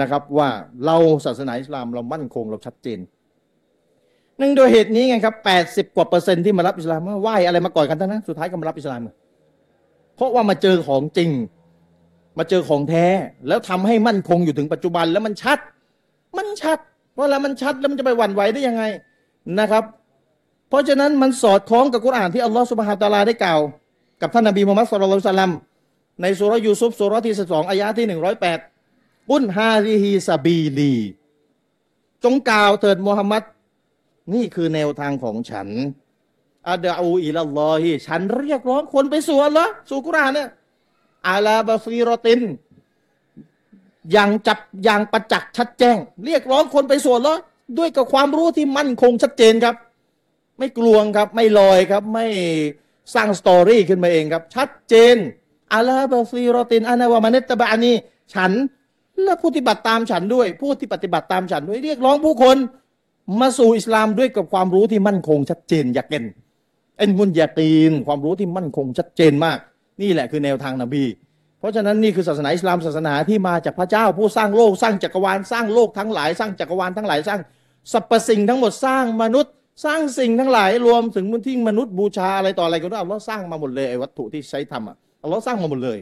นะครับ ว่าเราศาสนาอิสลามเรามั่นคงเราชัดเจน นึ่งโดยเหตุนี้ไงครับแปดสิบกว่าเปอร์เซ็นต์ที่มารับอิสลามไหว้อะไรมาก่อนกันทั้งนั้นสุดท้ายก็มารับอิสลามเพราะว่ามาเจอของจริง มาเจอของแท้ แล้วทำให้มั่นคงอยู่ถึงปัจจุบันแล้วมันชัด มันชัดเพราะอะไรมันชัดแล้วมันจะไปหวั่นไหวได้ยังไงนะครับ เพราะฉะนั้นมันสอดคล้องกับกุรอานที่อัลลอฮฺสุบฮานตะลาได้กล่าว กับท่านนบีมุฮัมมัดสุลลัลสลัมในสุรยูซุฟสุรที่สิบสองอายะที่หนึ่งร้อยแปดกุนฮาริฮีซาบีลีจงกล่าวเถิดมุฮัมมัด นี่คือแนวทางของฉันอาดาอูอิลลอฮีฉันเรียกร้องคนไปสู่อัลลอฮ์สู่กุรานเนี่ยอาลาบาฟีรอตินอย่างจับอย่างประจักษ์ชัดแจ้ง เรียกร้องคนไปสู่อัลลอฮ์ด้วยกับความรู้ที่มั่นคงชัดเจนครับ ไม่กลวงครับ ไม่ลอยครับ ไม่สร้างสตอรี่ขึ้นมาเองครับ ชัดเจนอาลาบาฟีรอตินอานาวามาเนตบานีฉันและผู้ปฏิบัติตามฉันด้วย ผู้ที่ปฏิบัติตามฉันด้วยเรียกร้องผู้คน มาสู่อิสลามด้วยกับความรู้ที่มั่นคงชัดเจนยากเกนเอ็นมุนยาตีน ความรู้ที่มั่นคงชัดเจนมาก นี่แหละคือแนวทางนบี เพราะฉะนั้นนี่คือศาสนาอิสลามศาสนาที่มาจากพระเจ้าผู้สร้างโลกสร้างจักรวาลสร้างโลกทั้งหลาย สร้างจักรวาลทั้งหลายสร้างสรรพสิ่งทั้งหมดสร้างมนุษย์ สร้างสิ่งทั้งหลายรวมถึงมุนที่มนุษย์บูชาอะไรต่ออะไรก็ได้อัลลอฮ์สร้างมาหมดเลยไอ้วัตถุที่ใช้ทำอะอัลลอฮ์สร้างมาหมดเลย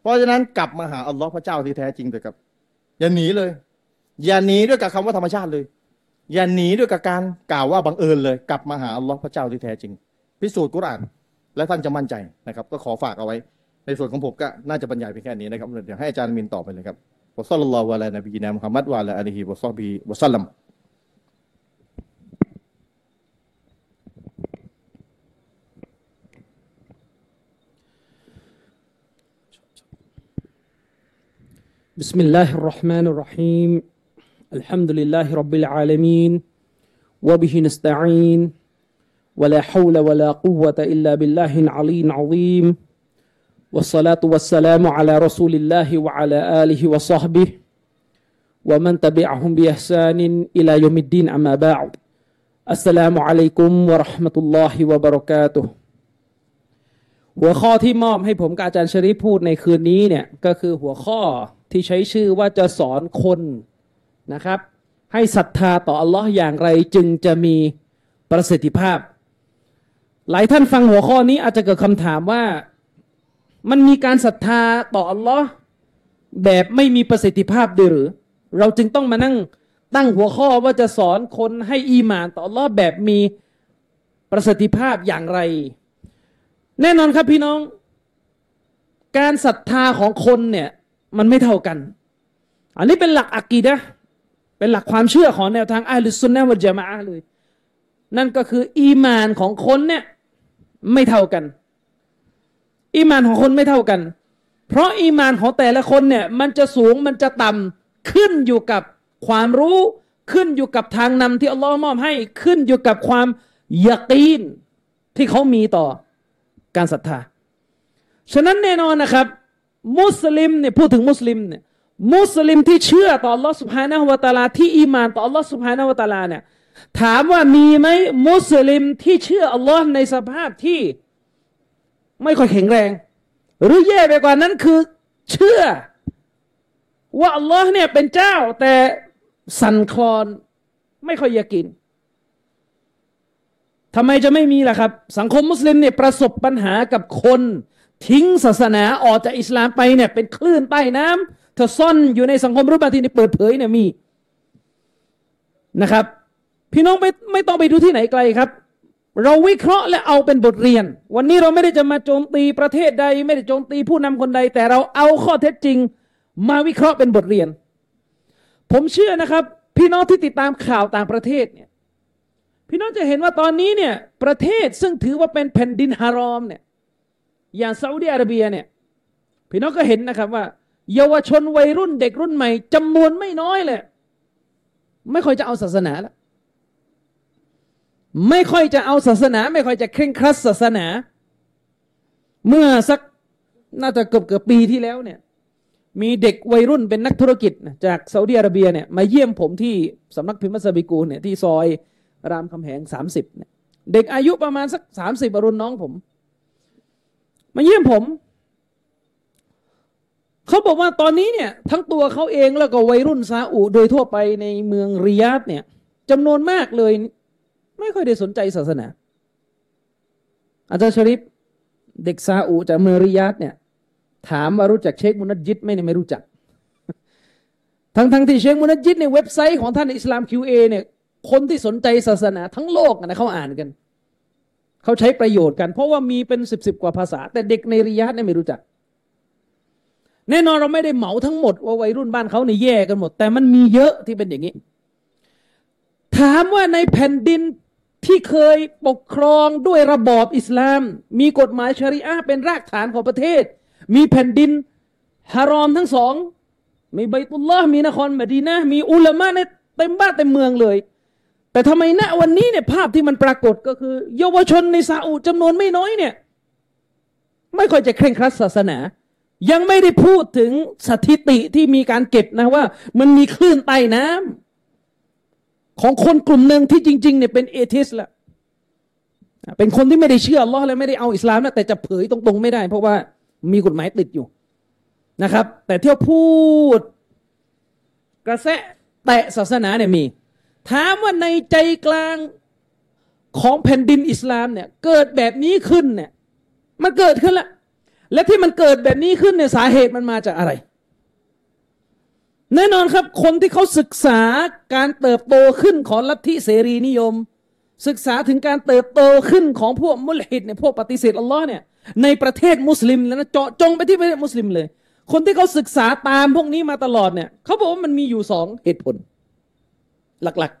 เพราะฉะนั้นกลับมาหาอัลลอฮ์พระเจ้าที่แท้จริงเถอะครับอย่าหนีเลย อย่าหนีด้วยกับคำว่าธรรมชาติเลย อย่าหนีด้วยกับการกล่าวว่าบังเอิญเลย กลับมาหาอัลลอฮ์พระเจ้าที่แท้จริง พิสูจน์กุรอาน และท่านจะมั่นใจนะครับ ก็ขอฝากเอาไว้ ในส่วนของผมก็น่าจะบรรยายเพียงแค่นี้นะครับเดี๋ยวให้อาจารย์มินตอบไปเลยครับوصلى الله على نبينا محمد وعلى آله وصحبه وسلم بسم الله الرحمن الرحيم الحمد لله رب العالمين وبه نستعين ولا حول ولا قوة إلا بالله العلي العظيم والصلاة والسلام على رسول الله وعلى آله وصحبه ومن تبعهم بإحسان إلى يوم الدين أما بعد السلام عليكم ورحمة الله وبركاته หัวข้อที่มอบให้ผมกับอาจารย์ชริฟพูดในคืนนี้เนี่ยก็คือหัวข้อที่ใช้ชื่อว่าจะสอนคน นะครับ ให้ศรัทธาต่ออัลลอฮ์อย่างไรจึงจะมีประสิทธิภาพ หลายท่านฟังหัวข้อนี้อาจจะเกิดคำถามว่ามันมีการศรัทธาต่ออัลลอฮ์แบบไม่มีประสิทธิภาพด้วยหรือ เราจึงต้องมานั่งตั้งหัวข้อว่าจะสอนคนให้อีหมานต่ออัลลอฮ์แบบมีประสิทธิภาพอย่างไร แน่นอนครับพี่น้อง การศรัทธาของคนเนี่ยมันไม่เท่ากัน อันนี้เป็นหลักอักีดะ เป็นหลักความเชื่อของแนวทางอัลลุสซุนนะวัลจามะเลย นั่นก็คือ อีมานของคนเนี่ยไม่เท่ากัน อีมานของคนไม่เท่ากัน เพราะอีมานของแต่ละคนเนี่ยมันจะสูงมันจะต่ำขึ้นอยู่กับความรู้ขึ้นอยู่กับทางนำที่อัลลอฮ์มอบให้ขึ้นอยู่กับความยากีนที่เขามีต่อการศรัทธา ฉะนั้นแน่นอนนะครับ มุสลิมเนี่ยพูดถึงมุสลิมเนี่ย มุสลิมที่เชื่อต่อ Allah سبحانه และ تعالى ที่อีมานต่อ Allah سبحانه และ تعالى เนี่ยถามว่ามีไหมมุสลิมที่เชื่อ Allah ในสภาพที่ไม่ค่อยแข็งแรง หรือแย่ไปกว่านั้นคือเชื่อ ว่า Allah เนี่ยเป็นเจ้า แต่สั่นคลอนไม่ค่อยยากินทำไมจะไม่มีล่ะครับ สังคมมุสลิมเนี่ยประสบปัญหากับคนทิ้งศาสนาออกจากอิสลามไปเนี่ยเป็นคลื่นใต้น้ำ เธอซ่อนอยู่ในสังคมรูปแบบที่เปิดเผยเนี่ยมีนะครับ พี่น้องไม่ไม่ต้องไปดูที่ไหนไกลครับ เราวิเคราะห์และเอาเป็นบทเรียน วันนี้เราไม่ได้จะมาโจมตีประเทศใด ไม่ได้โจมตีผู้นำคนใด แต่เราเอาข้อเท็จจริง มาวิเคราะห์เป็นบทเรียน ผมเชื่อนะครับ พี่น้องที่ติดตามข่าวต่างประเทศเนี่ยพี่น้องจะเห็นว่าตอนนี้เนี่ยประเทศซึ่งถือว่าเป็นแผ่นดินฮารอมเนี่ยอย่างซาอุดิอาระเบียเนี่ยพี่น้องก็เห็นนะครับว่า เยาวชนวัยรุ่นเด็กรุ่นใหม่จำนวนไม่น้อยเลยไม่ค่อยจะเอาศาสนาแล้วไม่ค่อยจะเอาศาสนา ไม่ค่อยจะเคร่งครัดศาสนา เมื่อสักน่าจะเกือบเกือบปีที่แล้วเนี่ย มีเด็กวัยรุ่นเป็นนักธุรกิจจากซาอุดิอาระเบียเนี่ยมาเยี่ยมผมที่สำนักพิมพ์มัสบิกูเนี่ยที่ซอยรามคำแหงสามสิบเนี่ยเด็กอายุประมาณสักสามสิบรุ่นน้องผม มาเยี่ยมผม เขาบอกว่าตอนนี้เนี่ยทั้งตัวเขาเองแล้วก็วัยรุ่นซาอุโดยทั่วไปในเมืองริยาดเนี่ยจำนวนมากเลย ไม่ค่อยได้สนใจศาสนา อาจารย์ชริปเด็กซาอุจากเมืองริยาดเนี่ย ถามว่ารู้จักเชคมุนัดยิดไหมเนี่ยไม่รู้จัก ทั้งทั้งที่เชคมุนัดยิดในเว็บไซต์ของท่านอิสลามคิวเอเนี่ย คนที่สนใจศาสนาทั้งโลกนะเขาอ่านกันเขาใช้ประโยชน์กัน เพราะว่ามีเป็นสิบสิบกว่าภาษา แต่เด็กในริยาดเนี่ยไม่รู้จัก แน่นอนเราไม่ได้เหมาทั้งหมดว่าวัยรุ่นบ้านเขาเนี่ยแย่กันหมด แต่มันมีเยอะที่เป็นอย่างนี้ ถามว่าในแผ่นดินที่เคยปกครองด้วยระบอบอิสลาม มีกฎหมายชริอะเป็นรากฐานของประเทศ มีแผ่นดินฮารอมทั้งสอง มีใบตุลลอมีนครมดีนะมีอุลามะในเต็มบ้านเต็มเมืองเลย แต่ทำไมณวันนี้เนี่ยภาพที่มันปรากฏก็คือ เยาวชนในซาอุจำนวนไม่น้อยเนี่ย ไม่ค่อยจะเคร่งครัดศาสนา ยังไม่ได้พูดถึงสถิติที่มีการเก็บนะว่า มันมีคลื่นใต้น้ำของคนกลุ่มหนึ่งที่จริงๆเนี่ยเป็นเอทิสละเป็นคนที่ไม่ได้เชื่อลอ์และไม่ได้เอาอิสลามนะแต่จะเผยตรงๆไม่ได้ เพราะว่ามีกฎหมายติดอยู่นะครับ แต่เที่ยวพูด กระแสแตะศาสนาเนี่ยมี ถามว่าในใจกลางของแผ่นดินอิสลามเนี่ย เกิดแบบนี้ขึ้นเนี่ยมันเกิดขึ้นละ และที่มันเกิดแบบนี้ขึ้นเนี่ยสาเหตุมันมาจากอะไร แน่นอนครับ คนที่เขาศึกษาการเติบโตขึ้นของลัทธิเสรีนิยม ศึกษาถึงการเติบโตขึ้นของพวกมุลฮิดเนี่ยพวกปฏิเสธอัลลอฮ์เนี่ยในประเทศมุสลิมแล้วนะเจาะจงไปที่ประเทศมุสลิมเลย คนที่เขาศึกษาตามพวกนี้มาตลอดเนี่ยเขาบอกว่ามันมีอยู่สองเหตุผล หลัก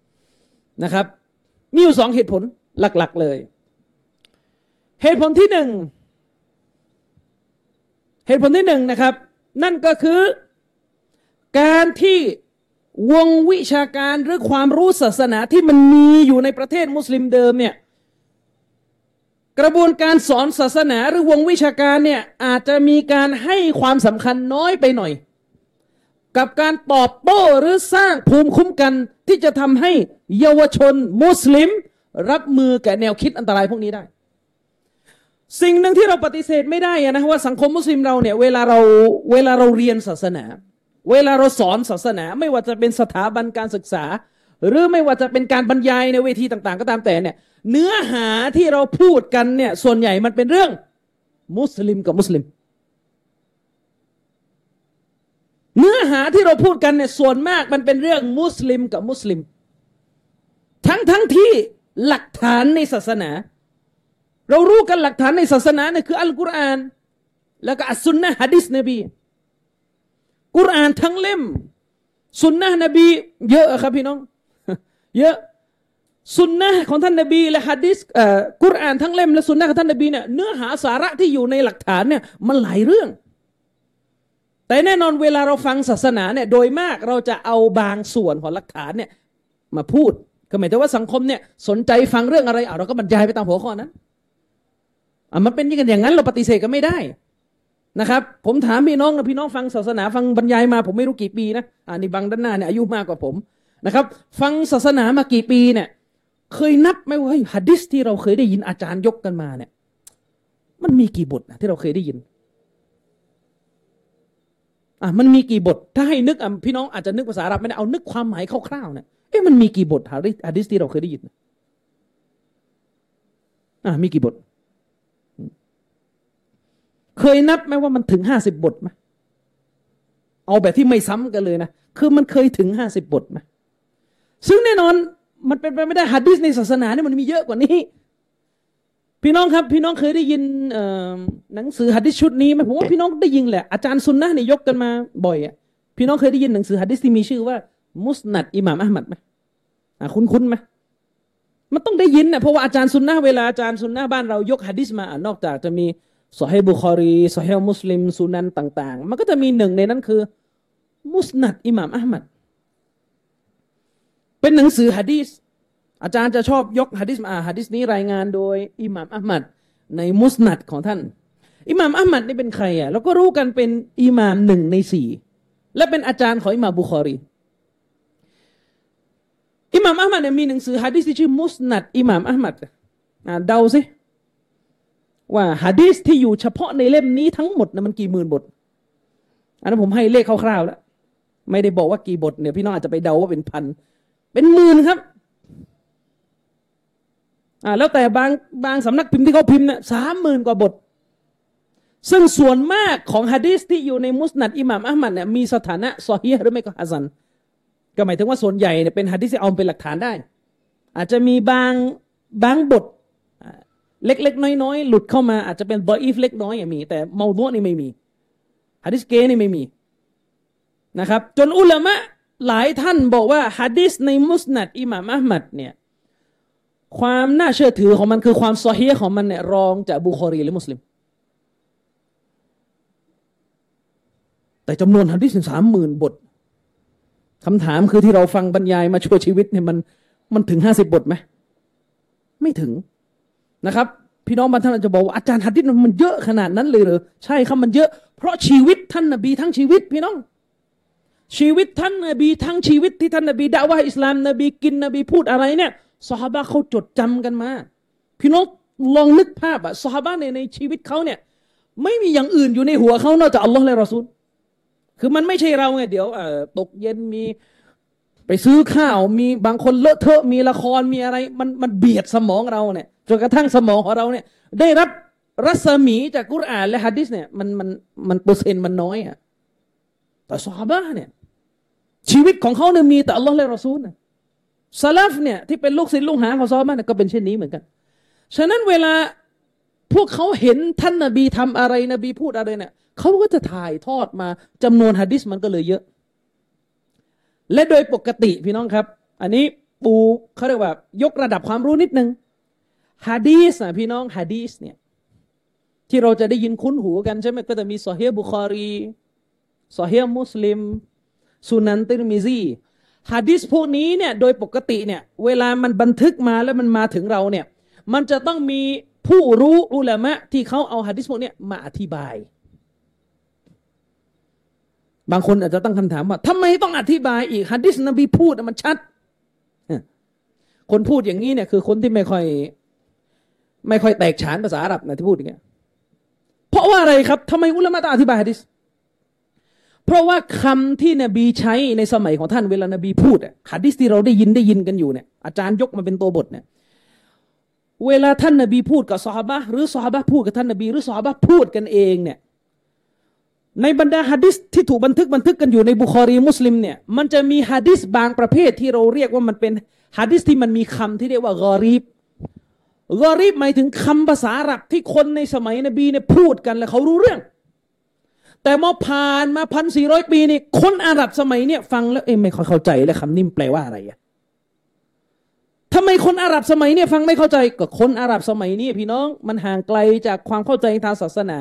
ๆนะครับ มีอยู่สองเหตุผลหลัก ๆ เลย เหตุผลที่หนึ่ง เหตุผลที่หนึ่งนะครับ นั่นก็คือการที่วงวิชาการหรือความรู้ศาสนาที่มันมีอยู่ในประเทศมุสลิมเดิมเนี่ยกระบวนการสอนศาสนาหรือวงวิชาการเนี่ยอาจจะมีการให้ความสำคัญน้อยไปหน่อย กับการตอบโต้หรือสร้างภูมิคุ้มกัน ที่จะทำให้เยาวชนมุสลิม รับมือกับแนวคิดอันตรายพวกนี้ได้ สิ่งหนึ่งที่เราปฏิเสธไม่ได้นะว่าสังคมมุสลิมเราเนี่ยเวลาเราเวลาเราเรียนศาสนา เวลาเราสอนศาสนา ไม่ว่าจะเป็นสถาบันการศึกษา หรือไม่ว่าจะเป็นการบรรยายในเวทีต่าง ๆ ก็ตามแต่เนี่ยเนื้อหาที่เราพูดกันเนี่ยส่วนใหญ่มันเป็นเรื่องมุสลิมกับมุสลิม เนื้อหาที่เราพูดกันเนี่ยส่วนมากมันเป็นเรื่องมุสลิมกับมุสลิม ทั้งทั้งที่หลักฐานในศาสนา เรารู้กันหลักฐานในศาสนาเนี่ยคืออัลกุรอาน แล้วก็อัสซุนนะฮะดิษนบี กุรอานทั้งเล่ม สุนนะนบี เยอะครับพี่น้อง เยอะสุนนะของท่านนบีและฮะดิษกุรอานทั้งเล่มและสุนนะของท่านนบีเนี่ยเนื้อหาสาระที่อยู่ในหลักฐานเนี่ยมันหลายเรื่อง แต่แน่นอนเวลาเราฟังศาสนาเนี่ยโดยมากเราจะเอาบางส่วนของหลักฐานเนี่ยมาพูดก็หมายถึงว่าสังคมเนี่ยสนใจฟังเรื่องอะไรเราก็บรรยายไปตามหัวข้อนั้น อะมันเป็นอย่างนั้นเราปฏิเสธก็ไม่ได้นะครับ ผมถามพี่น้องนะพี่น้องฟังศาสนาฟังบรรยายมา ผมไม่รู้กี่ปีนะอ่านี่บางด้านหน้าเนี่ยอายุมากกว่าผมนะครับ ฟังศาสนามากี่ปีเนี่ย เคยนับไหมว่าฮัดดิสที่เราเคยได้ยินอาจารย์ยกกันมาเนี่ย มันมีกี่บทนะที่เราเคยได้ยินอะมันมีกี่บท ถ้าให้นึกอะพี่น้องอาจจะนึกภาษาอาหรับไม่ได้เอานึกความหมายคร่าวๆเนี่ยเอ๊ะมันมีกี่บทฮัดดิสที่เราเคยได้ยินอะมีกี่บท เคยนับไหมว่ามันถึงห้าสิบบทไหมเอาแบบที่ไม่ซ้ำกันเลยนะ คือมันเคยถึงห้าสิบบทไหมซึ่งแน่นอนมันเป็นไปไม่ได้ฮัดดิสในศาสนาเนี่ยมันมีเยอะกว่านี้ พี่น้องครับ พี่น้องเคยได้ยินหนังสือฮัดดิสชุดนี้ไหมผมว่าพี่น้องได้ยินแหละอาจารย์ซุนนะเนี่ยยกกันมาบ่อยอะพี่น้องเคยได้ยินหนังสือฮัดดิสที่มีชื่อว่า มุสนัดอิหม่ามอัลมัดไหมคุ้นคุ้นไหมมันต้องได้ยินนะเพราะว่าอาจารย์ซุนนะเวลาอาจารย์ซุนนะบ้านเรายกฮัดดิสมาอ่านอกจากจะมี สอฮีบุคอรีสอฮีมุสลิมซุนันต่าง ๆ มันก็จะมีหนึ่งในนั้นคือ มุสนัดอิหม่ามอัลมัดเป็นหนังสือฮะดีษอาจารย์จะชอบยกฮะดีษมาฮะดีษนี้รายงานโดยอิหม่ามอัลมัดในมุสนัดของท่าน อิหม่ามอัลมัดนี่เป็นใครอะเราก็รู้กันเป็นอิหม่ามหนึ่งในสี่และเป็นอาจารย์ของอิหม่ามบุคอรีอิหม่ามอัลมัดเนี่ยมีหนังสือฮะดีษที่ชื่อมุสนัดอิหม่ามอัลมัดอ่าเดาสิ ว่าฮะดีษที่อยู่เฉพาะในเล่มนี้ทั้งหมดนะมันกี่หมื่นบท อันนั้นผมให้เลขคร่าวๆแล้ว ไม่ได้บอกว่ากี่บทเนี่ยพี่น้องอาจจะไปเดาว่าเป็นพัน เป็นหมื่นครับอ่าแล้วแต่บางบางสำนักพิมพ์ที่เขาพิมพ์เนี่ยสามหมื่นกว่าบท ซึ่งส่วนมากของฮะดีษที่อยู่ในมุสนัดอิหม่ามอัลมัดเนี่ยมีสถานะซอฮีหรือไม่ก็ฮัสันก็หมายถึงว่าส่วนใหญ่เนี่ยเป็นฮะดีษที่เอาเป็นหลักฐานได้ อาจจะมีบางบางบท เล็ก ๆ น้อย ๆ หลุดเข้ามาอาจจะเป็นดออีฟเล็กน้อยอย่างมี แต่เมาดุนี่ไม่มีฮะดิษเกนี่ไม่มีนะครับ จนอุลามะหลายท่านบอกว่าฮะดิษในมุสนัดอิหม่ามอัมัดเนี่ยความน่าเชื่อถือของมันคือความซอฮีของมันเนี่ยรองจากบุคอรีหรือมุสลิม แต่จำนวนฮะดิษสามหมื่นบทคำถามคือที่เราฟังบรรยายมาชั่วชีวิตเนี่ยมันมันถึงห้าสิบบทไหมไม่ถึง นะครับ พี่น้องบางท่านอาจจะบอกว่าอาจารย์ฮัดดิษมันเยอะขนาดนั้นเลยเหรอใช่ครับมันเยอะ เพราะชีวิตท่านนบีทั้งชีวิตพี่น้อง ชีวิตท่านนบีทั้งชีวิตที่ท่านนบีด่าว่าอิสลามนบีกินนบีพูดอะไรเนี่ยสฮาบะเขาจดจำกันมา พี่น้องลองนึกภาพอะสฮาบะในในชีวิตเขาเนี่ยไม่มีอย่างอื่นอยู่ในหัวเขานอกจากอัลลอฮ์และรอซูล คือมันไม่ใช่เราไงเดี๋ยวตกเย็นมี ไปซื้อข้าวมีบางคนเลอะเทอะมีละครมีอะไร มันมันเบียดสมองเราเนี่ยจนกระทั่งสมองของเราเนี่ย ได้รับรัศมีจากกุรอานและฮะดิษเนี่ยมันมันมันเปอร์เซ็นต์มันน้อยอะแต่ซอฮาบะเนี่ย ชีวิตของเขาเนี่ยมีแต่อัลลอฮ์และรอซูลนะซาลฟเนี่ยที่เป็นลูกศิษย์ลูกหาของซอฮาบะเนี่ยก็เป็นเช่นนี้เหมือนกัน ฉะนั้นเวลาพวกเขาเห็นท่านนบีทำอะไรนบีพูดอะไรเนี่ยเขาก็จะถ่ายทอดมาจำนวนฮะดิษมันก็เลยเยอะ และโดยปกติพี่น้องครับ อันนี้ปูเขาเรียกว่ายกระดับความรู้นิดนึงฮะดีสนะพี่น้องฮะดีสเนี่ยที่เราจะได้ยินคุ้นหูกันใช่ไหมก็จะมีซอฮีบุคารีซอฮีมุสลิมสุนันติรมิซีฮะดีสพวกนี้เนี่ยโดยปกติเนี่ยเวลามันบันทึกมาแล้วมันมาถึงเราเนี่ยมันจะต้องมีผู้รู้อุลามะที่เขาเอาฮะดิษพวกนี้มาอธิบาย บางคนอาจจะตั้งคำถามว่าทำไมต้องอธิบายอีกฮะดิษนบีพูดมันชัด คนพูดอย่างนี้เนี่ย คือคนที่ไม่ค่อย ไม่ค่อยแตกฉานภาษาอาหรับนะที่พูดอย่างเงี้ยเพราะว่าอะไรครับทำไมอุลามะต้องอธิบายฮะดิษเพราะว่าคำที่นบีใช้ในสมัยของท่านเวลานบีพูดอะฮะดิษที่เราได้ยินได้ยินกันอยู่เนี่ยอาจารย์ยกมาเป็นตัวบทเนี่ยเวลาท่านนบีพูดกับซอฮาบะหรือซอฮาบะพูดกับท่านนบีหรือซอฮาบะพูดกันเองเนี่ย ในบรรดาฮะดิษที่ถูกบันทึกบันทึกกันอยู่ในบุคอรีมุสลิมเนี่ยมันจะมีฮะดิษบางประเภทที่เราเรียกว่ามันเป็นฮะดิษที่มันมีคำที่เรียกว่ากอรีบกอรีบหมายถึงคำภาษาอาหรับที่คนในสมัยนบีเนี่ยพูดกันแล้วเขารู้เรื่อง แต่เมาผ่านมาพันสี่ร้อยปีนี่คนอาหรับสมัยเนี่ยฟังแล้วเอ้ไม่ค่อยเข้าใจแล้วคำนี้แปลว่าอะไรอะทำไมคนอาหรับสมัยเนี่ยฟังไม่เข้าใจก็คนอาหรับสมัยนี้พี่น้องมันห่างไกลจากความเข้าใจทางศาสนา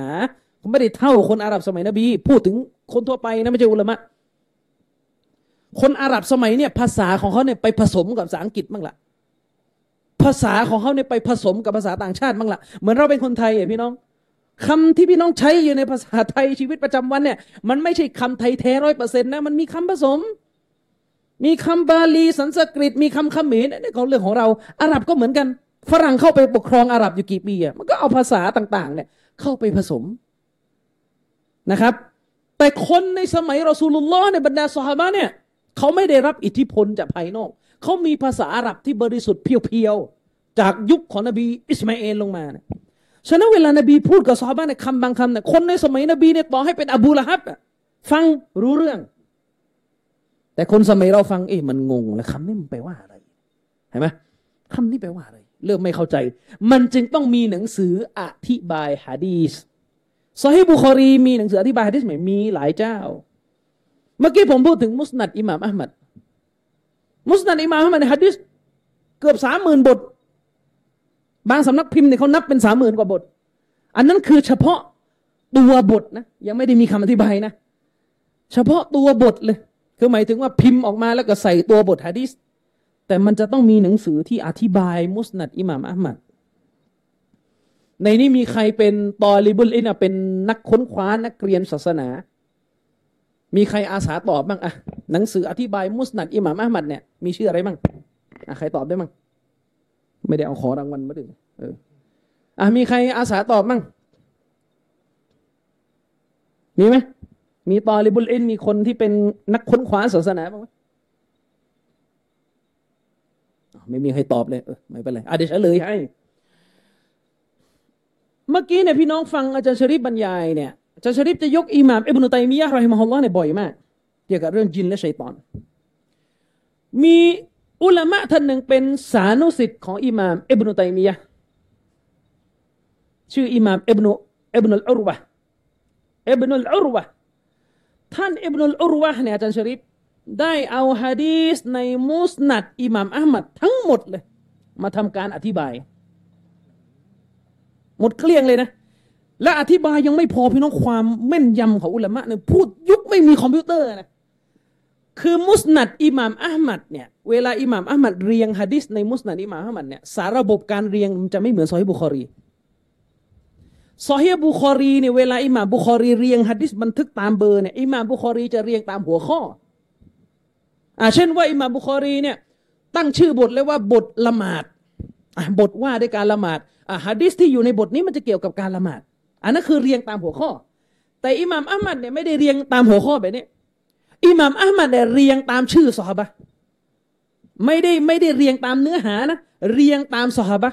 ไม่ได้เท่าคนอาหรับสมัยนบี พูดถึงคนทั่วไปนะไม่ใช่อุลามะคนอาหรับสมัยเนี่ยภาษาของเขาเนี่ยไปผสมกับภาษาอังกฤษบ้างละภาษาของเขาเนี่ยไปผสมกับภาษาต่างชาติบ้างละเหมือนเราเป็นคนไทยอะพี่น้องคำที่พี่น้องใช้อยู่ในภาษาไทยชีวิตประจำวันเนี่ย มันไม่ใช่คำไทยแท้ร้อยเปอร์เซ็นต์นะมันมีคำผสม มีคำบาลีสันสกฤต มีคำเขมรนี่เขาเรื่องของเรา อาหรับก็เหมือนกัน ฝรั่งเข้าไปปกครองอาหรับอยู่กี่ปีอะมันก็เอาภาษาต่างๆเนี่ยเข้าไปผสม นะครับ แต่คนในสมัยรอซูลุลลอฮ์ในบรรดาสหาะเนี่ยเขาไม่ได้รับอิทธิพลจากภายนอก เขามีภาษาอาหรับที่บริสุทธิ์เพียวๆ จากยุคของนบีอิสมาเอลลงมาเนี่ยฉะนั้นเวลานบีพูดกับสหาะเนี่ยคำบางคำเนี่ยคนในสมัยนบีเนี่ยต่อให้เป็นอบูละฮับฟังรู้เรื่อง แต่คนสมัยเราฟังเอ๊ะมันงงแล้วคำนี้มันแปลว่าอะไรเห็นไหมคำนี้แปลว่าอะไรเริ่มไม่เข้าใจ มันจึงต้องมีหนังสืออธิบายฮะดีษ ซอฮีบุคอรี มีหนังสืออธิบายฮะดิษไหมมีหลายเจ้า เมื่อกี้ผมพูดถึงมุสนัดอิหม่ามอัลมัดมุสนัดอิหม่ามอัลมัดในฮะดิษเกือบสามหมื่นบท บางสำนักพิมพ์เนี่ยเขานับเป็นสามหมื่นกว่าบท อันนั้นคือเฉพาะตัวบทนะยังไม่ได้มีคำอธิบายนะ เฉพาะตัวบทเลย คือหมายถึงว่าพิมพ์ออกมาแล้วก็ใส่ตัวบทฮะดิษแต่มันจะต้องมีหนังสือที่อธิบายมุสนัดอิหม่ามอัลมัด ในนี้มีใครเป็นตอลิบุลอินะเป็นนักค้นคว้านักเรียนศาสนา มีใครอาสาตอบบ้างอะหนังสืออธิบายมุสนัดอิหม่ามอัมัดเนี่ยมีชื่ออะไรบ้างอะใครตอบได้บ้างไม่ได้เอาขอรางวัลมาดึงเอออะมีใครอาสาตอบบ้างมีไหมมีตอลิบุลอินมีคนที่เป็นนักค้นคว้าศาสนาบ้างไหมไม่มีใครตอบเลยเออไม่เป็นไรอะเดี๋ยวเฉลยให้ เมื่อกี้เนี่ยพี่น้องฟังอาจารย์ชริปบรรยายเนี่ยอาจารย์ชริปจะยกอิหม่ามอิบนุตัยมียะห์รอฮิมะฮุลลอฮ์เนี่ยบ่อยมากเกี่ยวกับเรื่องจินและชัยตอน มีอุลามะท่านหนึ่งเป็นสานุสิทธิ์ของอิหม่ามอิบนุตัยมียะห์ชื่ออิหม่ามอิบนุอิบนุลอุรวะอิบนุลอุรวะท่านอิบนุลอุรวะเนี่ยอาจารย์ชริปได้เอาฮะดีษในมุสนัดอิหม่ามอัลมัดทั้งหมดเลย มาทำการอธิบาย หมดเกลี้ยงเลยนะ และอธิบายยังไม่พอพี่น้องความแม่นยำของอุลามะเนี่ยพูดยุคไม่มีคอมพิวเตอร์นะคือมุสนัดอิหม่ามอัลมัดเนี่ยเวลาอิหม่ามอัลมัดเรียงฮะดิษในมุสนัดอิหม่ามอัลมัดเนี่ยสารระบบการเรียงมันจะไม่เหมือนซอฮีบุคอรีซอฮีบุคอรีเนี่ยเวลาอิหม่ามบุคอรีเรียงฮะดิษบันทึกตามเบอร์เนี่ยอิหม่ามบุคอรีจะเรียงตามหัวข้ออ่าเช่นว่าอิหม่ามบุคอรีเนี่ยตั้งชื่อบทเลยว่าบทละหมาดอะบทว่าด้วยการละหมาด ฮะดิษที่อยู่ในบทนี้มันจะเกี่ยวกับการละหมาด อันนั้นคือเรียงตามหัวข้อ แต่อิหม่ามอัลมัดเนี่ยไม่ได้เรียงตามหัวข้อแบบนี้อิหม่ามอัลมัดเนี่ยเรียงตามชื่อสฮาบะไม่ได้ไม่ได้เรียงตามเนื้อหานะเรียงตามสฮาบะ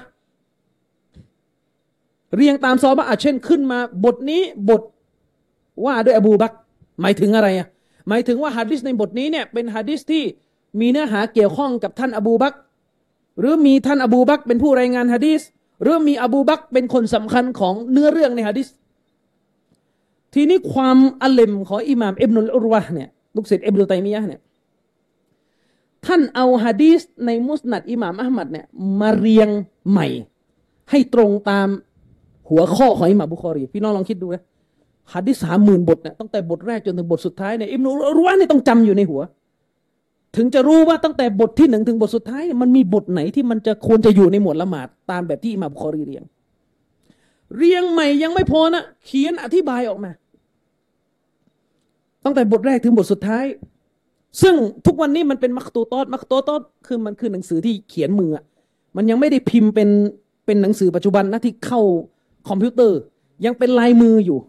เรียงตามซอฮาบะอะเช่นขึ้นมา บทนี้บทว่าด้วยอบูบักหมายถึงอะไรอะหมายถึงว่าฮะดิษในบทนี้เนี่ยเป็นฮะดิษที่มีเนื้อหาเกี่ยวข้องกับท่านอบูบักหรือมีท่านอบูบักเป็นผู้รายงานฮะดิษ หรือมีอบูบักเป็นคนสำคัญของเนื้อเรื่องในฮะดิษทีนี้ความอาเล็มของอิหม่ามอิบนุลอุรวะเนี่ยลูกศิษย์อิบนุตัยมียะเนี่ยท่านเอาฮะดีษในมุสนัดอิหม่ามอะหมัดเนี่ยมาเรียงใหม่ ให้ตรงตามหัวข้อของอิหม่ามบุคอรีพี่น้องลองคิดดูนะฮะดิษสามหมื่นบทเนี่ยตั้งแต่บทแรกจนถึงบทสุดท้ายเนี่ยอิบนุลอุรวะเนี่ยต้องจำอยู่ในหัว ถึงจะรู้ว่าตั้งแต่บทที่หนึ่งถึงบทสุดท้าย มันมีบทไหนที่มันจะควรจะอยู่ในหมวดละหมาดตามแบบที่อิหม่ามบุคอรีเรียง เรียงใหม่ยังไม่พอนะเขียนอธิบายออกมา ตั้งแต่บทแรกถึงบทสุดท้าย ซึ่งทุกวันนี้มันเป็นมักตูตอดมักตูตอดคือมันคือหนังสือที่เขียนมือมันยังไม่ได้พิมพ์เป็นเป็นหนังสือปัจจุบันนะที่เข้าคอมพิวเตอร์ ยังเป็นลายมืออยู่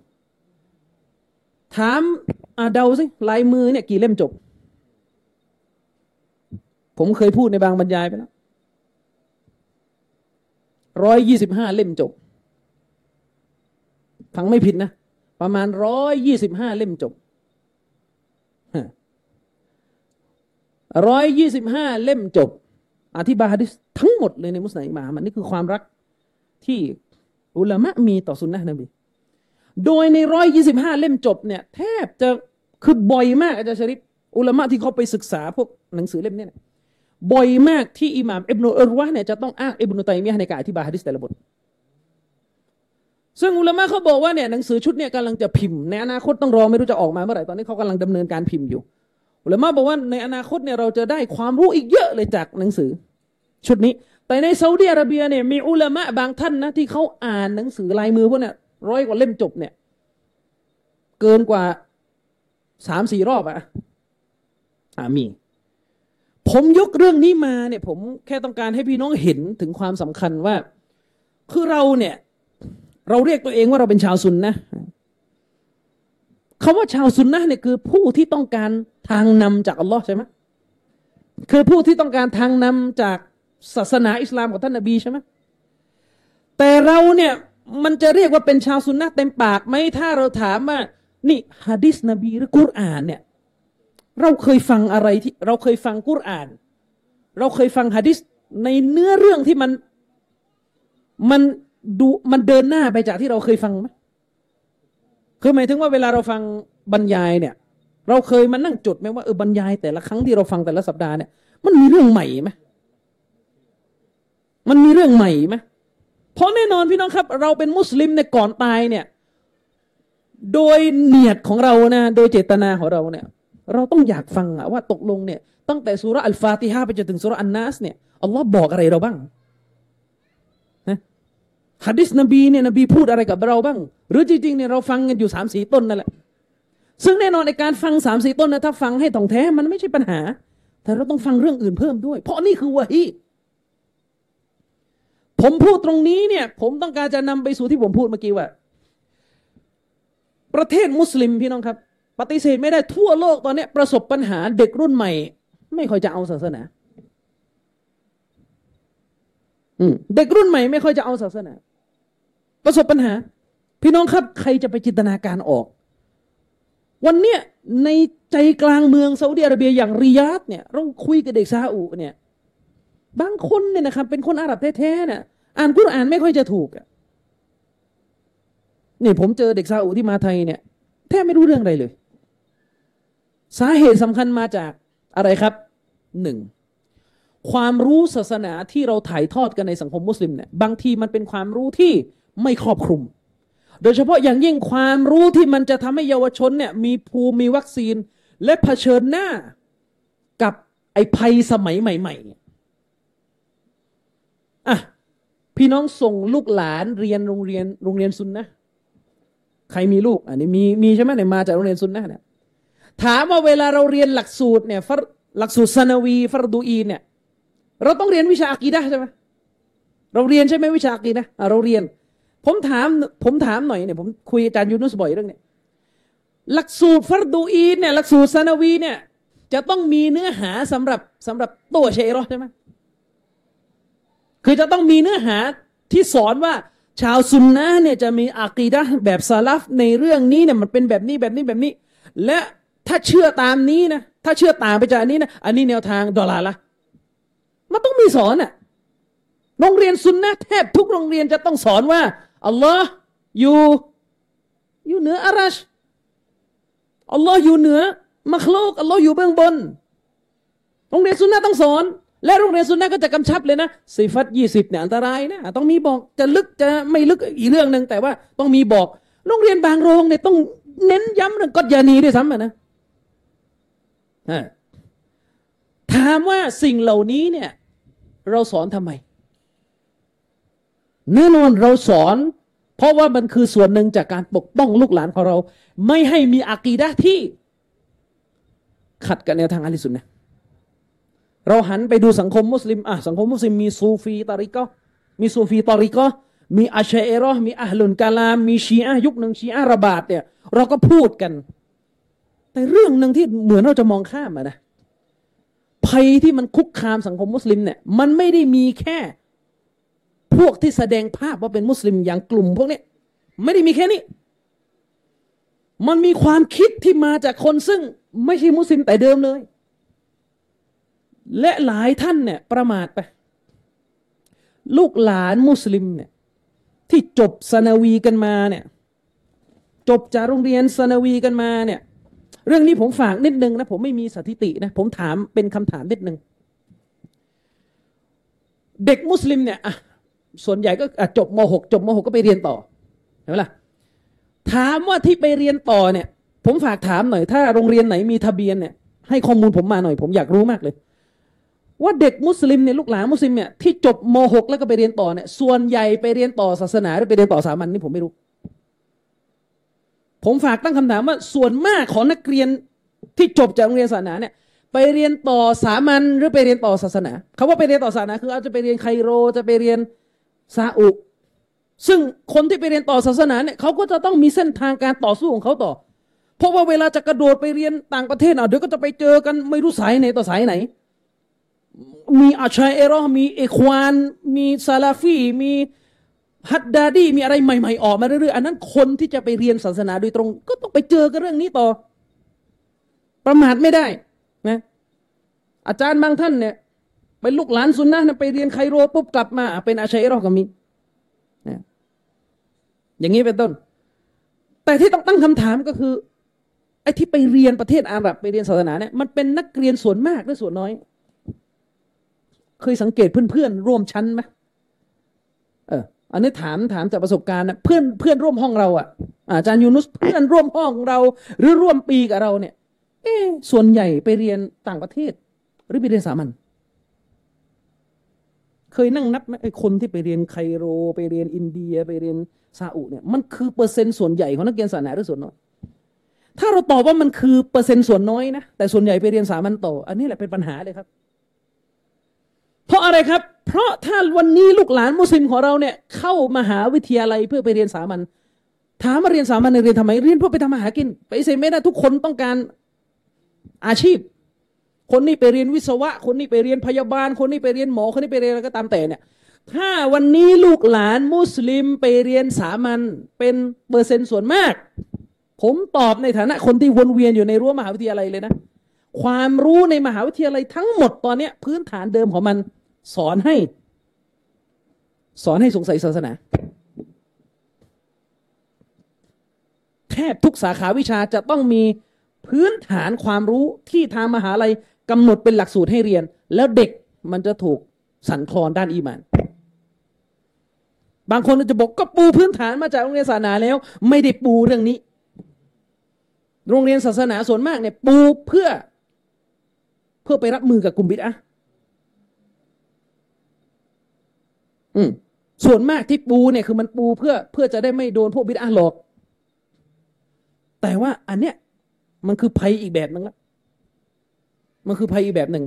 ถามอาเดาสิลายมือเนี่ยกี่เล่มจบ ผมเคยพูดในบางบรรยายไปแล้วร้อยยี่สิบห้าเล่มจบ ฟังไม่ผิดนะ ประมาณร้อยยี่สิบห้าเล่มจบร้อยยี่สิบห้าเล่มจบ อธิบายฮะดิษทั้งหมดเลยในมุสลิมมามันนี่คือความรักที่อุลามะมีต่อสุนนะนบี โดยในร้อยยี่สิบห้าเล่มจบเนี่ย แทบจะคือบ่อยมากอาจารย์ชริปอุลามะที่เขาไปศึกษาพวกหนังสือเล่มเนี้ บ่อยมากที่อิหม่ามอิบนุอัลวะเนี่ยจะต้องอ้างอิบนุตัยมียะในการอธิบายฮะดิษแต่ละบทซึ่งอุลามะเขาบอกว่าเนี่ยหนังสือชุดเนี่ยกำลังจะพิมพ์ในอนาคตต้องรอไม่รู้จะออกมาเมื่อไหร่ตอนนี้เขากำลังดำเนินการพิมพ์อยู่ อุลามะบอกว่าในอนาคตเนี่ยเราจะได้ความรู้อีกเยอะเลยจากหนังสือ ชุดนี้ แต่ในซาอุดิอาระเบียเนี่ยมีอุลามะบางท่านนะที่เขาอ่านหนังสือลายมือพวกเนี่ยร้อยกว่าเล่มจบเนี่ยเกินกว่าสามสี่รอบอะอ่ามี ผมยกเรื่องนี้มาเนี่ย ผมแค่ต้องการให้พี่น้องเห็นถึงความสำคัญว่า คือเราเนี่ย เราเรียกตัวเองว่าเราเป็นชาวซุนนะคาว่าชาวซุนนะเนี่ยคือผู้ที่ต้องการทางนำจากอัลลอฮ์ใช่ไหมคือผู้ที่ต้องการทางนำจากศาสนาอิสลามของท่านนบีใช่ไหมแต่เราเนี่ยมันจะเรียกว่าเป็นชาวซุนนะเต็มปากไหมถ้าเราถามว่านี่ฮะดิษนบีหรือกุรอานเนี่ย เราเคยฟังอะไรที่เราเคยฟังกุรอาน เราเคยฟังฮะดิษในเนื้อเรื่องที่มันมันดูมันเดินหน้าไปจากที่เราเคยฟังไหมคือหมายถึงว่าเวลาเราฟังบรรยายเนี่ย เราเคยมานั่งจดไหมว่าเออบรรยายแต่ละครั้งที่เราฟังแต่ละสัปดาห์เนี่ยมันมีเรื่องใหม่ไหมมันมีเรื่องใหม่ไหมเพราะแน่นอนพี่น้องครับ เราเป็นมุสลิมในก่อนตายเนี่ย โดยเนียดของเรานะ โดยเจตนาของเราเนี่ย เราต้องอยากฟังอะว่าตกลงเนี่ยตั้งแต่สุรอัลฟาติฮาไปจนถึงสุรอันนัสเนี่ยอัลลอฮ์บอกอะไรเราบ้างฮะดิษนบีเนี่ยนบีพูดอะไรกับเราบ้าง หรือจริงๆเนี่ยเราฟังกันอยู่สามสีต้นนั่นแหละซึ่งแน่นอนในการฟังสามสีต้นนะถ้าฟังให้ถ่องแท้มันไม่ใช่ปัญหา แต่เราต้องฟังเรื่องอื่นเพิ่มด้วย เพราะนี่คือวะฮีผมพูดตรงนี้เนี่ย ผมต้องการจะนำไปสู่ที่ผมพูดเมื่อกี้ว่า ประเทศมุสลิมพี่น้องครับ ปฏิเสธไม่ได้ทั่วโลกตอนนี้ประสบปัญหาเด็กรุ่นใหม่ ไม่ค่อยจะเอาศาสนาเด็กรุ่นใหม่ไม่ค่อยจะเอาศาสนา ประสบปัญหา พี่น้องครับ ใครจะไปจินตนาการออก วันเนี้ยในใจกลางเมืองซาอุดิอาระเบียอย่างริยาดเนี่ยเราคุยกับเด็กซาอุเนี่ย บางคนเนี่ยนะครับ เป็นคนอาหรับแท้ๆเนี่ยอ่านกุรอานไม่ค่อยจะถูกอะนี่ผมเจอเด็กซาอุที่มาไทยเนี่ยแทบไม่รู้เรื่องอะไรเลย สาเหตุสำคัญมาจากอะไรครับหนึ่งความรู้ศาสนาที่เราถ่ายทอดกันในสังคมมุสลิมเนี่ยบางทีมันเป็นความรู้ที่ไม่ครอบคลุม โดยเฉพาะอย่างยิ่งความรู้ที่มันจะทำให้เยาวชนเนี่ยมีภูมิมีวัคซีน และเผชิญหน้ากับไอ้ภัยสมัยใหม่ ๆอะพี่น้องส่งลูกหลานเรียนโรงเรียนโรงเรียนซุนนะใครมีลูก อันนี้มีมีใช่ไหมเนี่ยมาจากโรงเรียนซุนนะเนี่ย ถามว่าเวลาเราเรียนหลักสูตรเนี่ยหลักสูตรซานาวีฟรดูอีนเนี่ยเราต้องเรียนวิชาอากีดะใช่ไหมเราเรียนใช่ไหมวิชาอากีดะะเราเรียน ผมถามผมถามหน่อยเนี่ยผมคุยอาจารย์ยูนุสบ่อยเรื่องเนี้ยหลักสูตรฟรดูอีนเนี่ยหลักสูตรซานาวีเนี่ยจะต้องมีเนื้อหาสำหรับสำหรับตัวเชรอใช่ไหมคือจะต้องมีเนื้อหาที่สอนว่าชาวซุนนะเนี่ยจะมีอากีดะแบบซาลฟในเรื่องนี้เนี่ยมันเป็นแบบนี้แบบนี้แบบนี้ และ ถ้าเชื่อตามนี้นะ ถ้าเชื่อตามไปจากอันนี้นะ อันนี้แนวทางดอลลาร์ละมันต้องมีสอนอะโรงเรียนซุนนะแทบทุกโรงเรียนจะต้องสอนว่าอัลลอฮ์อยู่อยู่เหนืออารัชอัลลอฮ์อยู่เหนือมัคลูกอัลลอฮ์อยู่เบื้องบน โรงเรียนซุนนะต้องสอน และโรงเรียนซุนนะก็จะกำชับเลยนะสิฟัตยี่สิบเนี่ยอันตรายนะต้องมีบอกจะลึกจะไม่ลึกอีกเรื่องหนึ่งแต่ว่าต้องมีบอก โรงเรียนบางโรงเนี่ยต้องเน้นย้ำเรื่องกฎยานีด้วยซ้ำนะ ถามว่าสิ่งเหล่านี้เนี่ย เราสอนทำไมแน่นอนเราสอน เพราะว่ามันคือส่วนหนึ่งจากการปกป้องลูกหลานของเรา ไม่ให้มีอากีดะที่ ขัดกับแนวทางอะลิสุนนะเราหันไปดูสังคมมุสลิมอะสังคมมุสลิมมีซูฟีตาริกะมีซูฟีตาริกะมีอัชชัยรอมีอัลลุนกาลามมีชีอะยุคหนึ่งชีอะระบาดเนี่ย เราก็พูดกัน แต่เรื่องหนึ่งที่เหมือนเราจะมองข้ามะนะภัยที่มันคุกคามสังคมมุสลิมเนี่ย มันไม่ได้มีแค่ พวกที่แสดงภาพว่าเป็นมุสลิมอย่างกลุ่มพวกนี้ไม่ได้มีแค่นี้ มันมีความคิดที่มาจากคนซึ่งไม่ใช่มุสลิมแต่เดิมเลย และหลายท่านเนี่ยประมาทไป ลูกหลานมุสลิมเนี่ยที่จบสนาวีกันมาเนี่ย จบจากโรงเรียนสนาวีกันมาเนี่ย เรื่องนี้ผมฝากนิดนึงนะ ผมไม่มีสถิตินะ ผมถามเป็นคำถามนิดนึง เด็กมุสลิมเนี่ยส่วนใหญ่ก็จบม .6 จบม .6 ก็ไปเรียนต่อเห็นไหมล่ะถามว่าที่ไปเรียนต่อเนี่ย ผมฝากถามหน่อย ถ้าโรงเรียนไหนมีทะเบียนเนี่ย ให้ข้อมูลผมมาหน่อย ผมอยากรู้มากเลย ว่าเด็กมุสลิมเนี่ยลูกหลานมุสลิมเนี่ยที่จบม .6 แล้วก็ไปเรียนต่อเนี่ยส่วนใหญ่ไปเรียนต่อศาสนาหรือไปเรียนต่อสามัญนี่ผมไม่รู้ ผมฝากตั้งคำถามว่าส่วนมากของนักเรียนที่จบจากโรงเรียนศาสนาเนี่ยไปเรียนต่อสามัญหรือไปเรียนต่อศาสนาคาว่าไปเรียนต่อศาสนาคืออาจจะไปเรียนไคโรจะไปเรียนซาอุ ซึ่งคนที่ไปเรียนต่อศาสนาเนี่ยเขาก็จะต้องมีเส้นทางการต่อสู้ของเขาต่อ เพราะว่าเวลาจะกระโดดไปเรียนต่างประเทศอะเดี๋ยวก็จะไปเจอกันไม่รู้สายไหนต่อสายไหน มีอาชัยเอรอมีเอควาน มีซาลาฟีมี ฮัดดาดีมีอะไรใหม่ๆออกมาเรื่อยๆอันนั้นคนที่จะไปเรียนศาสนาโดยตรง ก็ต้องไปเจอกับเรื่องนี้ต่อ ประมาทไม่ได้นะอาจารย์บางท่านเนี่ยเป็นลูกหลานซุนนะไปเรียนไคโรปุ๊บกลับมา เป็นอาชัยเรอก็มีนะอย่างนี้เป็นต้น แต่ที่ต้องตั้งคำถามก็คือไอ้ที่ไปเรียนประเทศอาหรับไปเรียนศาสนาเนี่ยมันเป็นนักเรียนส่วนมากหรือส่วนน้อย เคยสังเกตเพื่อนๆร่วมชั้นไหมเออ อันนี้ถามถามจากประสบการณ์นะเพื่อนเพื่อนร่วมห้องเราอะอาจารย์ยูนุสเพื่อนร่วมห้องเรา หรือร่วมปีกับเราเนี่ย เอส่วนใหญ่ไปเรียนต่างประเทศ หรือไปเรียนสามัญเคยนั่งนับไหมไอ้คนที่ไปเรียนไคโร ไปเรียนอินเดีย ไปเรียนซาอุเนี่ยมันคือเปอร์เซ็นต์ส่วนใหญ่ของนักเรียนศาสนาหรือส่วนน้อยถ้าเราตอบว่ามันคือเปอร์เซ็นต์ส่วนน้อยนะแต่ส่วนใหญ่ไปเรียนสามัญต่อ อันนี้แหละเป็นปัญหาเลยครับ เพราะอะไรครับ เพราะถ้าวันนี้ลูกหลานมุสลิมของเราเนี่ยเข้ามหาวิทยาลัยเพื่อไปเรียนสามัญถามมาเรียนสามัญเรียนทำไมเรียนเพื่อไปทำมาหากิน ไปเสไม่ได้ทุกคนต้องการอาชีพ คนนี้ไปเรียนวิศวะ คนนี้ไปเรียนพยาบาล คนนี้ไปเรียนหมอคนนี้ไปเรียนอะไรก็ตามแต่เนี่ยถ้าวันนี้ลูกหลานมุสลิมไปเรียนสามัญเป็นเปอร์เซ็นต์ส่วนมาก ผมตอบในฐานะคนที่วนเวียนอยู่ในรั้วมหาวิทยาลัยเลยนะ ความรู้ในมหาวิทยาลัยทั้งหมดตอนนี้พื้นฐานเดิมของมัน สอนให้ สอนให้สงสัยศาสนา แทบทุกสาขาวิชาจะต้องมีพื้นฐานความรู้ที่ทางมหาลัยกำหนดเป็นหลักสูตรให้เรียน แล้วเด็กมันจะถูกสั่นคลอนด้านอีมาน บางคนจะบอกก็ปูพื้นฐานมาจากโรงเรียนศาสนาแล้ว ไม่ได้ปูเรื่องนี้ โรงเรียนศาสนาส่วนมากเนี่ยปูเพื่อ เพื่อไปรับมือกับกลุ่มบิดอะ อืมส่วนมากที่ปูเนี่ยคือมันปูเพื่อเพื่อจะได้ไม่โดนพวกบิดอะหลอก แต่ว่าอันเนี้ยมันคือภัยอีกแบบนึงละมันคือภัยอีกแบบหนึ่ง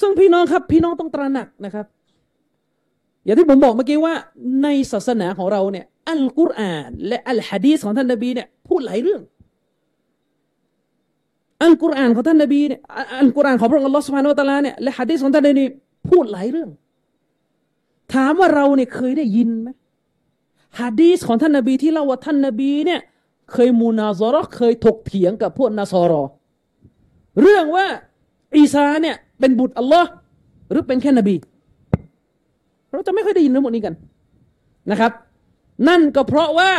ซึ่งพี่น้องครับ พี่น้องต้องตระหนักนะครับ อย่างที่ผมบอกเมื่อกี้ว่า ในศาสนาของเราเนี่ย อัลกุรอาน และอัลฮะดีษของท่านนบีเนี่ยพูดหลายเรื่อง อัลกุรอานของท่านนบีเนี่ยอัลกุรอานของพระองค์อัลลอฮฺสุบฮานาอัลตะลาเนี่ยและฮะดีษของท่านนบีพูดหลายเรื่อง ถามว่าเราเนี่ยเคยได้ยินไหมฮะดีษของท่านนบีที่เล่าว่าท่านนบีเนี่ยเคยมูนาซาระเคยถกเถียงกับพวกนาซอรอ เรื่องว่าอีสาเนี่ยเป็นบุตรอัลลอฮ์หรือเป็นแค่นบี เราจะไม่ค่อยได้ยินเรื่องพวกนี้กันนะครับ นั่นก็เพราะว่า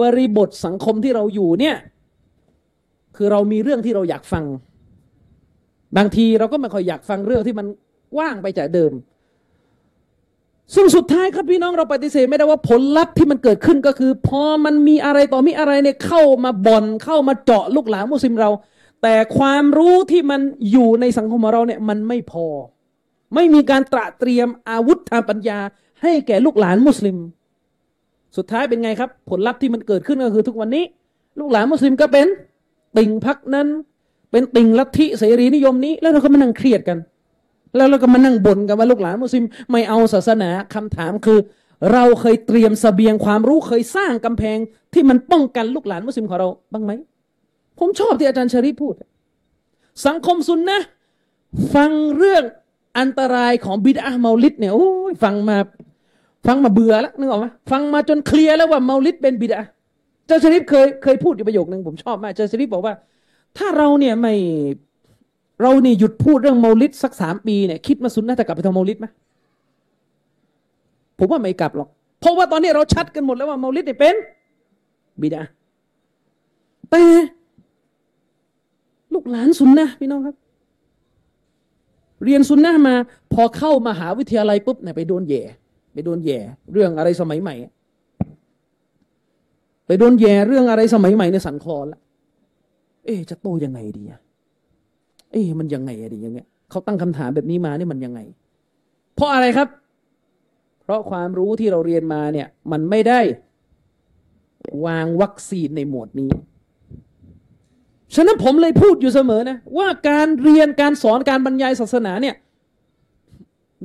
บริบทสังคมที่เราอยู่เนี่ยคือเรามีเรื่องที่เราอยากฟัง บางทีเราก็ไม่ค่อยอยากฟังเรื่องที่มันว่างไปจากเดิม ซึ่งสุดท้ายครับพี่น้องเราปฏิเสธไม่ได้ว่าผลลัพธ์ที่มันเกิดขึ้นก็คือ พอมันมีอะไรต่อมีอะไรเนี่ยเข้ามาบ่อนเข้ามาเจาะลูกหลานมุสลิมเรา แต่ความรู้ที่มันอยู่ในสังคมของเราเนี่ยมันไม่พอ ไม่มีการตระเตรียมอาวุธทางปัญญา ให้แก่ลูกหลานมุสลิม สุดท้ายเป็นไงครับ ผลลัพธ์ที่มันเกิดขึ้นก็คือทุกวันนี้ ลูกหลานมุสลิมก็เป็นติ่งพักนั้น เป็นติ่งลัทธิเสรีนิยมนี้ แล้วเราก็มานั่งเครียดกัน แล้วเราก็มานั่งบ่นกันว่าลูกหลานมุสลิมไม่เอาศาสนาคำถามคือ เราเคยเตรียมสเสบียงความรู้เคยสร้างกำแพง ที่มันป้องกันลูกหลานมุสลิมของเราบ้างไหมผมชอบที่อาจารย์ชริพูด สังคมซุนนะฟังเรื่องอันตรายของบิดาเมาลิดเนี่ยโอ้ยฟังมาฟังมาเบื่อแล้วนึกออกไหมฟังมาจนเคลียร์แล้วว่าเมาลิดเป็นบิดาเจ้าชริฟเคยเคยพูดอยู่ประโยคนึงผมชอบมากเจ้าชริฟบอกว่า ถ้าเราเนี่ยไม่ เราเนี่ยหยุดพูดเรื่องเมาลิดสักสามปีเนี่ยคิดมาซุนนะจะกลับไปทำเมาลิดไหมผมว่าไม่กลับหรอก เพราะว่าตอนนี้เราชัดกันหมดแล้วว่าเมาลิดเนี่ยเป็นบิดาแต่ลูกหลานซุนนะพี่น้องครับ เรียนซุนนะมา พอเข้ามาหาวิทยาลัยปุ๊บเนี่ยไปโดนแย่ไปโดนแย่ เรื่องอะไรสมัยใหม่ ไปโดนแย่เรื่องอะไรสมัยใหม่ในสันคลอละเอ๊จะโตยังไงดีอะ เอ๊มันยังไงอะดีอย่างเงี้ยเขาตั้งคำถามแบบนี้มาเนี่ยมันยังไง เพราะอะไรครับ เพราะความรู้ที่เราเรียนมาเนี่ย มันไม่ได้วางวัคซีนในหมวดนี้ ฉะนั้นผมเลยพูดอยู่เสมอนะ ว่าการเรียนการสอนการบรรยายศาสนาเนี่ย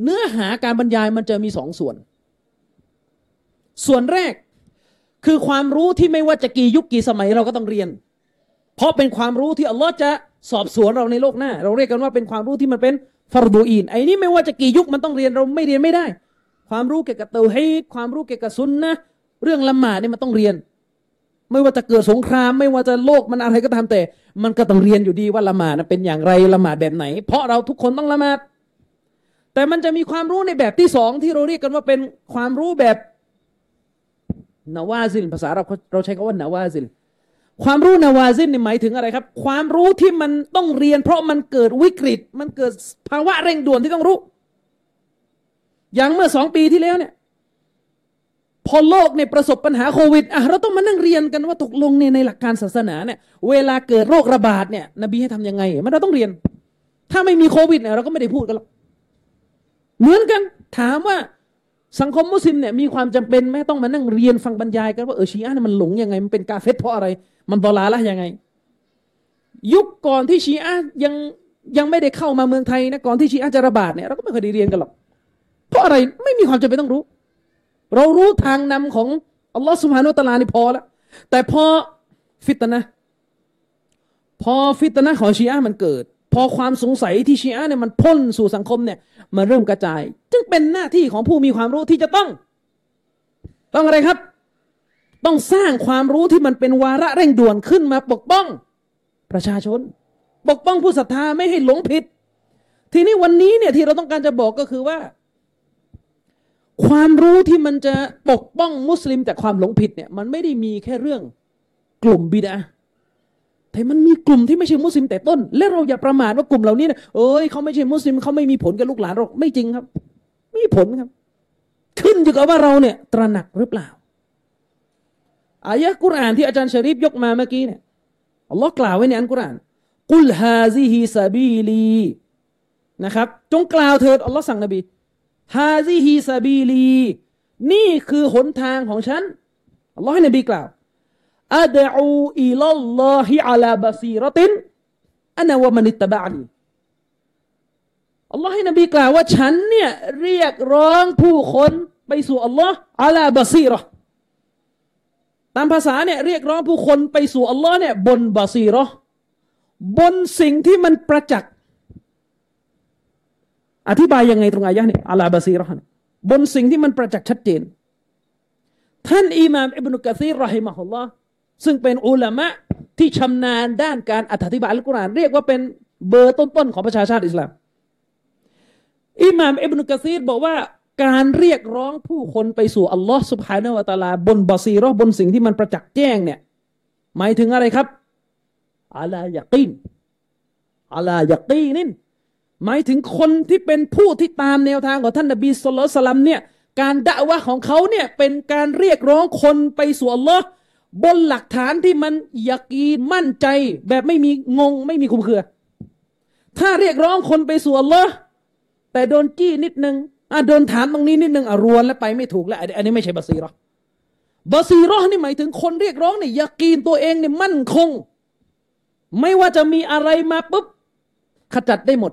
เนื้อหาการบรรยายมันจะมีสองส่วน ส่วนแรกคือความรู้ที่ไม่ว่าจะกี่ยุคกี่สมัยเราก็ต้องเรียน เพราะเป็นความรู้ที่อัลลอฮ์จะสอบสวนเราในโลกหน้า เราเรียกกันว่าเป็นความรู้ที่มันเป็นฟารดูอีนไอ้นี่ไม่ว่าจะกี่ยุคมันต้องเรียนเราไม่เรียนไม่ได้ ความรู้เกี่ยวกับเตาฮีดความรู้เกี่ยวกับซุนนะเรื่องละหมาดเนี่ยมันต้องเรียน ไม่ว่าจะเกิดสงคราม ไม่ว่าจะโลกมันอะไรก็ตามแต่ มันก็ต้องเรียนอยู่ดีว่าละหมาดเป็นอย่างไรละหมาดแบบไหน เพราะเราทุกคนต้องละหมาดแต่มันจะมีความรู้ในแบบที่สองที่เราเรียกกันว่าเป็นความรู้แบบนาวาซิลภาษาเราเราใช้คำว่านาวาซิล ความรู้นาวาซิลนี่หมายถึงอะไรครับ ความรู้ที่มันต้องเรียน เพราะมันเกิดวิกฤต มันเกิดภาวะเร่งด่วนที่ต้องรู้ อย่างเมื่อสองปีที่แล้วเนี่ย พอโลกเนี่ยประสบปัญหาโควิดอะเราต้องมานั่งเรียนกันว่าตกลงในในหลักการศาสนาเนี่ยเวลาเกิดโรคระบาดเนี่ย นบีให้ทํำยังไง มันเราต้องเรียน ถ้าไม่มีโควิดเนี่ยเราก็ไม่ได้พูดกันหรอกเหมือนกันถามว่าสังคมมุสลิมเนี่ยมีความจำเป็นไหมต้องมานั่งเรียนฟังบรรยายกันว่าเออชีอะห์เนี่ยมันหลงยังไงมันเป็นกาเฟตเพราะอะไร มันดอลาละยังไง ยุคก่อนที่ชีอะยังยังไม่ได้เข้ามาเมืองไทยนะก่อนที่ชีอะจะระบาดเนี่ยเราก็ไม่เคยได้เรียนกันหรอก เพราะอะไรไม่มีความจำเป็นต้องรู้ เรารู้ทางนำของอัลลอฮฺสุบฮานุตะลานี่พอแล้วแต่พอฟิตนะพอฟิตนะของชีอะมันเกิด พอความสงสัยที่ชีอะเนี่ยมันพ่นสู่สังคมเนี่ยมันเริ่มกระจาย จึงเป็นหน้าที่ของผู้มีความรู้ที่จะต้อง ต้องอะไรครับ ต้องสร้างความรู้ที่มันเป็นวาระเร่งด่วนขึ้นมาปกป้องประชาชน ปกป้องผู้ศรัทธาไม่ให้หลงผิด ทีนี้วันนี้เนี่ยที่เราต้องการจะบอกก็คือว่า ความรู้ที่มันจะปกป้องมุสลิมจากความหลงผิดเนี่ยมันไม่ได้มีแค่เรื่องกลุ่มบิดาแต่มันมีกลุ่มที่ไม่ใช่มุสลิมแต่ต้น และเราอย่าประมาทว่ากลุ่มเหล่านี้นะเอ้ยเขาไม่ใช่มุสลิมเขาไม่มีผลกับลูกหลานเราไม่จริงครับ มีผลครับ ขึ้นอยู่กับว่าเราเนี่ย ตระหนักหรือเปล่า อายะกุรอานที่อาจารย์ชริฟยกมาเมื่อกี้เนี่ยอัลลอฮ์กล่าวไว้ในอันกุรอานกุลهذه سبيليนะครับจงกล่าวเถิดอัลลอฮ์สั่งนบีฮาซิฮิซาบีลีนี่คือหนทางของฉันอัลลอฮ์ให้นบีกล่าวأدعو إلى الله على بصيرة أنا ومن اتبعنيอัลลอฮ์ให้นบีกล่าวว่าฉันเนี่ยเรียกร้องผู้คนไปสู่อัลลอฮ์อาลาบาซีรอ ตามภาษาเนี่ยเรียกร้องผู้คนไปสู่อัลลอฮ์เนี่ยบนบาซีรอบนสิ่งที่มันประจักษ์อธิบายยังไงตรงอายะนี้อาลาบาซีรอบนสิ่งที่มันประจักษ์ชัดเจน ท่านอิหม่ามอิบนุกะซีรรอฮิมะฮุลลอฮ์ซึ่งเป็นอุลามะที่ชำนาญด้านการอธิบายอัลกุรอานเรียกว่าเป็นเบอร์ต้นๆของประชาชาติอิสลามอิหม่ามอิบนุกะซีรบอกว่า การเรียกร้องผู้คนไปสู่อัลลอฮ์สุบฮานาวะตาลา บนบาซีรอบนสิ่งที่มันประจักษ์แจ้งเนี่ย หมายถึงอะไรครับอาลายากีนอาลายากีนินหมายถึงคนที่เป็นผู้ที่ตามแนวทางของท่านนบีสุลต่านสลัมเนี่ยการด่าวะของเขาเนี่ยเป็นการเรียกร้องคนไปสู่อัลลอฮ์บนหลักฐานที่มันยากีนมั่นใจ แบบไม่มีงงไม่มีคุมเครือ ถ้าเรียกร้องคนไปสู่อัลลอฮ์แต่โดนจี้นิดนึง อะโดนถามตรงนี้นิดนึงอะรวนแล้วไปไม่ถูกแล้วอันนี้ไม่ใช่บาซีรอบาซีรอนี่หมายถึงคนเรียกร้องเนี่ยยากีนตัวเองเนี่ยมั่นคง ไม่ว่าจะมีอะไรมาปุ๊บขจัดได้หมด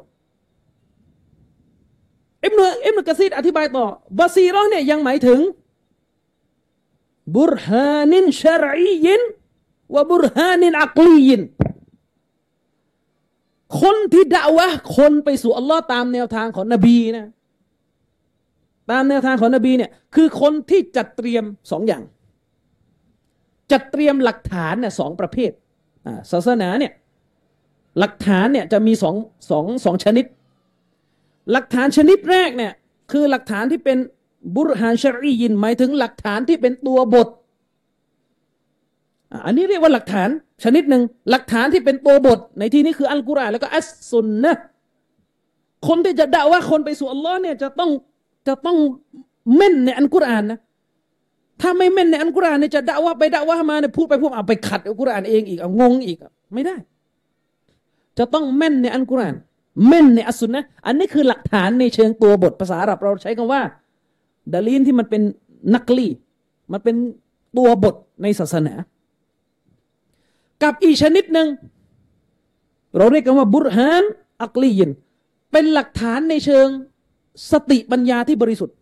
อิบนุอิบนุกะซีดอธิบายต่อบาซีรอเนี่ยยังหมายถึงบุรฮานินชรอียินวะบุรฮานินอักลียินคนที่ด่าวะคนไปสู่อัลลอฮ์ตามแนวทางของนบีนะ ตามแนวทางของนบีเนี่ยคือคนที่จัดเตรียมสองอย่าง จัดเตรียมหลักฐานเนี่ยสองประเภทศาสนาเนี่ยหลักฐานเนี่ยจะมีสองสองสองชนิด หลักฐานชนิดแรกเนี่ยคือหลักฐานที่เป็นบุรฮานชรียินหมายถึงหลักฐานที่เป็นตัวบท อันนี้เรียกว่าหลักฐานชนิดหนึ่งหลักฐานที่เป็นตัวบท ในที่นี้คืออัลกุรอานแล้วก็อัสซุนนะคนที่จะด่าว่าคนไปสู่อัลลอฮ์เนี่ยจะต้อง จะต้องเม่นในอัลกุรอานนะถ้าไม่เม่นในอัลกุรอานเนี่ยจะด่าว่าไปด่าว่ามาเนี่ยพูดไปพูดเอาไปขัดอัลกุรอานเองอีกเอางงอีกไม่ได้ จะต้องแม่นในอัลกุรอานแม่นในอัสุนนะอันนี้คือหลักฐานในเชิงตัวบทภาษาอาหรับเราใช้คำว่าดาลีนที่มันเป็นนักลีมันเป็นตัวบทในศาสนา กับอีกชนิดหนึ่งเราเรียกกันว่าบุรฮานอักลียินเป็นหลักฐานในเชิง สติปัญญาที่บริสุทธิ์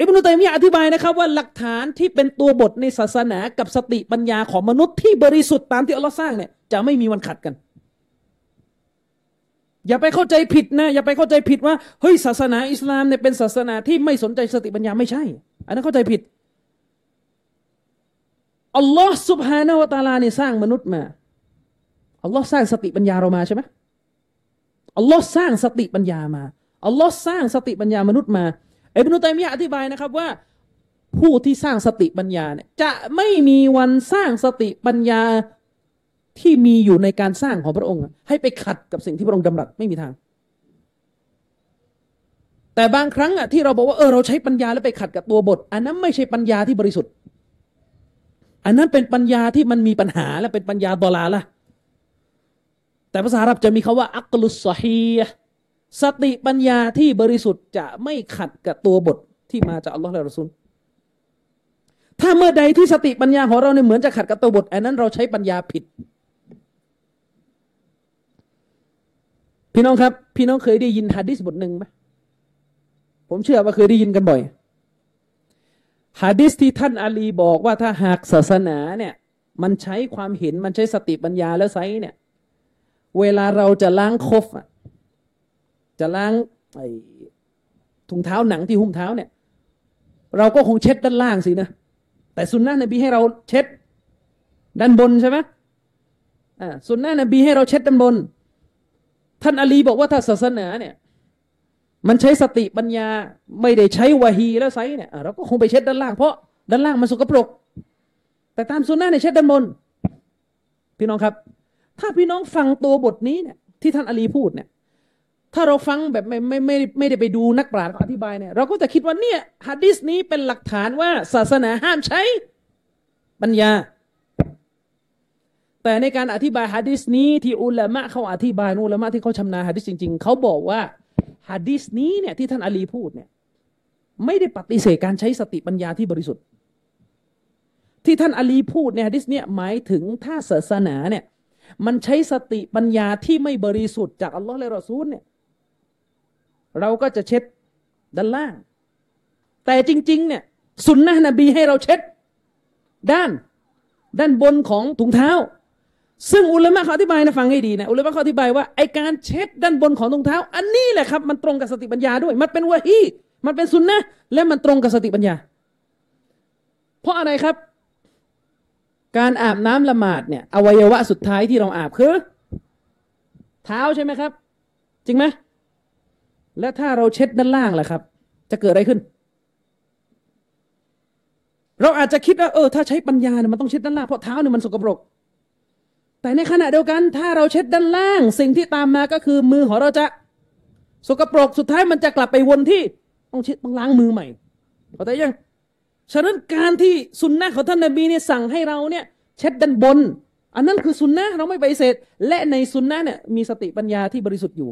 อิบนุตัยมียะอธิบายนะครับว่าหลักฐานที่เป็นตัวบทในศาสนากับสติปัญญาของมนุษย์ที่บริสุทธิ์ตามที่อัลลอฮ์สร้างเนี่ยจะไม่มีวันขัดกัน อย่าไปเข้าใจผิดนะอย่าไปเข้าใจผิดว่าเฮ้ยศาสนาอิสลามเนี่ยเป็นศาสนาที่ไม่สนใจสติปัญญาไม่ใช่ อันนั้นเข้าใจผิดอัลลอฮ์สุบฮานาวะตาลาเนี่ยสร้างมนุษย์มาอัลลอฮ์สร้างสติปัญญาเรามาใช่ไหม อัลลอฮ์สร้างสติปัญญามาอัลลอฮ์สร้างสติปัญญามนุษย์มาอิบนุตัยมียะอธิบายนะครับว่า ผู้ที่สร้างสติปัญญาเนี่ยจะไม่มีวันสร้างสติปัญญาที่มีอยู่ในการสร้างของพระองค์ ให้ไปขัดกับสิ่งที่พระองค์ดำรัสไม่มีทาง แต่บางครั้งอะที่เราบอกว่าเออเราใช้ปัญญาแล้วไปขัดกับตัวบท อันนั้นไม่ใช่ปัญญาที่บริสุทธิ์ อันนั้นเป็นปัญญาที่มันมีปัญหาและเป็นปัญญาดอลาละ แต่ภาษาอาหรับจะมีคาว่าอักลุสฮีสติปัญญาที่บริสุทธิ์จะไม่ขัดกับตัวบทที่มาจากอัลลอฮฺและรอซูลถ้าเมื่อใดที่สติปัญญาของเราเนี่ยเหมือนจะขัดกับตัวบทอันนั้นเราใช้ปัญญาผิด พี่น้องครับ พี่น้องเคยได้ยินฮะดิษบทหนึ่งไหมผมเชื่อว่าเคยได้ยินกันบ่อยฮะดิษที่ท่านอาลีบอกว่าถ้าหากศาสนาเนี่ย มันใช้ความเห็นมันใช้สติปัญญาแล้วไซเนี่ย เวลาเราจะล้างคฟจะล้างไอ้ถุงเท้าหนังที่หุ้มเท้าเนี่ย เราก็คงเช็ดด้านล่างสินะ แต่สุนนะนบีให้เราเช็ดด้านบนใช่ไหมอ่าสุนนะนบีให้เราเช็ดด้านบน ท่านอาลีบอกว่าถ้าศาสนาเนี่ย มันใช้สติปัญญาไม่ได้ใช้วะฮีแล้วไซเนี่ยเราก็คงไปเช็ดด้านล่างเพราะด้านล่างมันสกปรก แต่ตามสุนนะเนี่ยเช็ดด้านบน พี่น้องครับ ถ้าพี่น้องฟังตัวบทนี้เนี่ยที่ท่านอาลีพูดเนี่ย ถ้าเราฟังแบบไม่ไม่ไม่ไม่ได้ไปดูนักปราชญ์อธิบายเนี่ยเราก็จะคิดว่าเนี่ยฮะดิษนี้เป็นหลักฐานว่าศาสนาห้ามใช้ปัญญา แต่ในการอธิบายฮะดิษนี้ที่อุลามะเขาอธิบายอุลามะที่เขาชำนาญฮะดิษจริง ๆเขาบอกว่าฮะดิษนี้เนี่ยที่ท่านอาลีพูดเนี่ยไม่ได้ปฏิเสธการใช้สติปัญญาที่บริสุทธิ์ ที่ท่านอาลีพูดในฮะดิษเนี่ยหมายถึงถ้าศาสนาเนี่ย มันใช้สติปัญญาที่ไม่บริสุทธิ์จากอัลลอฮ์และรอซูลเนี่ย เราก็จะเช็ดด้านล่าง แต่จริง ๆ เนี่ย สุนนะนบีให้เราเช็ด ด้าน ด้านบนของถุงเท้า ซึ่งอุลามะเขาอธิบายนะฟังให้ดีนะอุลามะเขาอธิบายว่าไอการเช็ดด้านบนของถุงเท้า อันนี้แหละครับ มันตรงกับสติปัญญาด้วย มันเป็นวะฮีมันเป็นสุนนะและมันตรงกับสติปัญญา เพราะอะไรครับ การอาบน้ำละหมาดเนี่ยอวัยวะสุดท้ายที่เราอาบคือ เท้าใช่ไหมครับ จริงไหมแล้วถ้าเราเช็ดด้านล่างล่ะครับ จะเกิดอะไรขึ้น เราอาจจะคิดว่าเออถ้าใช้ปัญญาเนี่ยมันต้องเช็ดด้านล่างเพราะเท้าเนี่ยมันสกปรก แต่ในขณะเดียวกัน ถ้าเราเช็ดด้านล่าง สิ่งที่ตามมาก็คือมือของเราจะ สกปรกสุดท้ายมันจะกลับไปวนที่ ต้องเช็ดต้องล้างมือใหม่เข้าใจยัง ฉะนั้นการที่สุนนะของท่านนบีเนี่ยสั่งให้เราเนี่ยเช็ดด้านบน อันนั้นคือสุนนะเราไม่ไปเสธและในสุนนะเนี่ยมีสติปัญญาที่บริสุทธิ์อยู่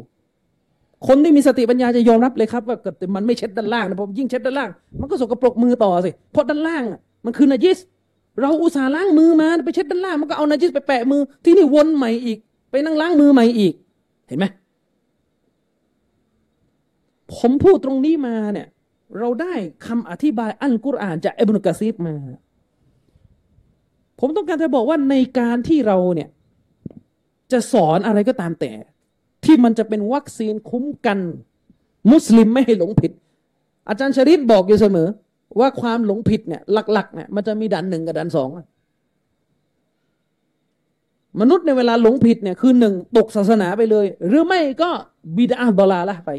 คนที่มีสติปัญญาจะยอมรับเลยครับ ว่าเกิดมันไม่เช็ดด้านล่างนะผมยิ่งเช็ดด้านล่าง มันก็สกปรกมือต่อสิเพราะด้านล่างมันคือนาจิสเราอุตส่าห์ล้างมือมาไปเช็ดด้านล่างมันก็เอานาจิสไปแปะมือที่นี่วนใหม่อีก ไปนั่งล้างมือใหม่อีก เห็นไหมผมพูดตรงนี้มาเนี่ย เราได้คำอธิบายอัลกุรอานจากอิบนุกะซีรมา ผมต้องการจะบอกว่าในการที่เราเนี่ย จะสอนอะไรก็ตามแต่ ที่มันจะเป็นวัคซีนคุ้มกัน มุสลิมไม่ให้หลงผิด อาจารย์ชริฟบอกอยู่เสมอ ว่าความหลงผิดเนี่ย หลักๆเนี่ยมันจะมีดันหนึ่งกับดันสองมนุษย์ในเวลาหลงผิดเนี่ยคือหนึ่งตกศาสนาไปเลย หรือไม่ก็บิดาบลาละไป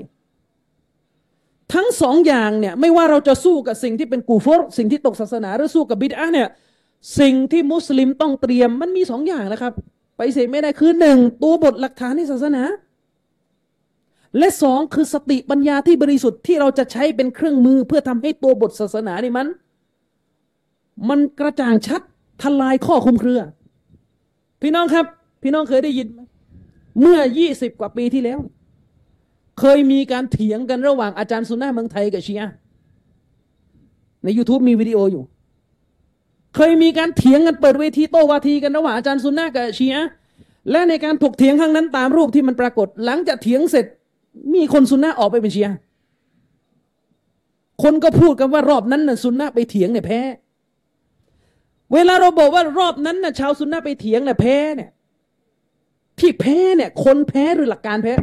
ทั้งสองอย่างเนี่ยไม่ว่าเราจะสู้กับสิ่งที่เป็นกูฟรสิ่งที่ตกศาสนาหรือสู้กับบิดาเนี่ยสิ่งที่มุสลิมต้องเตรียมมันมีสองอย่างนะครับ ไปเสียไม่ได้คือหนึ่งตัวบทหลักฐานในศาสนา และสองคือสติปัญญาที่บริสุทธิ์ที่เราจะใช้เป็นเครื่องมือเพื่อทำให้ตัวบทศาสนานี่มัน มันกระจ่างชัดทลายข้อคลุมเครือ พี่น้องครับ พี่น้องเคยได้ยินไหมเมื่อยี่สิบกว่าปีที่แล้ว เคยมีการเถียงกันระหว่างอาจารย์สุนนะเมืองไทยกับชีอะใน YouTube มีวิดีโออยู่ เคยมีการเถียงกันเปิดเวทีโต้วาทีกันระหว่างอาจารย์ซุนนะกับชีอะและในการถกเถียงครั้งนั้นตามรูปที่มันปรากฏ หลังจากเถียงเสร็จมีคนซุนนะออกไปเป็นชีอะคนก็พูดกันว่ารอบนั้นน่ะซุนนะไปเถียงเนี่ยแพ้ เวลาเราบอกว่ารอบนั้นน่ะชาวซุนนะไปเถียงเนี่ยแพ้เนี่ยที่แพ้เนี่ยคนแพ้หรือหลักการแพ้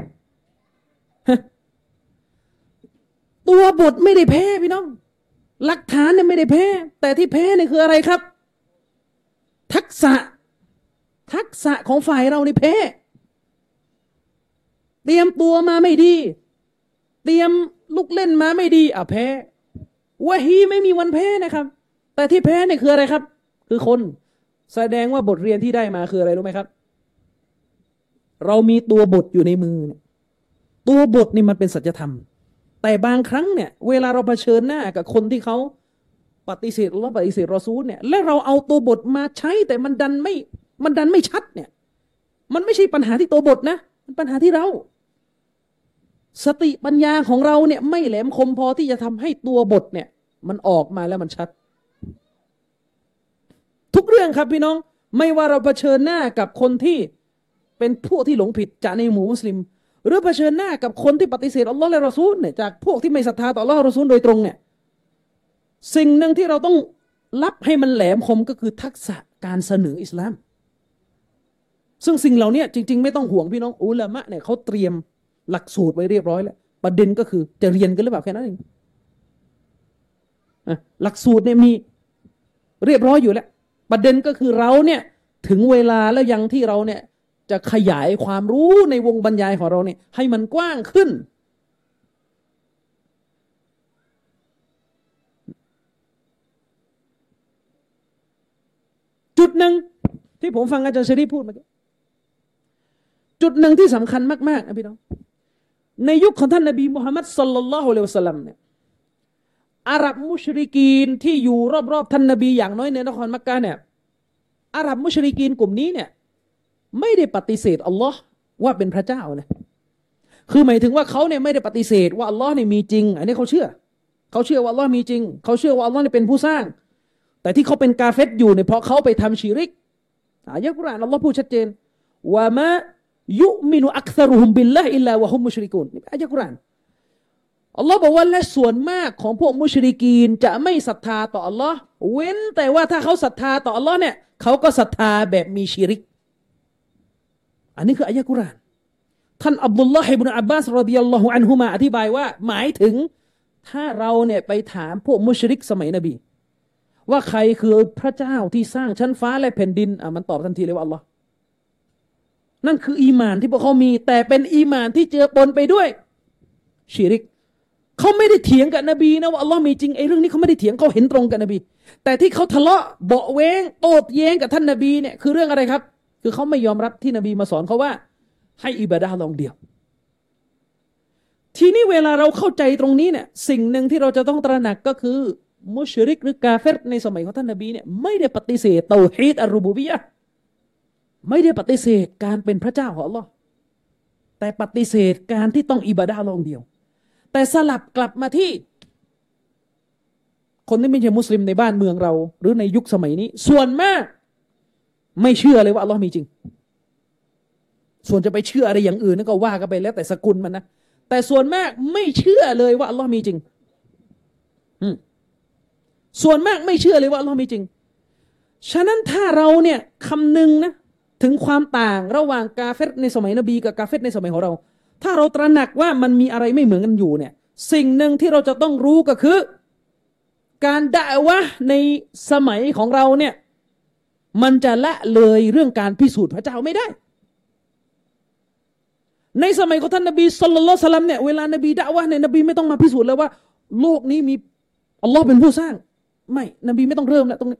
ตัวบทไม่ได้แพ้พี่น้อง หลักฐานเนี่ยไม่ได้แพ้ แต่ที่แพ้เนี่ยคืออะไรครับ ทักษะ ทักษะของฝ่ายเราในแพ้ เตรียมตัวมาไม่ดี เตรียมลูกเล่นมาไม่ดีอะแพ้วะฮีไม่มีวันแพ้นะครับ แต่ที่แพ้เนี่ยคืออะไรครับ คือคน แสดงว่าบทเรียนที่ได้มาคืออะไรรู้ไหมครับ เรามีตัวบทอยู่ในมือเนี่ย ตัวบทนี่มันเป็นสัจธรรม แต่บางครั้งเนี่ย เวลาเราเผชิญหน้ากับคนที่เขาปฏิเสธอัลลอฮ์ปฏิเสธรอซูลเนี่ย และเราเอาตัวบทมาใช้ แต่มันดันไม่มันดันไม่ชัดเนี่ย มันไม่ใช่ปัญหาที่ตัวบทนะ มันปัญหาที่เรา สติปัญญาของเราเนี่ย ไม่แหลมคมพอที่จะทำให้ตัวบทเนี่ย มันออกมาแล้วมันชัด ทุกเรื่องครับพี่น้องไม่ว่าเราเผชิญหน้ากับคนที่เป็นพวกที่หลงผิดจากในหมู่มุสลิม หรือเผชิญหน้ากับคนที่ปฏิเสธอัลลอฮ์และรอซูลเนี่ยจากพวกที่ไม่ศรัทธาต่ออัลลอฮ์และรอซูลโดยตรงเนี่ยสิ่งหนึ่งที่เราต้องรับให้มันแหลมคมก็คือทักษะการเสนออิสลาม ซึ่งสิ่งเหล่านี้จริง ๆ ไม่ต้องห่วงพี่น้องอุลามะเนี่ยเขาเตรียมหลักสูตรไว้เรียบร้อยแล้วประเด็นก็คือจะเรียนกันหรือเปล่าแค่นั้นเองหลักสูตรเนี่ยมีเรียบร้อยอยู่แล้ว ประเด็นก็คือเราเนี่ยถึงเวลาแล้วยังที่เราเนี่ย จะขยายความรู้ในวงบรรยายของเราเนี่ยให้มันกว้างขึ้น จุดหนึ่งที่ผมฟังอาจารย์ชรีพูดเมื่อกี้จุดหนึ่งที่สำคัญมาก ๆ นะพี่น้อง ในยุคของท่านนบีมุฮัมมัดสลลัลลอฮุอะลัยฮิวะสัลลัมเนี่ยอาหรับมุชริกีนที่อยู่รอบ ๆ ท่านนบีอย่างน้อยในนครมักกะเนี่ยอาหรับมุชริกีนกลุ่มนี้เนี่ย ไม่ได้ปฏิเสธอัลลอฮ์ว่าเป็นพระเจ้านะคือหมายถึงว่าเขาเนี่ยไม่ได้ปฏิเสธว่าอัลลอฮ์เนี่ยมีจริง อันนี้เขาเชื่อ เขาเชื่อว่าอัลลอฮ์มีจริง เขาเชื่อว่าอัลลอฮ์เนี่ยเป็นผู้สร้าง แต่ที่เขาเป็นกาเฟตอยู่เนี่ยเพราะเขาไปทำชีริกอายะกุรอานอัลลอฮ์พูดชัดเจนว่ามายุมินุอักษรุฮุมบิลละอิลลาวะฮุมมุชริกูนนี่อายะกุรอานอัลลอฮ์บอกว่าและส่วนมากของพวกมุชริกีนจะไม่ศรัทธาต่ออัลลอฮ์เว้นแต่ว่าถ้าเขาศรัทธาต่ออัลลอฮ์เนี่ยเขาก็ศรัทธาแบบมีชีริก อันนี้คืออายะกุราน ท่านอับดุลลอฮ์อิบนุอับบาสรดิยัลลอฮุอันฮุมาอธิบายว่า หมายถึงถ้าเราเนี่ยไปถามพวกมุชริกสมัยนบี ว่าใครคือพระเจ้าที่สร้างชั้นฟ้าและแผ่นดินอะมันตอบทันทีเลยว่าอัลลอฮ์นั่นคืออีมานที่พวกเขามี แต่เป็นอีมานที่เจือปนไปด้วยชีริกเขาไม่ได้เถียงกับนบีนะว่าอัลลอฮ์มีจริงไอ้เรื่องนี้เขาไม่ได้เถียงเขาเห็นตรงกับนบี แต่ที่เขาทะเลาะเบาะแวงโต้แย้งกับท่านนบีเนี่ยคือเรื่องอะไรครับ คือเขาไม่ยอมรับที่นบีมาสอนเขาว่า ให้อิบาดาลองเดียว ทีนี้เวลาเราเข้าใจตรงนี้เนี่ยสิ่งหนึ่งที่เราจะต้องตระหนักก็คือ มุชริกหรือกาเฟรในสมัยของท่านนบีเนี่ยไม่ได้ปฏิเสธเตาฮีดอัรูบูบียะไม่ได้ปฏิเสธการเป็นพระเจ้าของอัลลอฮ์แต่ปฏิเสธการที่ต้องอิบาดาลองเดียว แต่สลับกลับมาที่คนที่ไม่ใช่มุสลิมในบ้านเมืองเรา หรือในยุคสมัยนี้ ส่วนมาก ไม่เชื่อเลยว่าอัลลอฮ์มีจริง ส่วนจะไปเชื่ออะไรอย่างอื่นนั่นก็ว่ากันไปแล้วแต่สกุลมันนะแต่ส่วนมากไม่เชื่อเลยว่าอัลลอฮ์มีจริงส่วนมากไม่เชื่อเลยว่าอัลลอฮ์มีจริง ฉะนั้นถ้าเราเนี่ยคำนึงนะถึงความต่างระหว่างกาเฟตในสมัยนบีกับกาเฟตในสมัยของเรา ถ้าเราตระหนักว่ามันมีอะไรไม่เหมือนกันอยู่เนี่ย สิ่งหนึ่งที่เราจะต้องรู้ก็คือ การด่าวะในสมัยของเราเนี่ย มันจะละเลยเรื่องการพิสูจน์พระเจ้าไม่ได้ ในสมัยของท่านนบีซ็อลลัลลอฮุอะลัยฮิวะซัลลัมเนี่ยเวลานบีด่าวะเนี่ยนบีไม่ต้องมาพิสูจน์แล้วว่า โลกนี้มีอัลลอฮ์เป็นผู้สร้าง ไม่นบีไม่ต้องเริ่มแล้วตรงนี้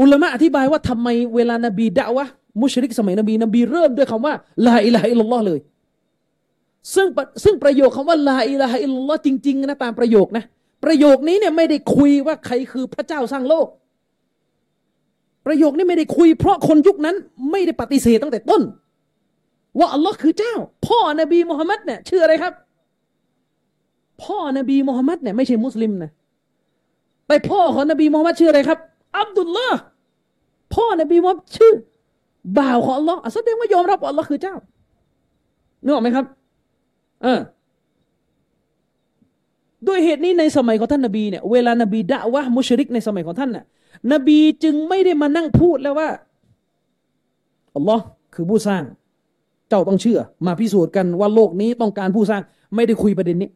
อุลามะอธิบายว่าทำไมเวลานบีด่าวะมุชริกสมัยนบี นบีเริ่มด้วยคำว่าلا إله إلا اللهเลย ซึ่งซึ่งประโยคคำว่าلا إله إلا اللهจริงๆนะตามประโยคนะประโยคนี้เนี่ยไม่ได้คุยว่าใครคือพระเจ้าสร้างโลก ประโยคนี้ไม่ได้คุยเพราะคนยุคนั้นไม่ได้ปฏิเสธตั้งแต่ต้น ว่าอัลลอฮ์คือเจ้า พ่อนบีมุฮัมมัดเนี่ยชื่ออะไรครับ พ่อนบีมุฮัมมัดเนี่ยไม่ใช่มุสลิมนะแต่พ่อของนบีมุฮัมมัดชื่ออะไรครับ อับดุลลาห์พ่อนบีมุฮัมมัดชื่อ บ่าวของอัลลอฮ์แสดงว่ายอมรับว่าอัลลอฮ์คือเจ้านึกออกไหมครับ เออด้วยเหตุนี้ในสมัยของท่านนบีเนี่ยเวลานบีด่าวะมุชริกในสมัยของท่านน่ะ นบีจึงไม่ได้มานั่งพูดแล้วว่าอัลลอฮ์คือผู้สร้าง เจ้าต้องเชื่อ มาพิสูจน์กันว่าโลกนี้ต้องการผู้สร้าง ไม่ได้คุยประเด็นนี้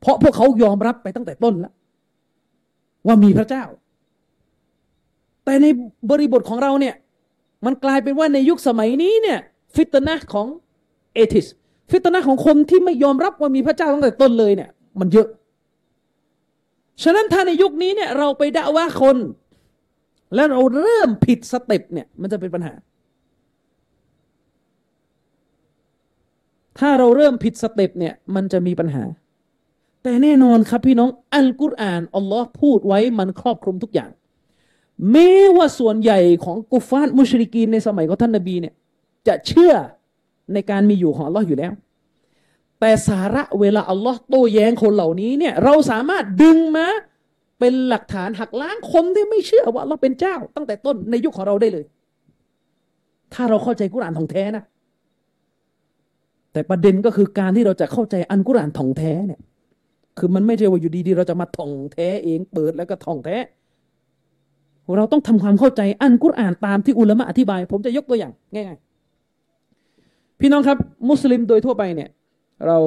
เพราะพวกเขายอมรับไปตั้งแต่ต้นแล้วว่ามีพระเจ้า แต่ในบริบทของเราเนี่ย มันกลายเป็นว่าในยุคสมัยนี้เนี่ย ฟิตนะของ atheist ฟิตนะของคนที่ไม่ยอมรับว่ามีพระเจ้าตั้งแต่ต้นเลยเนี่ย มันเยอะ ฉะนั้นถ้าในยุคนี้เนี่ยเราไปดะอ์วะฮ์คน แล้วเราเริ่มผิด step เนี่ย มันจะเป็นปัญหา ถ้าเราเริ่มผิด step เนี่ย มันจะมีปัญหา แต่แน่นอนครับพี่น้องอัลกุรอานอัลลอฮ์พูดไว้มันครอบคลุมทุกอย่าง แม้ว่าส่วนใหญ่ของกุฟาร์มุชริกีนในสมัยของท่านนบีเนี่ย จะเชื่อในการมีอยู่ของอัลลอฮ์อยู่แล้ว แต่สาระเวลาอัลลอฮ์โต้แย้งคนเหล่านี้เนี่ย เราสามารถดึงมา เป็นหลักฐานหักล้างคนที่ไม่เชื่อว่าอัลลอฮ์เป็นเจ้า ตั้งแต่ต้นในยุคของเราได้เลย ถ้าเราเข้าใจกุรานท่องแท้นะ แต่ประเด็นก็คือการที่เราจะเข้าใจอันกุรานท่องแท้เนี่ย คือมันไม่ใช่ว่าอยู่ดีๆ เราจะมาท่องแท้เองเปิดแล้วก็ท่องแท้ เราต้องทำความเข้าใจอันกุรานตามที่อุลามะอธิบาย ผมจะยกตัวอย่างง่ายๆพี่น้องครับ มุสลิมโดยทั่วไปเนี่ย เรา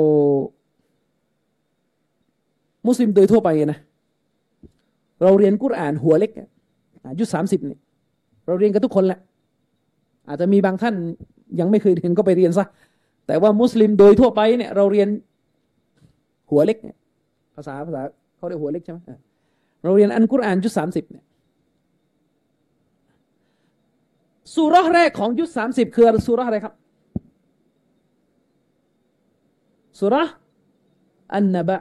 มุสลิมโดยทั่วไปนะ เราเรียนกุรอานหัวเล็กอายุสามสิบเนี่ยเราเรียนกันทุกคนแหละ อาจจะมีบางท่านยังไม่เคยเรียนก็ไปเรียนซะแต่ว่ามุสลิมโดยทั่วไปเนี่ยเราเรียนหัวเล็กเนี่ยภาษาภาษาเขาเรียกหัวเล็กใช่ไหมเราเรียนอันกุรอานยุสามสิบเนี่ยสุรแรกของยุสามสิบคือสุรอะไรครับสุรอันนบะ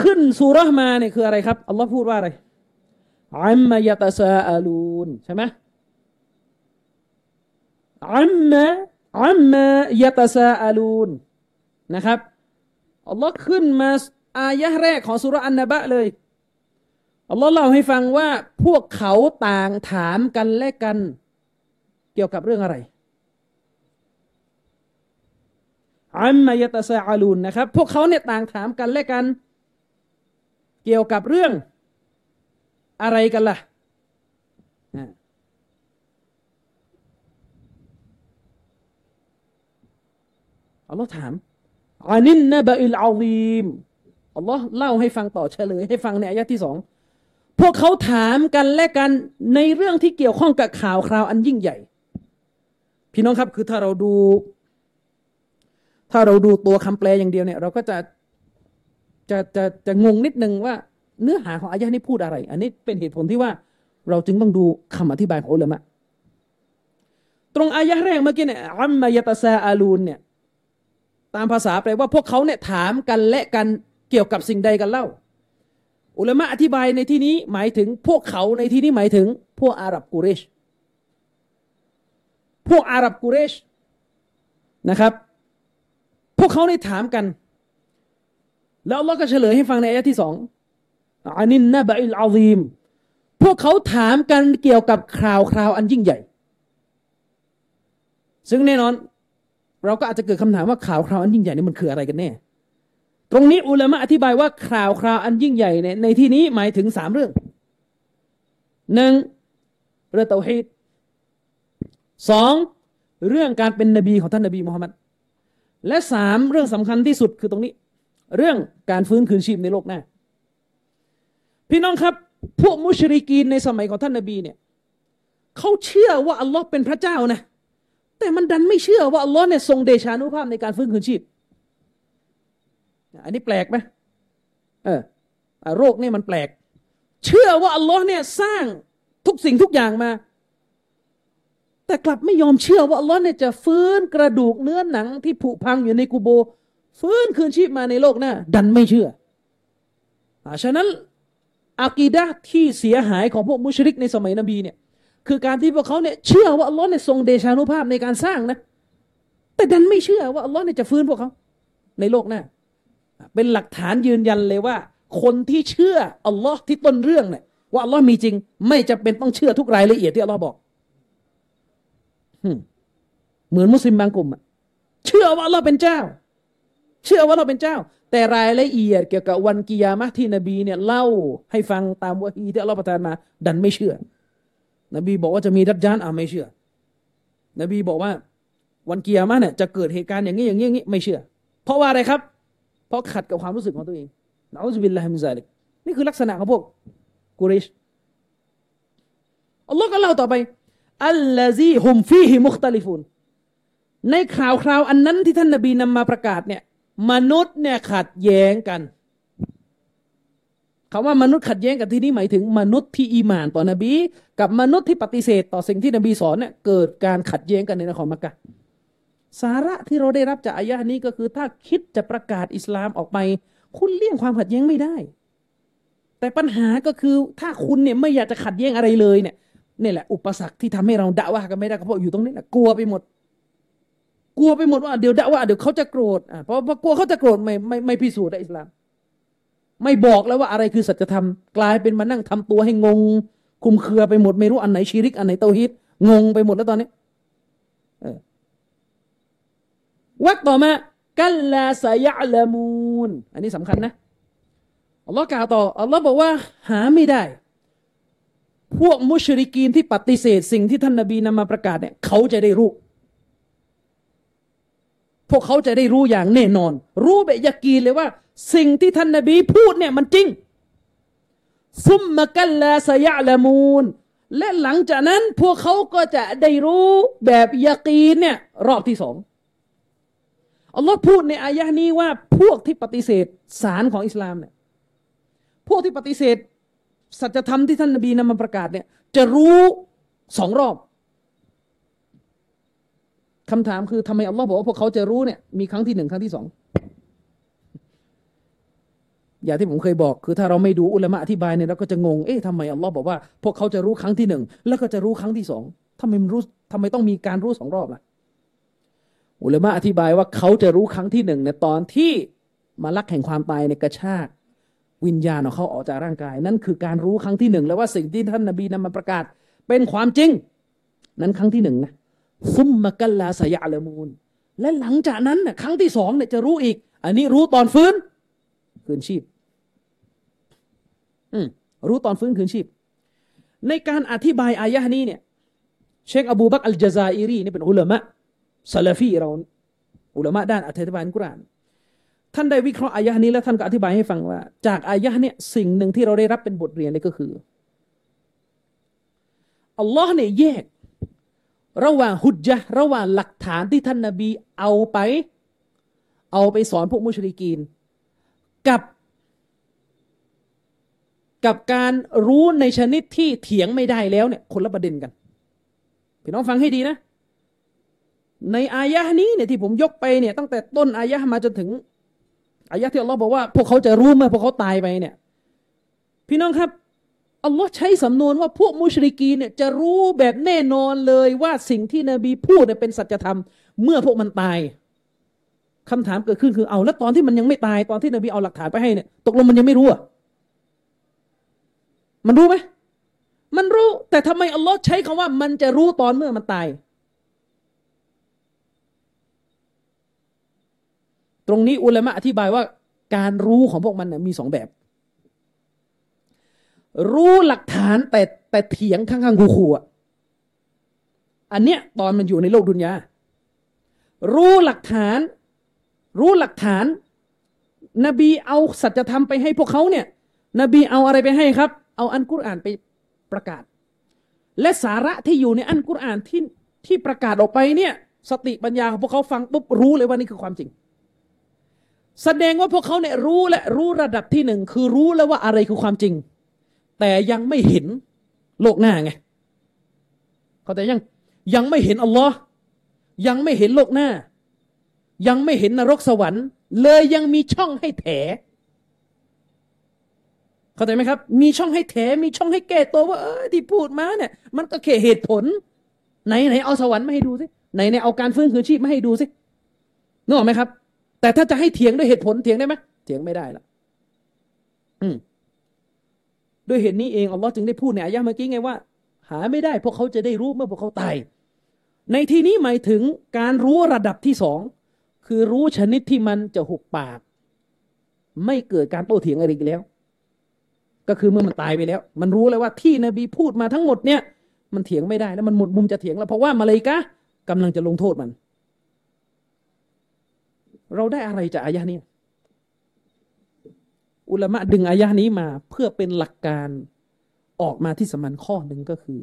ขึ้นสุรมาเนี่ยคืออะไรครับอัลลอฮ์พูดว่าอะไรอัมมายตาซาอาลูนใช่ไหมอัมมาอัมมายตาซาอาลูนนะครับอัลลอฮ์ขึ้นมาอายะแรกของสุรอันนบะเลยอัลลอฮ์เล่าให้ฟังว่าพวกเขาต่างถามกันและกัน เกี่ยวกับเรื่องอะไรอัมมายตาซาอาลูนนะครับ พวกเขาเนี่ยต่างถามกันและกัน เกี่ยวกับเรื่องอะไรกันล่ะอัลลอฮ์ถามอานินนบะอิลอาลีมอัลลอฮ์เล่าให้ฟังต่อเฉลย ให้ฟังในอายะที่สองพวกเขาถามกันและกันในเรื่องที่เกี่ยวข้องกับข่าวคราวอันยิ่งใหญ่ พี่น้องครับคือถ้าเราดู ถ้าเราดูตัวคำแปลอย่างเดียวเนี่ย เราก็จะ จะจะจะงงนิดนึงว่าเนื้อหาของอายะนี้พูดอะไร อันนี้เป็นเหตุผลที่ว่าเราจึงต้องดูคำอธิบายของอุลามะตรงอายะแรกเมื่อกี้เนี่ยอัมมายตาซาอาลูนเนี่ยตามภาษาแปลว่าพวกเขาเนี่ยถามกันและกันเกี่ยวกับสิ่งใดกันเล่า อุลามะอธิบายในที่นี้หมายถึงพวกเขาในที่นี้หมายถึง พวกอาหรับกุเรช พวกอาหรับกุเรชนะครับ พวกเขาได้ถามกัน แล้วเราก็เฉลยให้ฟังในอายะที่สองอานินนะบะอิลอาซีม พวกเขาถามกันเกี่ยวกับคราวคราวอันยิ่งใหญ่ ซึ่งแน่นอน เราก็อาจจะเกิดคำถามว่าข่าวคราวอันยิ่งใหญ่นี่มันคืออะไรกันแน่ ตรงนี้อุลามะอธิบายว่าข่าวคราวอันยิ่งใหญ่ในในที่นี้หมายถึงสามเรื่องหนึ่งเรื่องเตาฮีดสองเรื่องการเป็นนบีของท่านนบีมุฮัมมัดและสามเรื่องสำคัญที่สุดคือตรงนี้ เรื่องการฟื้นคืนชีพในโลกหน้า พี่น้องครับ พวกมุชริกีนในสมัยของท่านนบีเนี่ยเขาเชื่อว่าอัลลอฮ์เป็นพระเจ้านะแต่มันดันไม่เชื่อว่าอัลลอฮ์เนี่ยทรงเดชานุภาพในการฟื้นคืนชีพ อันนี้แปลกไหมเออโรคนี่มันแปลก เชื่อว่าอัลลอฮ์เนี่ยสร้างทุกสิ่งทุกอย่างมา แต่กลับไม่ยอมเชื่อว่าอัลลอฮ์เนี่ยจะฟื้นกระดูกเนื้อหนังที่ผุพังอยู่ในกูโบ ฟื้นคืนชีพมาในโลกหน้า ดันไม่เชื่ออฉะนั้นอากีดะที่เสียหายของพวกมุชริกในสมัยนบีเนี่ยคือการที่พวกเขาเนี่ยเชื่อว่าอัลลอฮ์เนี่ยทรงเดชานุภาพในการสร้างนะ แต่ดันไม่เชื่อว่าอัลลอฮ์เนี่ยจะฟื้นพวกเขาในโลกหน้า เป็นหลักฐานยืนยันเลยว่า คนที่เชื่ออัลลอฮ์ที่ต้นเรื่องเนี่ยว่าอัลลอฮ์มีจริง ไม่จะเป็นต้องเชื่อทุกรายละเอียดที่อัลลอฮ์บอกเหมือนมุสลิมบางกลุ่มเชื่อว่าอัลลอฮ์เป็นเจ้า เชื่อว่าเราเป็นเจ้า แต่รายละเอียดเกี่ยวกับวันกิยามะที่นบีเนี่ยเล่าให้ฟังตามวะฮีที่อัลลอฮฺประทานมา ดันไม่เชื่อ นบีบอกว่าจะมีดัจจานอ่าไม่เชื่อ นบีบอกว่า วันกิยามะเนี่ยจะเกิดเหตุการณ์อย่างนี้อย่างนี้อย่างนี้ไม่เชื่อ เพราะว่าอะไรครับ เพราะขัดกับความรู้สึกของตัวเองنعوذ بالله من ذلكนี่คือลักษณะของพวกกุเรชอัลลอฮ์ก็เล่าต่อไปالذي هم فيه مختلفونในข่าวคราวอันนั้นที่ท่านนบีนำมาประกาศเนี่ย มนุษย์เนี่ยขัดแย้งกันคำว่ามนุษย์ขัดแย้งกันที่นี้หมายถึงมนุษย์ที่อีมานต่อนบี กับมนุษย์ที่ปฏิเสธต่อสิ่งที่นบีสอนเนี่ยเกิดการขัดแย้งกันในนครมักกะสาระที่เราได้รับจากอายะนี้ก็คือถ้าคิดจะประกาศอิสลามออกไป คุณเลี่ยงความขัดแย้งไม่ได้ แต่ปัญหาก็คือถ้าคุณเนี่ยไม่อยากจะขัดแย้งอะไรเลยเนี่ยนี่แหละอุปสรรคที่ทำให้เราด่าว่ากันไม่ได้ก็เพราะอยู่ตรงนี้แหละกลัวไปหมด กลัวไปหมดว่าเดี๋ยวด่าว่าเดี๋ยวเขาจะโกรธอะเพราะเพราะกลัวเขาจะโกรธไม่ไม่ไม่พิสูจน์ได้อิสลาม ไม่บอกแล้วว่าอะไรคือสัจธรรมกลายเป็นมานั่งทำตัวให้งง คุมเครือไปหมดไม่รู้อันไหนชีริก อันไหนเตาฮิตงงไปหมดแล้วตอนนี้วักต่อมากัลลาสยะละมูนอันนี้สำคัญนะอัลลอฮ์กล่าวต่ออัลลอฮ์บอกว่า หาไม่ได้ พวกมุชริกีนที่ปฏิเสธสิ่งที่ท่านนบีนำมาประกาศเนี่ยเขาจะได้รู้ พวกเขาจะได้รู้อย่างแน่นอน รู้แบบยากีเลยว่า สิ่งที่ท่านนบีพูดเนี่ยมันจริง ซุมมะกัลลาสยะละมูนและหลังจากนั้นพวกเขาก็จะได้รู้แบบยากีนเนี่ยรอบที่สองอัลลอฮ์พูดในอายะห์นี้ว่าพวกที่ปฏิเสธสารของอิสลามเนี่ยพวกที่ปฏิเสธสัจธรรมที่ท่านนบีนำมาประกาศเนี่ยจะรู้สองรอบ คำถามคือทำไมอัลลอฮ์บอกว่าพวกเขาจะรู้เนี่ยมีครั้งที่หนึ่งครั้งที่สองอย่างที่ผมเคยบอกคือถ้าเราไม่ดูอุลามะอธิบายเนี่ยเราก็จะงงเอ๊ะทำไมอัลลอฮ์บอกว่า พวกเขาจะรู้ครั้งที่หนึ่งแล้วก็จะรู้ครั้งที่สองทำไมมันรู้ทำไมต้องมีการรู้สองรอบล่ะอุลามะอธิบายว่าเขาจะรู้ครั้งที่หนึ่งในตอนที่มาลักแห่งความตายในกระชากวิญญาณของเขาออกจากร่างกาย นั่นคือการรู้ครั้งที่หนึ่งแล้วว่าสิ่งที่ท่านนบีนำมาประกาศ เป็นความจริง นั้นครั้งที่หนึ่งนะ ซุมมะกัลลาสยะละมูนและหลังจากนั้นน่ะครั้งที่สองเนี่ยจะรู้อีก อันนี้รู้ตอนฟื้น คืนชีพ อืมรู้ตอนฟื้นคืนชีพ ในการอธิบายอายะห์นี้เนี่ย เชคอบูบักอัลจาซาอิรีนี่เป็นอุลามะซาลาฟีเราอุลามะด้านอธิบายอัลกุรอานท่านได้วิเคราะห์อายะห์นี้แล้วท่านก็อธิบายให้ฟังว่า จากอายะห์เนี่ยสิ่งหนึ่งที่เราได้รับเป็นบทเรียนเลยก็คืออัลลอฮ์เนี่ยแยก ระหว่างฮุจญะระหว่างหลักฐานที่ท่านนบีเอาไป เอาไปสอนพวกมุชริกีน กับ กับการรู้ในชนิดที่เถียงไม่ได้แล้วเนี่ยคนละประเด็นกันพี่น้องฟังให้ดีนะ ในอายะห์นี้เนี่ยที่ผมยกไปเนี่ยตั้งแต่ต้นอายะห์มาจนถึงอายะห์ที่อัลลอฮ์บอกว่า พวกเขาจะรู้เมื่อพวกเขาตายไปเนี่ย พี่น้องครับ อัลลอฮ์ใช้สำนวนว่าพวกมุชริกีเนี่ยจะรู้แบบแน่นอนเลยว่าสิ่งที่นบีพูดเนี่ยเป็นสัจธรรม เมื่อพวกมันตายคำถามเกิดขึ้นคือเอาแล้วตอนที่มันยังไม่ตายตอนที่นบีเอาหลักฐานไปให้เนี่ยตกลงมันยังไม่รู้อะมันรู้ไหมมันรู้ แต่ทำไมอัลลอฮ์ใช้คำว่ามันจะรู้ตอนเมื่อมันตาย ตรงนี้อุลามะอธิบายว่าการรู้ของพวกมันนะมีสองแบบ รู้หลักฐานแต่แต่เถียงข้างๆคูคูอะอันเนี้ยตอนมันอยู่ในโลกดุนยารู้หลักฐาน รู้หลักฐาน นบีเอาสัจธรรมไปให้พวกเขาเนี่ย นบีเอาอะไรไปให้ครับ เอาอันกุรอานไปประกาศ และสาระที่อยู่ในอันกุรอานที่ที่ประกาศออกไปเนี่ย สติปัญญาของพวกเขาฟังปุ๊บรู้เลยว่านี่คือความจริง แสดงว่าพวกเขาเนี่ยรู้และรู้ระดับที่หนึ่งคือรู้แล้วว่าอะไรคือความจริง แต่ยังไม่เห็นโลกหน้าไงเขาแต่ยังยังไม่เห็นอัลลอฮ์ยังไม่เห็นโลกหน้า ยังไม่เห็นนรกสวรรค์ เลยยังมีช่องให้แถเข้าใจไหมครับ มีช่องให้แถมีช่องให้แก้ตัวว่าเออที่พูดมาเนี่ย มันก็แค่เหตุผล ไหนไหนเอาสวรรค์มาให้ดูสิไหนไหนเอาการฟื้นคืนชีพมาให้ดูสินึกออกไหมครับ แต่ถ้าจะให้เถียงด้วยเหตุผลเถียงได้ไหมเถียงไม่ได้ละอืม ด้วยเหตุนี้เองอัลลอฮ์จึงได้พูดในอายะเมื่อกี้ไงว่า หาไม่ได้พวกเขาจะได้รู้เมื่อพวกเขาตายในที่นี้หมายถึงการรู้ระดับที่สองคือรู้ชนิดที่มันจะหุบปาก ไม่เกิดการโต้เถียงอะไรอีกแล้ว ก็คือเมื่อมันตายไปแล้ว มันรู้เลยว่าที่นบีพูดมาทั้งหมดเนี่ย มันเถียงไม่ได้แล้วมันหมดมุมจะเถียงแล้วเพราะว่ามาเลยกะกำลังจะลงโทษมัน เราได้อะไรจากอายะเนี้ อุลามะดึงอายะนี้มาเพื่อเป็นหลักการออกมาที่สำคัญข้อหนึ่งก็คือ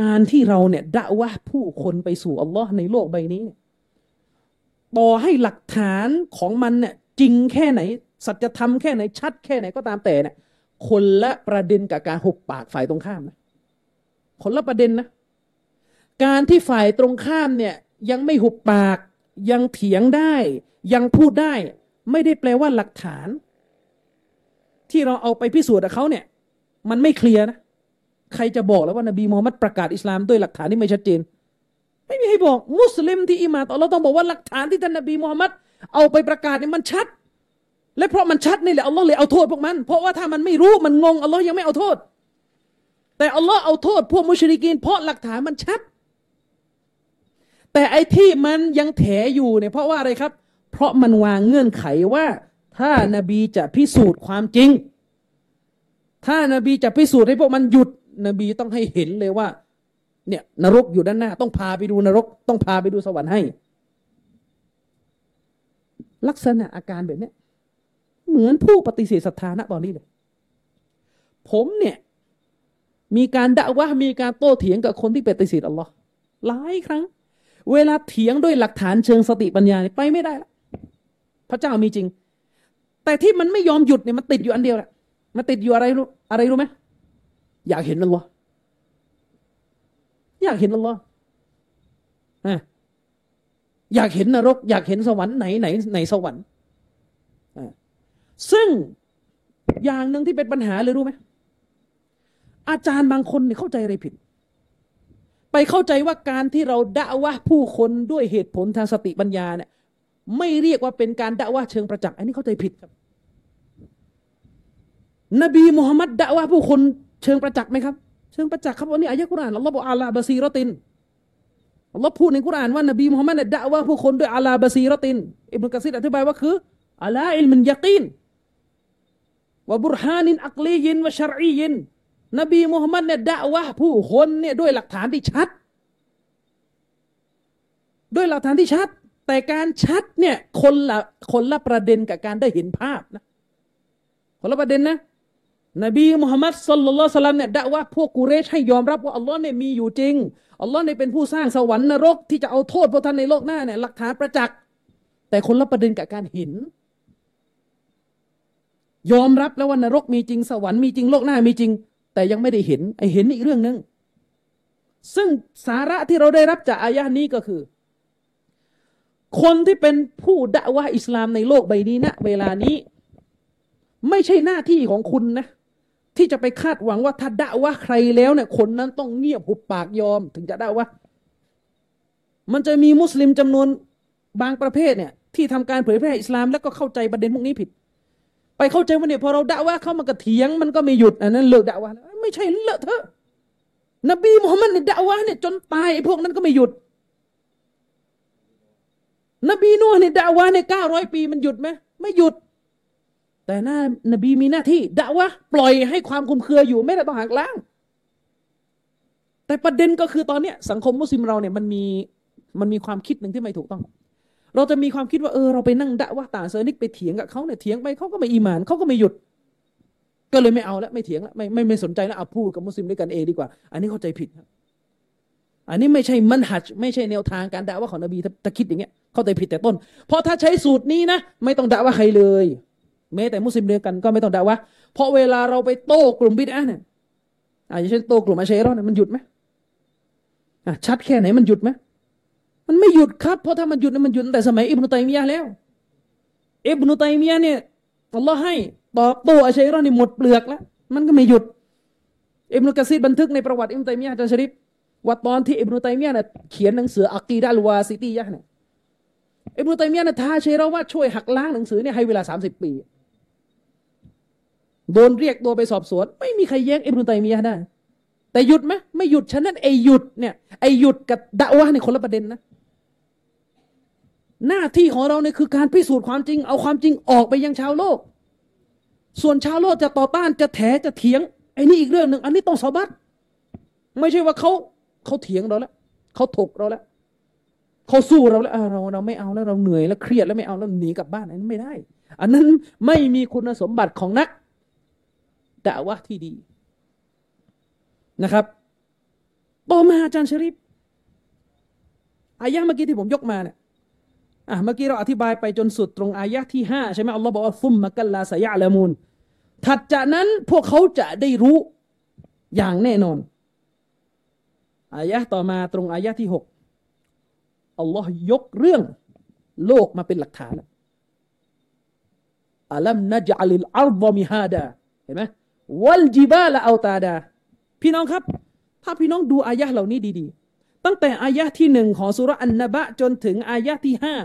การที่เราเนี่ยด่าวะผู้คนไปสู่อัลลอฮ์ในโลกใบนี้ ต่อให้หลักฐานของมันเนี่ยจริงแค่ไหน สัจธรรมแค่ไหนชัดแค่ไหนก็ตามแต่เนี่ยคนละประเด็นกับการหุบปากฝ่ายตรงข้ามนะคนละประเด็นนะ การที่ฝ่ายตรงข้ามเนี่ยยังไม่หุบปากยังเถียงได้ ยังพูดได้ ไม่ได้แปลว่าหลักฐาน ที่เราเอาไปพิสูจน์กับเขาเนี่ย มันไม่เคลียร์นะใครจะบอกแล้วว่านบีมูฮัมมัดประกาศอิสลามด้วยหลักฐานที่ไม่ชัดเจน ไม่มีให้บอก มุสลิมที่อิมาต่อเราต้องบอกว่าหลักฐานที่ท่านนบีมูฮัมมัดเอาไปประกาศเนี่ยมันชัด และเพราะมันชัดนี่แหละอัลลอฮ์เลยเอาโทษพวกมัน เพราะว่าถ้ามันไม่รู้มันงงอัลลอฮ์ยังไม่เอาโทษ แต่อัลลอฮ์เอาโทษพวกมุชริกีนเพราะหลักฐานมันชัด แต่ไอ้ที่มันยังแถอยู่เนี่ยเพราะว่าอะไรครับ เพราะมันวางเงื่อนไขว่า ถ้านบีจะพิสูจน์ความจริง ถ้านบีจะพิสูจน์ให้พวกมันหยุด นบีต้องให้เห็นเลยว่า เนี่ยนรกอยู่ด้านหน้า ต้องพาไปดูนรก ต้องพาไปดูสวรรค์ให้ ลักษณะอาการแบบนี้เหมือนผู้ปฏิเสธศรัทธาณตอนนี้เลยผมเนี่ยมีการด่าว่ามีการโต้เถียงกับคนที่ปฏิเสธอัลลอฮ์หลายครั้ง เวลาเถียงด้วยหลักฐานเชิงสติปัญญาไปไม่ได้ละพระเจ้ามีจริง แต่ที่มันไม่ยอมหยุดเนี่ยมันติดอยู่อันเดียวแหละมันติดอยู่อะไรรู้อะไรรู้ไหมอยากเห็นอัลลอฮ์อยากเห็นอัลลอฮ์อยากเห็นนรก อยากเห็นสวรรค์ไหนไหนไหนสวรรค์ซึ่งอย่างหนึ่งที่เป็นปัญหาเลยรู้ไหมอาจารย์บางคนเนี่ยเข้าใจอะไรผิด ไปเข้าใจว่าการที่เราด่าว่าผู้คนด้วยเหตุผลทางสติปัญญาเนี่ย ไม่เรียกว่าเป็นการด่าว่าเชิงประจักษ์อันนี้เข้าใจผิดครับ นบีมุฮัมมัดด่าว่าผู้คนเชิงประจักษ์ไหมครับ เชิงประจักษ์ครับวันนี้อายะกุรอานอัลลอฮฺบอกอาลาบาซีรตินอัลลอฮ์พูดในกุรอานว่านบีมุฮัมมัดเนี่ยด่าว่าผู้คนด้วยอาลาบาซีรตินอิบนุกะซีรอธิบายว่าคืออาลาอิลมันยากีนวะบุรฮานินอักลียินวะชารอียินนบีมุฮัมมัดเนี่ยด่าวะผู้คนเนี่ยด้วยหลักฐานที่ชัด ด้วยหลักฐานที่ชัด แต่การชัดเนี่ยคนละคนละประเด็นกับการได้เห็นภาพนะคนละประเด็นนะนบีมุฮัมมัดสุลลัลสลัมเนี่ยด่าว่าพวกกูเรชให้ยอมรับว่าอัลลอฮ์เนี่ยมีอยู่จริงอัลลอฮ์เนี่ยเป็นผู้สร้างสวรรค์นรกที่จะเอาโทษพวกท่านในโลกหน้าเนี่ยหลักฐานประจักษ์แต่คนละประเด็นกับการเห็น ยอมรับแล้วว่านรกมีจริงสวรรค์มีจริงโลกหน้ามีจริง แต่ยังไม่ได้เห็นไอเห็นอีกเรื่องหนึ่งซึ่งสาระที่เราได้รับจากอายะนี้ก็คือ คนที่เป็นผู้ด่าว่าอิสลามในโลกใบนี้นะเวลานี้ ไม่ใช่หน้าที่ของคุณนะ ที่จะไปคาดหวังว่าถ้าด่าว่าใครแล้วเนี่ยคนนั้นต้องเงียบหุบปากยอม ถึงจะด่าว่า มันจะมีมุสลิมจำนวนบางประเภทเนี่ย ที่ทำการเผยแพร่อิสลามแล้วก็เข้าใจประเด็นพวกนี้ผิด ไปเข้าใจว่าเนี่ยพอเราด่าว่าเขามันก็เถียง มันก็ไม่หยุดอันนั้นเลิกด่าว่าไม่ใช่เลอะเถอะนบีมุฮัมมัดเนี่ยด่าว่าเนี่ยจนตายไอ้พวกนั้นก็ไม่หยุด นบีนูห์เนี่ยด่าว่าเนี่ยเก้าร้อยปีมันหยุดไหมไม่หยุด แต่หน้านบีมีหน้าที่ด่าว่าปล่อยให้ความคุมเครืออยู่ไม่ได้ต้องหักล้าง แต่ประเด็นก็คือตอนเนี้ยสังคมมุสลิมเราเนี่ยมันมีมันมีความคิดหนึ่งที่ไม่ถูกต้อง เราจะมีความคิดว่าเออเราไปนั่งด่าว่าต่างเซอร์นิกไปเถียงกับเขาเนี่ยเถียงไปเขาก็ไม่อีมานเขาก็ไม่หยุด ก็เลยไม่เอาแล้วไม่เถียงแล้วไม่ไม่ไม่สนใจแล้วเอาพูดกับมุสลิมด้วยกันเองดีกว่า อันนี้เข้าใจผิดครับอันนี้ไม่ใช่มันหัดไม่ใช่แนวทางการด่าว่าของนบีถ้าคิดอย่างเงี้ย เข้าใจผิดแต่ต้น เพราะถ้าใช้สูตรนี้นะ ไม่ต้องด่าว่าใครเลย แม้แต่มุสลิมเดียวกันก็ไม่ต้องด่าว่า เพราะเวลาเราไปโต้กลุ่มบิดอะเนี่ยอาจจะเช่นโต้กลุ่มอาเชรอเนี่ยมันหยุดไหมชัดแค่ไหนมันหยุดไหมมันไม่หยุดครับ เพราะถ้ามันหยุดมันหยุดตั้งแต่สมัยอิบนุตัยมียะแล้วอิบนุตัยมียะเนี่ยอัลลอฮ์ให้ตอบโต้อาชัยรอนี่หมดเปลือกแล้ว มันก็ไม่หยุดอิบนุกะซีดบันทึกในประวัติอิบนุตัยมียะจันชริฟว่าตอนที่อิบนุตัยมียะเนี่ยเขียนหนังสืออักีดะลวาซิตียะเนี่ย อิบนุตัยมียะเนี่ยท้าชัยรอว่าช่วยหักล้างหนังสือเนี่ยให้เวลาสามสิบปี โดนเรียกตัวไปสอบสวน ไม่มีใครแย้งอิบนุตัยมียะได้ แต่หยุดไหมไม่หยุดฉะนั้นไอหยุดเนี่ยไอหยุดกับดะวะนี่คนละประเด็นนะ หน้าที่ของเราเนี่ยคือการพิสูจน์ความจริง เอาความจริงออกไปยังชาวโลก ส่วนชาวโลกจะต่อต้านจะแถจะเถียงไอ้นี่อีกเรื่องหนึ่งอันนี้ต้องสอบัตไม่ใช่ว่าเขาเขาเถียงเราแล้วเขาถกเราแล้ว เขาสู้เราแล้วเราเราไม่เอาแล้วเราเหนื่อยแล้วเครียดแล้วไม่เอาแล้วหนีกลับบ้านอันนั้นไม่ได้ อันนั้นไม่มีคุณสมบัติของนักด่าวะที่ดีนะครับต่อมาอาจารย์ชริปอายะเมื่อกี้ที่ผมยกมาเนี่ยอะเมื่อกี้เราอธิบายไปจนสุดตรงอายะที่ห้าใช่ไหมอัลลอฮ์บอกว่าฟุมมะกัลลาสยะละมูลถัดจากนั้นพวกเขาจะได้รู้อย่างแน่นอนอายะต่อมาตรงอายะที่หก อัลลอฮ์ยกเรื่องโลกมาเป็นหลักฐานอัลัมนจัลิลอัลบมิฮาดาเห็นไหมวัลจิบาละอัลตาดา พี่น้องครับ ถ้าพี่น้องดูอายะเหล่านี้ดีๆ ตั้งแต่อายะที่หนึ่งของสุรอันนบะจนถึงอายะที่ห้า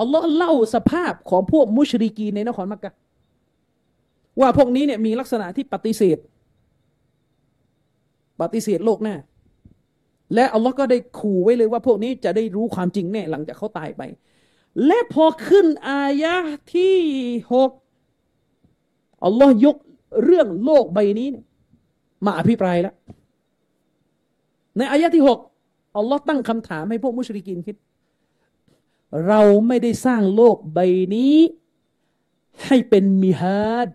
อัลลอฮ์เล่าสภาพของพวกมุชริกีในนครมักกะว่าพวกนี้เนี่ยมีลักษณะที่ปฏิเสธ ปฏิเสธโลกหน้า และอัลลอฮ์ก็ได้ขู่ไว้เลยว่าพวกนี้จะได้รู้ความจริงแน่หลังจากเขาตายไป และพอขึ้นอายะที่หกอัลลอฮ์ยกเรื่องโลกใบนี้ มาอภิปรายแล้ว ในอายะที่หกอัลลอฮ์ตั้งคำถามให้พวกมุชริกินคิด เราไม่ได้สร้างโลกใบนี้ ให้เป็นมิฮาด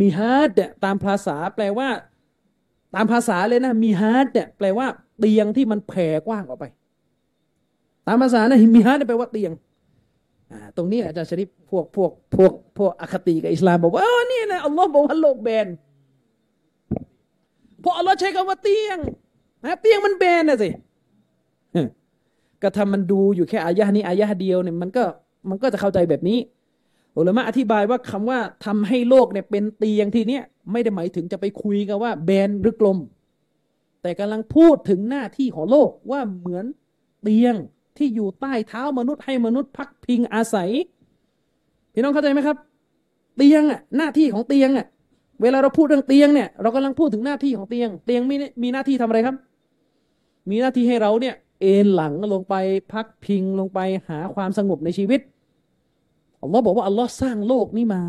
มิฮาดตามภาษาแปลว่า ตามภาษาเลยนะมิฮาร์ดเนี่ยแปลว่าเตียงที่มันแผ่กว้างออกไป ตามภาษานะมิฮาร์ดแปลว่าเตียงตรงนี้อาจารย์ชริปพวกพวกพวกพวกอคติกับอิสลามบอกว่าอ๋อนี่นะอัลลอฮ์บอกว่าโลกแบนเพราะอัลลอฮ์ใช้คำว่าเตียงนะเตียงมันแบนนะสิก็ทำมันดูอยู่แค่อายะนี้อายะเดียวเนี่ยมันก็มันก็จะเข้าใจแบบนี้อุลามะอธิบายว่าคำว่าทำให้โลกเนี่ยเป็นเตียงที่เนี้ย ไม่ได้หมายถึงจะไปคุยกันว่าแบนหรือกลม แต่กำลังพูดถึงหน้าที่ของโลกว่าเหมือนเตียงที่อยู่ใต้เท้ามนุษย์ให้มนุษย์พักพิงอาศัยพี่น้องเข้าใจไหมครับ เตียงอะหน้าที่ของเตียงอะเวลาเราพูดเรื่องเตียงเนี่ยเรากำลังพูดถึงหน้าที่ของเตียง เตียงมีมีหน้าที่ทำอะไรครับ มีหน้าที่ให้เราเนี่ยเอนหลังลงไปพักพิงลงไปหาความสงบในชีวิตอัลลอฮ์บอกว่าอัลลอฮ์สร้างโลกนี้มา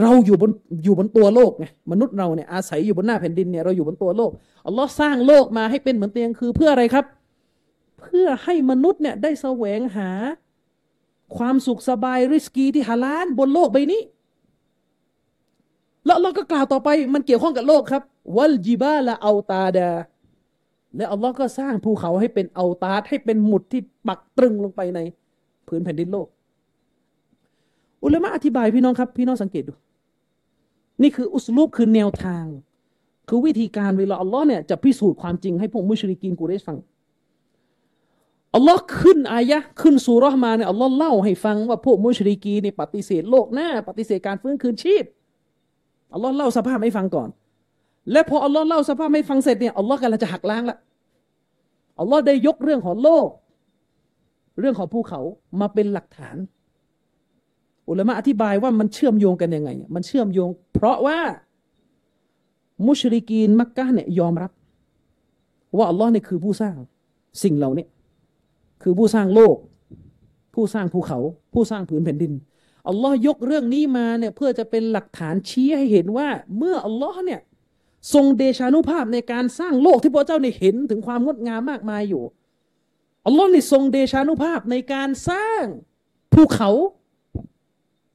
เราอยู่บนอยู่บนตัวโลกไงมนุษย์เราเนี่ยอาศัยอยู่บนหน้าแผ่นดินเนี่ยเราอยู่บนตัวโลกอัลลอฮ์สร้างโลกมาให้เป็นเหมือนเตียงคือเพื่ออะไรครับ เพื่อให้มนุษย์เนี่ยได้แสวงหา ความสุขสบายริสกีที่ฮาลาลบนโลกใบนี้ แล้วเราก็กล่าวต่อไปมันเกี่ยวข้องกับโลกครับวัลจิบาละเอาตาดา และอัลลอฮ์ก็สร้างภูเขาให้เป็นเอาตาดให้เป็นหมุดที่ปักตรึงลงไปในพื้นแผ่นดินโลก อุลามะอธิบายพี่น้องครับ พี่น้องสังเกตดู นี่คืออุสลูปคือแนวทาง คือวิธีการเวลาอัลลอฮ์เนี่ยจะพิสูจน์ความจริงให้พวกมุชริกีนกูเรชฟังอัลลอฮ์ขึ้นอายะขึ้นสุรห์มาเนี่ยอัลลอฮ์เล่าให้ฟังว่าพวกมุชริกีเนี่ยปฏิเสธโลกหน้า ปฏิเสธการฟื้นคืนชีพอัลลอฮ์เล่าสภาพให้ฟังก่อน และพออัลลอฮ์เล่าสภาพให้ฟังเสร็จเนี่ยอัลลอฮ์กำลังจะหักล้างละอัลลอฮ์ได้ยกเรื่องของโลก เรื่องของภูเขามาเป็นหลักฐาน อุลามะอธิบายว่ามันเชื่อมโยงกันยังไง มันเชื่อมโยง เพราะว่ามุชริกีนมักกะเนี่ยยอมรับ ว่าอัลลอฮ์เนี่ยคือผู้สร้างสิ่งเหล่านี้คือผู้สร้างโลก ผู้สร้างภูเขา ผู้สร้างผืนแผ่นดินอัลลอฮ์ยกเรื่องนี้มาเนี่ยเพื่อจะเป็นหลักฐานชี้ให้เห็นว่า เมื่ออัลลอฮ์เนี่ยทรงเดชานุภาพในการสร้างโลกที่พระเจ้าเนี่ยเห็นถึงความงดงามมากมายอยู่อัลลอฮ์นี่ทรงเดชานุภาพในการสร้างภูเขา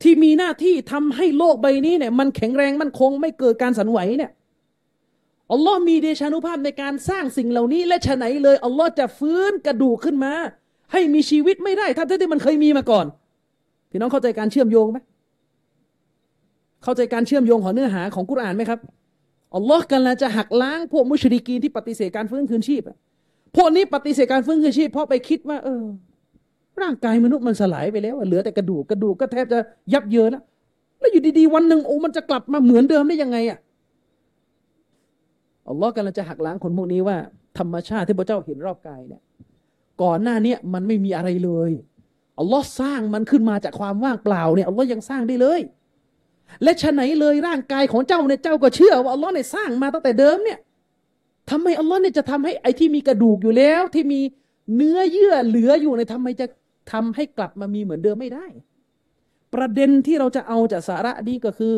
ที่มีหน้าที่ทำให้โลกใบนี้เนี่ย มันแข็งแรงมันคง ไม่เกิดการสั่นไหวเนี่ยอัลลอฮ์มีเดชานุภาพในการสร้างสิ่งเหล่านี้ และฉะไหนเลยอัลลอฮ์จะฟื้นกระดูกขึ้นมา ให้มีชีวิตไม่ได้ทั้งที่มันเคยมีมาก่อน พี่น้องเข้าใจการเชื่อมโยงไหมเข้าใจการเชื่อมโยงของเนื้อหาของกุรอานไหมครับอัลลอฮ์กำลังจะหักล้างพวกมุชริกีนที่ปฏิเสธการฟื้นคืนชีพพวกนี้ปฏิเสธการฟื้นคืนชีพเพราะไปคิดว่า เออ ร่างกายมนุษย์มันสลายไปแล้วเหลือแต่กระดูกกระดูกก็แทบจะยับเยินแล้วแล้วอยู่ดีๆวันหนึ่งโอ้มันจะกลับมาเหมือนเดิมได้ยังไงอะอัลลอฮ์กำลังจะหักล้างคนพวกนี้ว่า ธรรมชาติที่พระเจ้าเห็นรอบกายเนี่ยก่อนหน้านี้มันไม่มีอะไรเลยอัลลอฮ์สร้างมันขึ้นมาจากความว่างเปล่าเนี่ยอัลลอฮ์ยังสร้างได้เลย และฉะไหนเลยร่างกายของเจ้าเนี่ยเจ้าก็เชื่อว่าอัลลอฮ์เนี่ยสร้างมาตั้งแต่เดิมเนี่ยทำไมอัลลอฮ์เนี่ยจะทำให้ไอ้ที่มีกระดูกอยู่แล้วที่มีเนื้อเยื่อเหลืออยู่ในทำไมจะ ทำให้กลับมามีเหมือนเดิมไม่ได้ ประเด็นที่เราจะเอาจากสาระนี้ก็คือ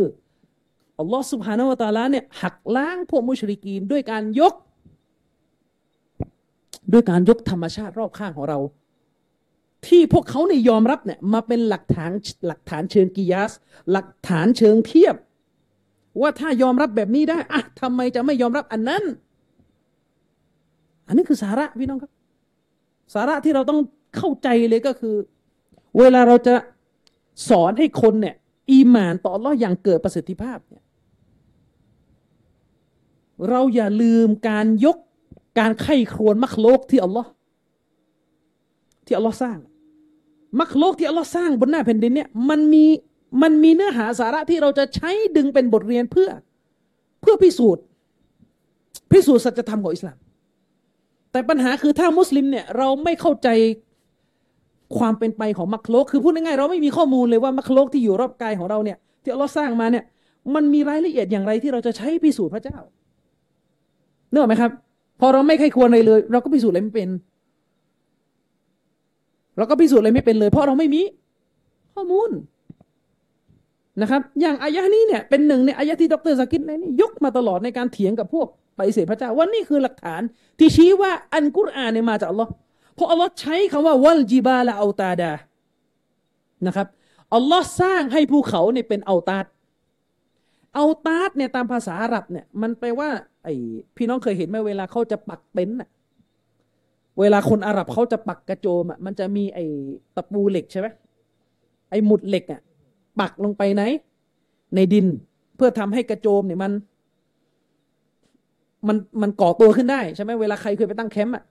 อัลลอฮ์สุบฮานาวะตาลาเนี่ยหักล้างพวกมุชริกีนด้วยการยก ด้วยการยกธรรมชาติรอบข้างของเรา ที่พวกเขาเนี่ยยอมรับเนี่ยมาเป็นหลักฐานหลักฐานเชิงกิยาส หลักฐานเชิงเทียบ ว่าถ้ายอมรับแบบนี้ได้อะทำไมจะไม่ยอมรับอันนั้น อันนี้คือสาระพี่น้องครับ สาระที่เราต้อง เข้าใจเลยก็คือ เวลาเราจะสอนให้คนเนี่ย อีมานต่อรออย่างเกิดประสิทธิภาพเนี่ยเราอย่าลืมการยกการไข้ครวนมักโลกที่อัลลอฮ์ที่อัลลอฮ์สร้าง มักโลกที่อัลลอฮ์สร้างบนหน้าแผ่นดินเนี่ยมันมีมันมีเนื้อหาสาระที่เราจะใช้ดึงเป็นบทเรียนเพื่อเพื่อพิสูจน์ พิสูจน์สัจธรรมของอิสลาม แต่ปัญหาคือถ้ามุสลิมเนี่ยเราไม่เข้าใจ ความเป็นไปของมักโลกคือพูดง่ายๆเราไม่มีข้อมูลเลยว่ามักโลกที่อยู่รอบกายของเราเนี่ยที่อัลลอสร้างมาเนี่ย มันมีรายละเอียดอย่างไรที่เราจะใช้พิสูจน์พระเจ้าเนอะไหมครับ พอเราไม่ใครควรอะไรเลย เราก็พิสูจน์อะไรไม่เป็น เราก็พิสูจน์อะไรไม่เป็นเลย เพราะเราไม่มีข้อมูลนะครับ อย่างอายะนี้เนี่ยเป็นหนึ่งในอายะที่ดรสกิดเนี่ยกมาตลอดในการเถียงกับพวกปฏิเสธพระเจ้าว่านี่คือหลักฐานที่ชี้ว่าอันกุรอานเนี่ยมาจากอัลลอฮ์ ราะอัลลอฮ์ใช้คำว่าวัลจิบาละเอาตาดานะครับอัลลอฮ์สร้างให้ภูเขาเนี่ยเป็นเอาตาดเอาตาดเนี่ยตามภาษาอาหรับเนี่ยมันแปลว่า ไอ้พี่น้องเคยเห็นไหมเวลาเขาจะปักเต็นท์อะเวลาคนอาหรับเขาจะปักกระโจมอะมันจะมีไอ้ตะปูเหล็กใช่ไหมไอ้หมุดเหล็กอะปักลงไปไหน ในดินเพื่อทำให้กระโจมเนี่ยมัน มันมันก่อตัวขึ้นได้ใช่ไหมเวลาใครเคยไปตั้งแคมป์อะ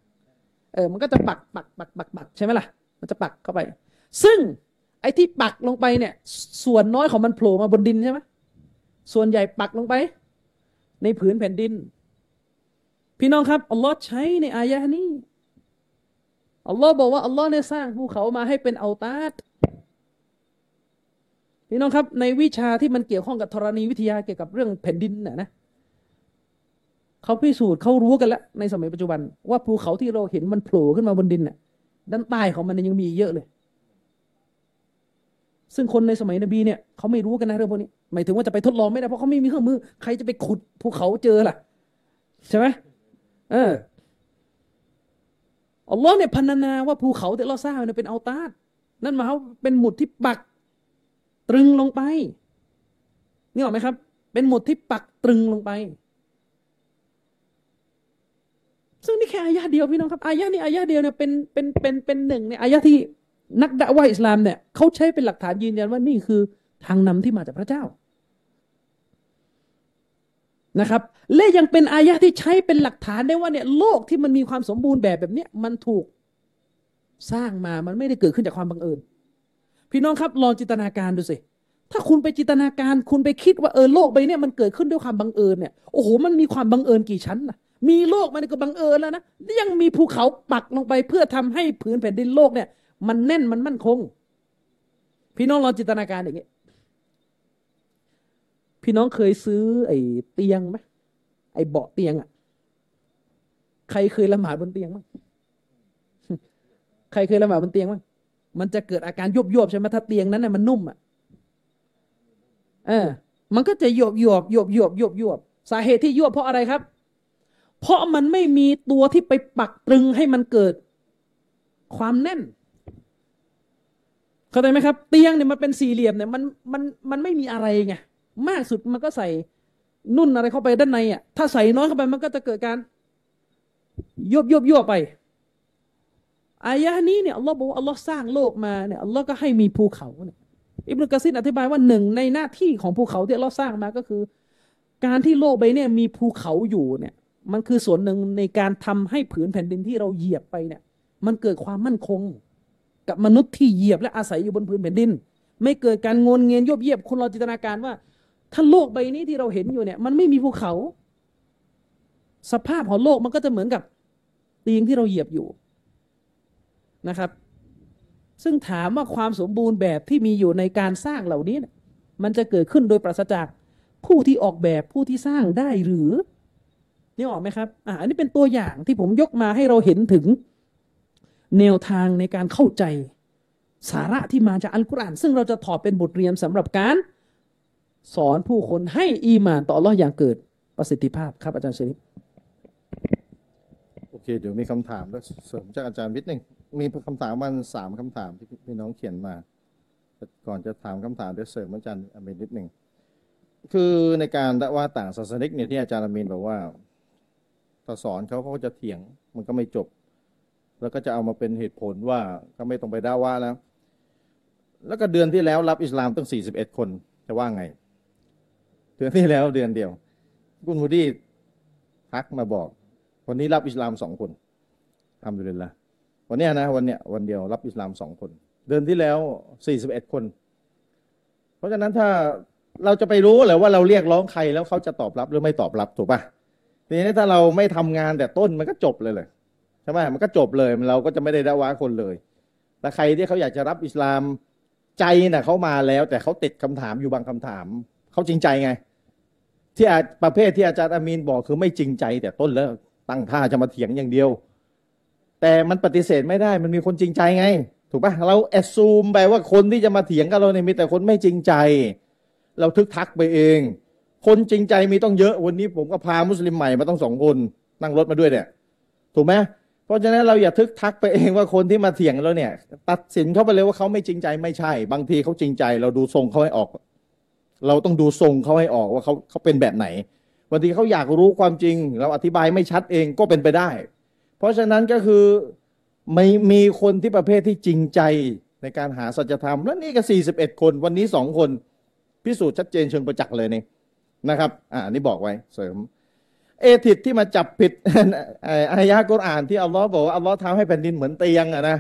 เออมันก็จะปักปักปักปักปักใช่ไหมล่ะ มันจะปักเข้าไป ซึ่งไอ้ที่ปักลงไปเนี่ย ส่วนน้อยของมันโผล่มาบนดินใช่ไหมส่วนใหญ่ปักลงไป ในผืนแผ่นดิน พี่น้องครับอัลลอฮ์ใช้ในอายะนี้อัลลอฮ์บอกว่าอัลลอฮ์เนี่ยสร้างภูเขามาให้เป็นอัลตาดพี่น้องครับ ในวิชาที่มันเกี่ยวข้องกับธรณีวิทยาเกี่ยวกับเรื่องแผ่นดินน่ะนะ เขาพิสูจน์เขารู้กันแล้วในสมัยปัจจุบัน ว่าภูเขาที่เราเห็นมันโผล่ขึ้นมาบนดินน่ะด้านใต้ของมันยังมีเยอะเลย ซึ่งคนในสมัยนบีเนี่ยเขาไม่รู้กันนะเรื่องพวกนี้หมายถึงว่าจะไปทดลองไม่ได้เพราะเขาไม่มีเครื่องมือ ใครจะไปขุดภูเขาเจอล่ะ ใช่ไหมเอออัลลอฮ์เนี่ยพันนาว่าภูเขาที่เราสร้างเนี่ยเป็นอัลตาดนั่นหมายควาเป็นหมุดที่ปักตรึงลงไปนี่หรอไหมครับ เป็นหมุดที่ปักตรึงลงไป ซึ่งนี่แค่อายะเดียวพี่น้องครับอายะนี้อายะเดียวเนี่ยเป็นเป็นเป็นเป็นหนึ่งในอายะที่นักดะวะอิสลามเนี่ยเขาใช้เป็นหลักฐานยืนยันว่านี่คือทางนำที่มาจากพระเจ้านะครับและยังเป็นอายะที่ใช้เป็นหลักฐานได้ว่าเนี่ยโลกที่มันมีความสมบูรณ์แบบแบบเนี้ยมันถูกสร้างมามันไม่ได้เกิดขึ้นจากความบังเอิญ พี่น้องครับลองจินตนาการดูสิถ้าคุณไปจินตนาการคุณไปคิดว่าเออโลกใบนี้มันเกิดขึ้นด้วยความบังเอิญเนี่ยโอ้โหมันมีความบังเอิญกี่ชั้นนะ มีโลกมันก็บังเอิญแล้วนะยังมีภูเขาปักลงไปเพื่อทำให้ผืนแผ่นดินโลกเนี่ย มันแน่นมันมั่นคง พี่น้องลองจินตนาการอย่างนี้พี่น้องเคยซื้อ ไอ้เตียงไหมไอ้เบาะเตียงอะ ใครเคยละหมาดบนเตียงมั้งใครเคยละหมาดบนเตียงมั้งมันจะเกิดอาการยุบยบใช่ไหมถ้าเตียงนั้นน่ะมันนุ่มอะเออ มันก็จะยุบยบยุบยบยุบยบสาเหตุที่ยบเพราะอะไรครับ เพราะมันไม่มีตัวที่ไปปักตรึงให้มันเกิดความแน่น เข้าใจไหมครับ เตียงเนี่ยมันเป็นสี่เหลี่ยมเนี่ยมันมันมันไม่มีอะไรไงมากสุดมันก็ใส่นุ่นอะไรเข้าไปด้านในอะถ้าใส่น้อยเข้าไปมันก็จะเกิดการยบยบยบไปอายะนี้เนี่ยอัลลอฮ์บอกว่าอัลลอฮ์สร้างโลกมาเนี่ยอัลลอฮ์ก็ให้มีภูเขาเนี่ยอิบนุกะซินอธิบายว่าหนึ่งในหน้าที่ของภูเขาที่อัลลอฮ์สร้างมาก็คือ การที่โลกใบเนี่ยมีภูเขาอยู่เนี่ย มันคือส่วนหนึ่งในการทำให้ผืนแผ่นดินที่เราเหยียบไปเนี่ย มันเกิดความมั่นคง กับมนุษย์ที่เหยียบและอาศัยอยู่บนพื้นแผ่นดิน ไม่เกิดการงนเงียนยบเยียบคุณเราจินตนาการว่า ถ้าโลกใบนี้ที่เราเห็นอยู่เนี่ย มันไม่มีภูเขา สภาพของโลกมันก็จะเหมือนกับเตียงที่เราเหยียบอยู่นะครับ ซึ่งถามว่าความสมบูรณ์แบบที่มีอยู่ในการสร้างเหล่านี้ มันจะเกิดขึ้นโดยปราศจากผู้ที่ออกแบบผู้ที่สร้างได้หรือ นี่ออกไหมครับอ่าอันนี้เป็นตัวอย่างที่ผมยกมาให้เราเห็นถึงแนวทางในการเข้าใจสาระที่มาจากอัลกุรอาน ซึ่งเราจะถอดเป็นบทเรียนสำหรับการสอนผู้คนให้อีหมานต่ออัลลอฮ์อย่างเกิดประสิทธิภาพครับอาจารย์ชริฟโอเค เดี๋ยวมีคำถามแล้วเสริมจากอาจารย์วิทย์หนึ่งมีคำถามมันสามคำถามที่พี่น้องเขียนมา ก่อนจะถามคำถามเดี๋ยวเสริมอาจารย์อามินนิดหนึ่งคือในการว่าต่างศาสนิกเนี่ยที่อาจารย์อามินบอกว่า ถ้าสอนเขาเขาก็จะเถียงมันก็ไม่จบ แล้วก็จะเอามาเป็นเหตุผลว่าก็ไม่ต้องไปด่าว่าแล้ว แล้วก็เดือนที่แล้วรับอิสลามตั้งสี่สิบเอ็ดคนจะว่าไง เดือนที่แล้วเดือนเดียวคุณฮูดี้ทักมาบอกวันนี้รับอิสลามสองคนทำดูเลยละวันเนี้ยนะวันเนี้ยวันเดียวรับอิสลามสองคน เดือนที่แล้วสี่สิบเอ็ดคน เพราะฉะนั้นถ้าเราจะไปรู้เหรือว่าเราเรียกร้องใครแล้วเขาจะตอบรับหรือไม่ตอบรับถูกปะ ทีนี้ถ้าเราไม่ทำงานแต่ต้นมันก็จบเลยเลยใช่ไหมมันก็จบเลยเราก็จะไม่ได้ด่าว่าคนเลยแต่ใครที่เขาอยากจะรับอิสลามใจน่ะเขามาแล้ว แต่เขาติดคำถามอยู่บางคำถามเขาจริงใจไง ที่อาประเภทที่อาจารย์อามีนบอกคือไม่จริงใจ แต่ต้นแล้วตั้งท่าจะมาเถียงอย่างเดียว แต่มันปฏิเสธไม่ได้ มันมีคนจริงใจไง ถูกปะเราแอดซูมไปว่าคนที่จะมาเถียงกับเราเนี่ยมีแต่คนไม่จริงใจ เราทึกทักไปเอง คนจริงใจมีต้องเยอะวันนี้ผมก็พามุสลิมใหม่มาต้องสองคนนั่งรถมาด้วยเนี่ย ถูกไหมเพราะฉะนั้นเราอย่าทึกทักไปเองว่าคนที่มาเถียงเราเนี่ย ตัดสินเขาไปเลยว่าเขาไม่จริงใจไม่ใช่ บางทีเขาจริงใจ เราดูทรงเขาให้ออก เราต้องดูทรงเขาให้ออกว่าเขาเขาเป็นแบบไหนบางทีเขาอยากรู้ความจริง เราอธิบายไม่ชัดเองก็เป็นไปได้ เพราะฉะนั้นก็คือไม่มีคนที่ประเภทที่จริงใจในการหาสัจธรรม แล้วนี่ก็สี่สิบเอ็ดคนวันนี้สองคน พิสูจน์ชัดเจนเชิงประจักษ์เลยเนี่ นะครับ อ่านี่บอกไว้เสริม เอทิดที่มาจับผิดอายะกุรอานที่อัลลอฮ์บอกว่าอัลลอฮ์ทำให้แผ่นดินเหมือนเตียงอะนะ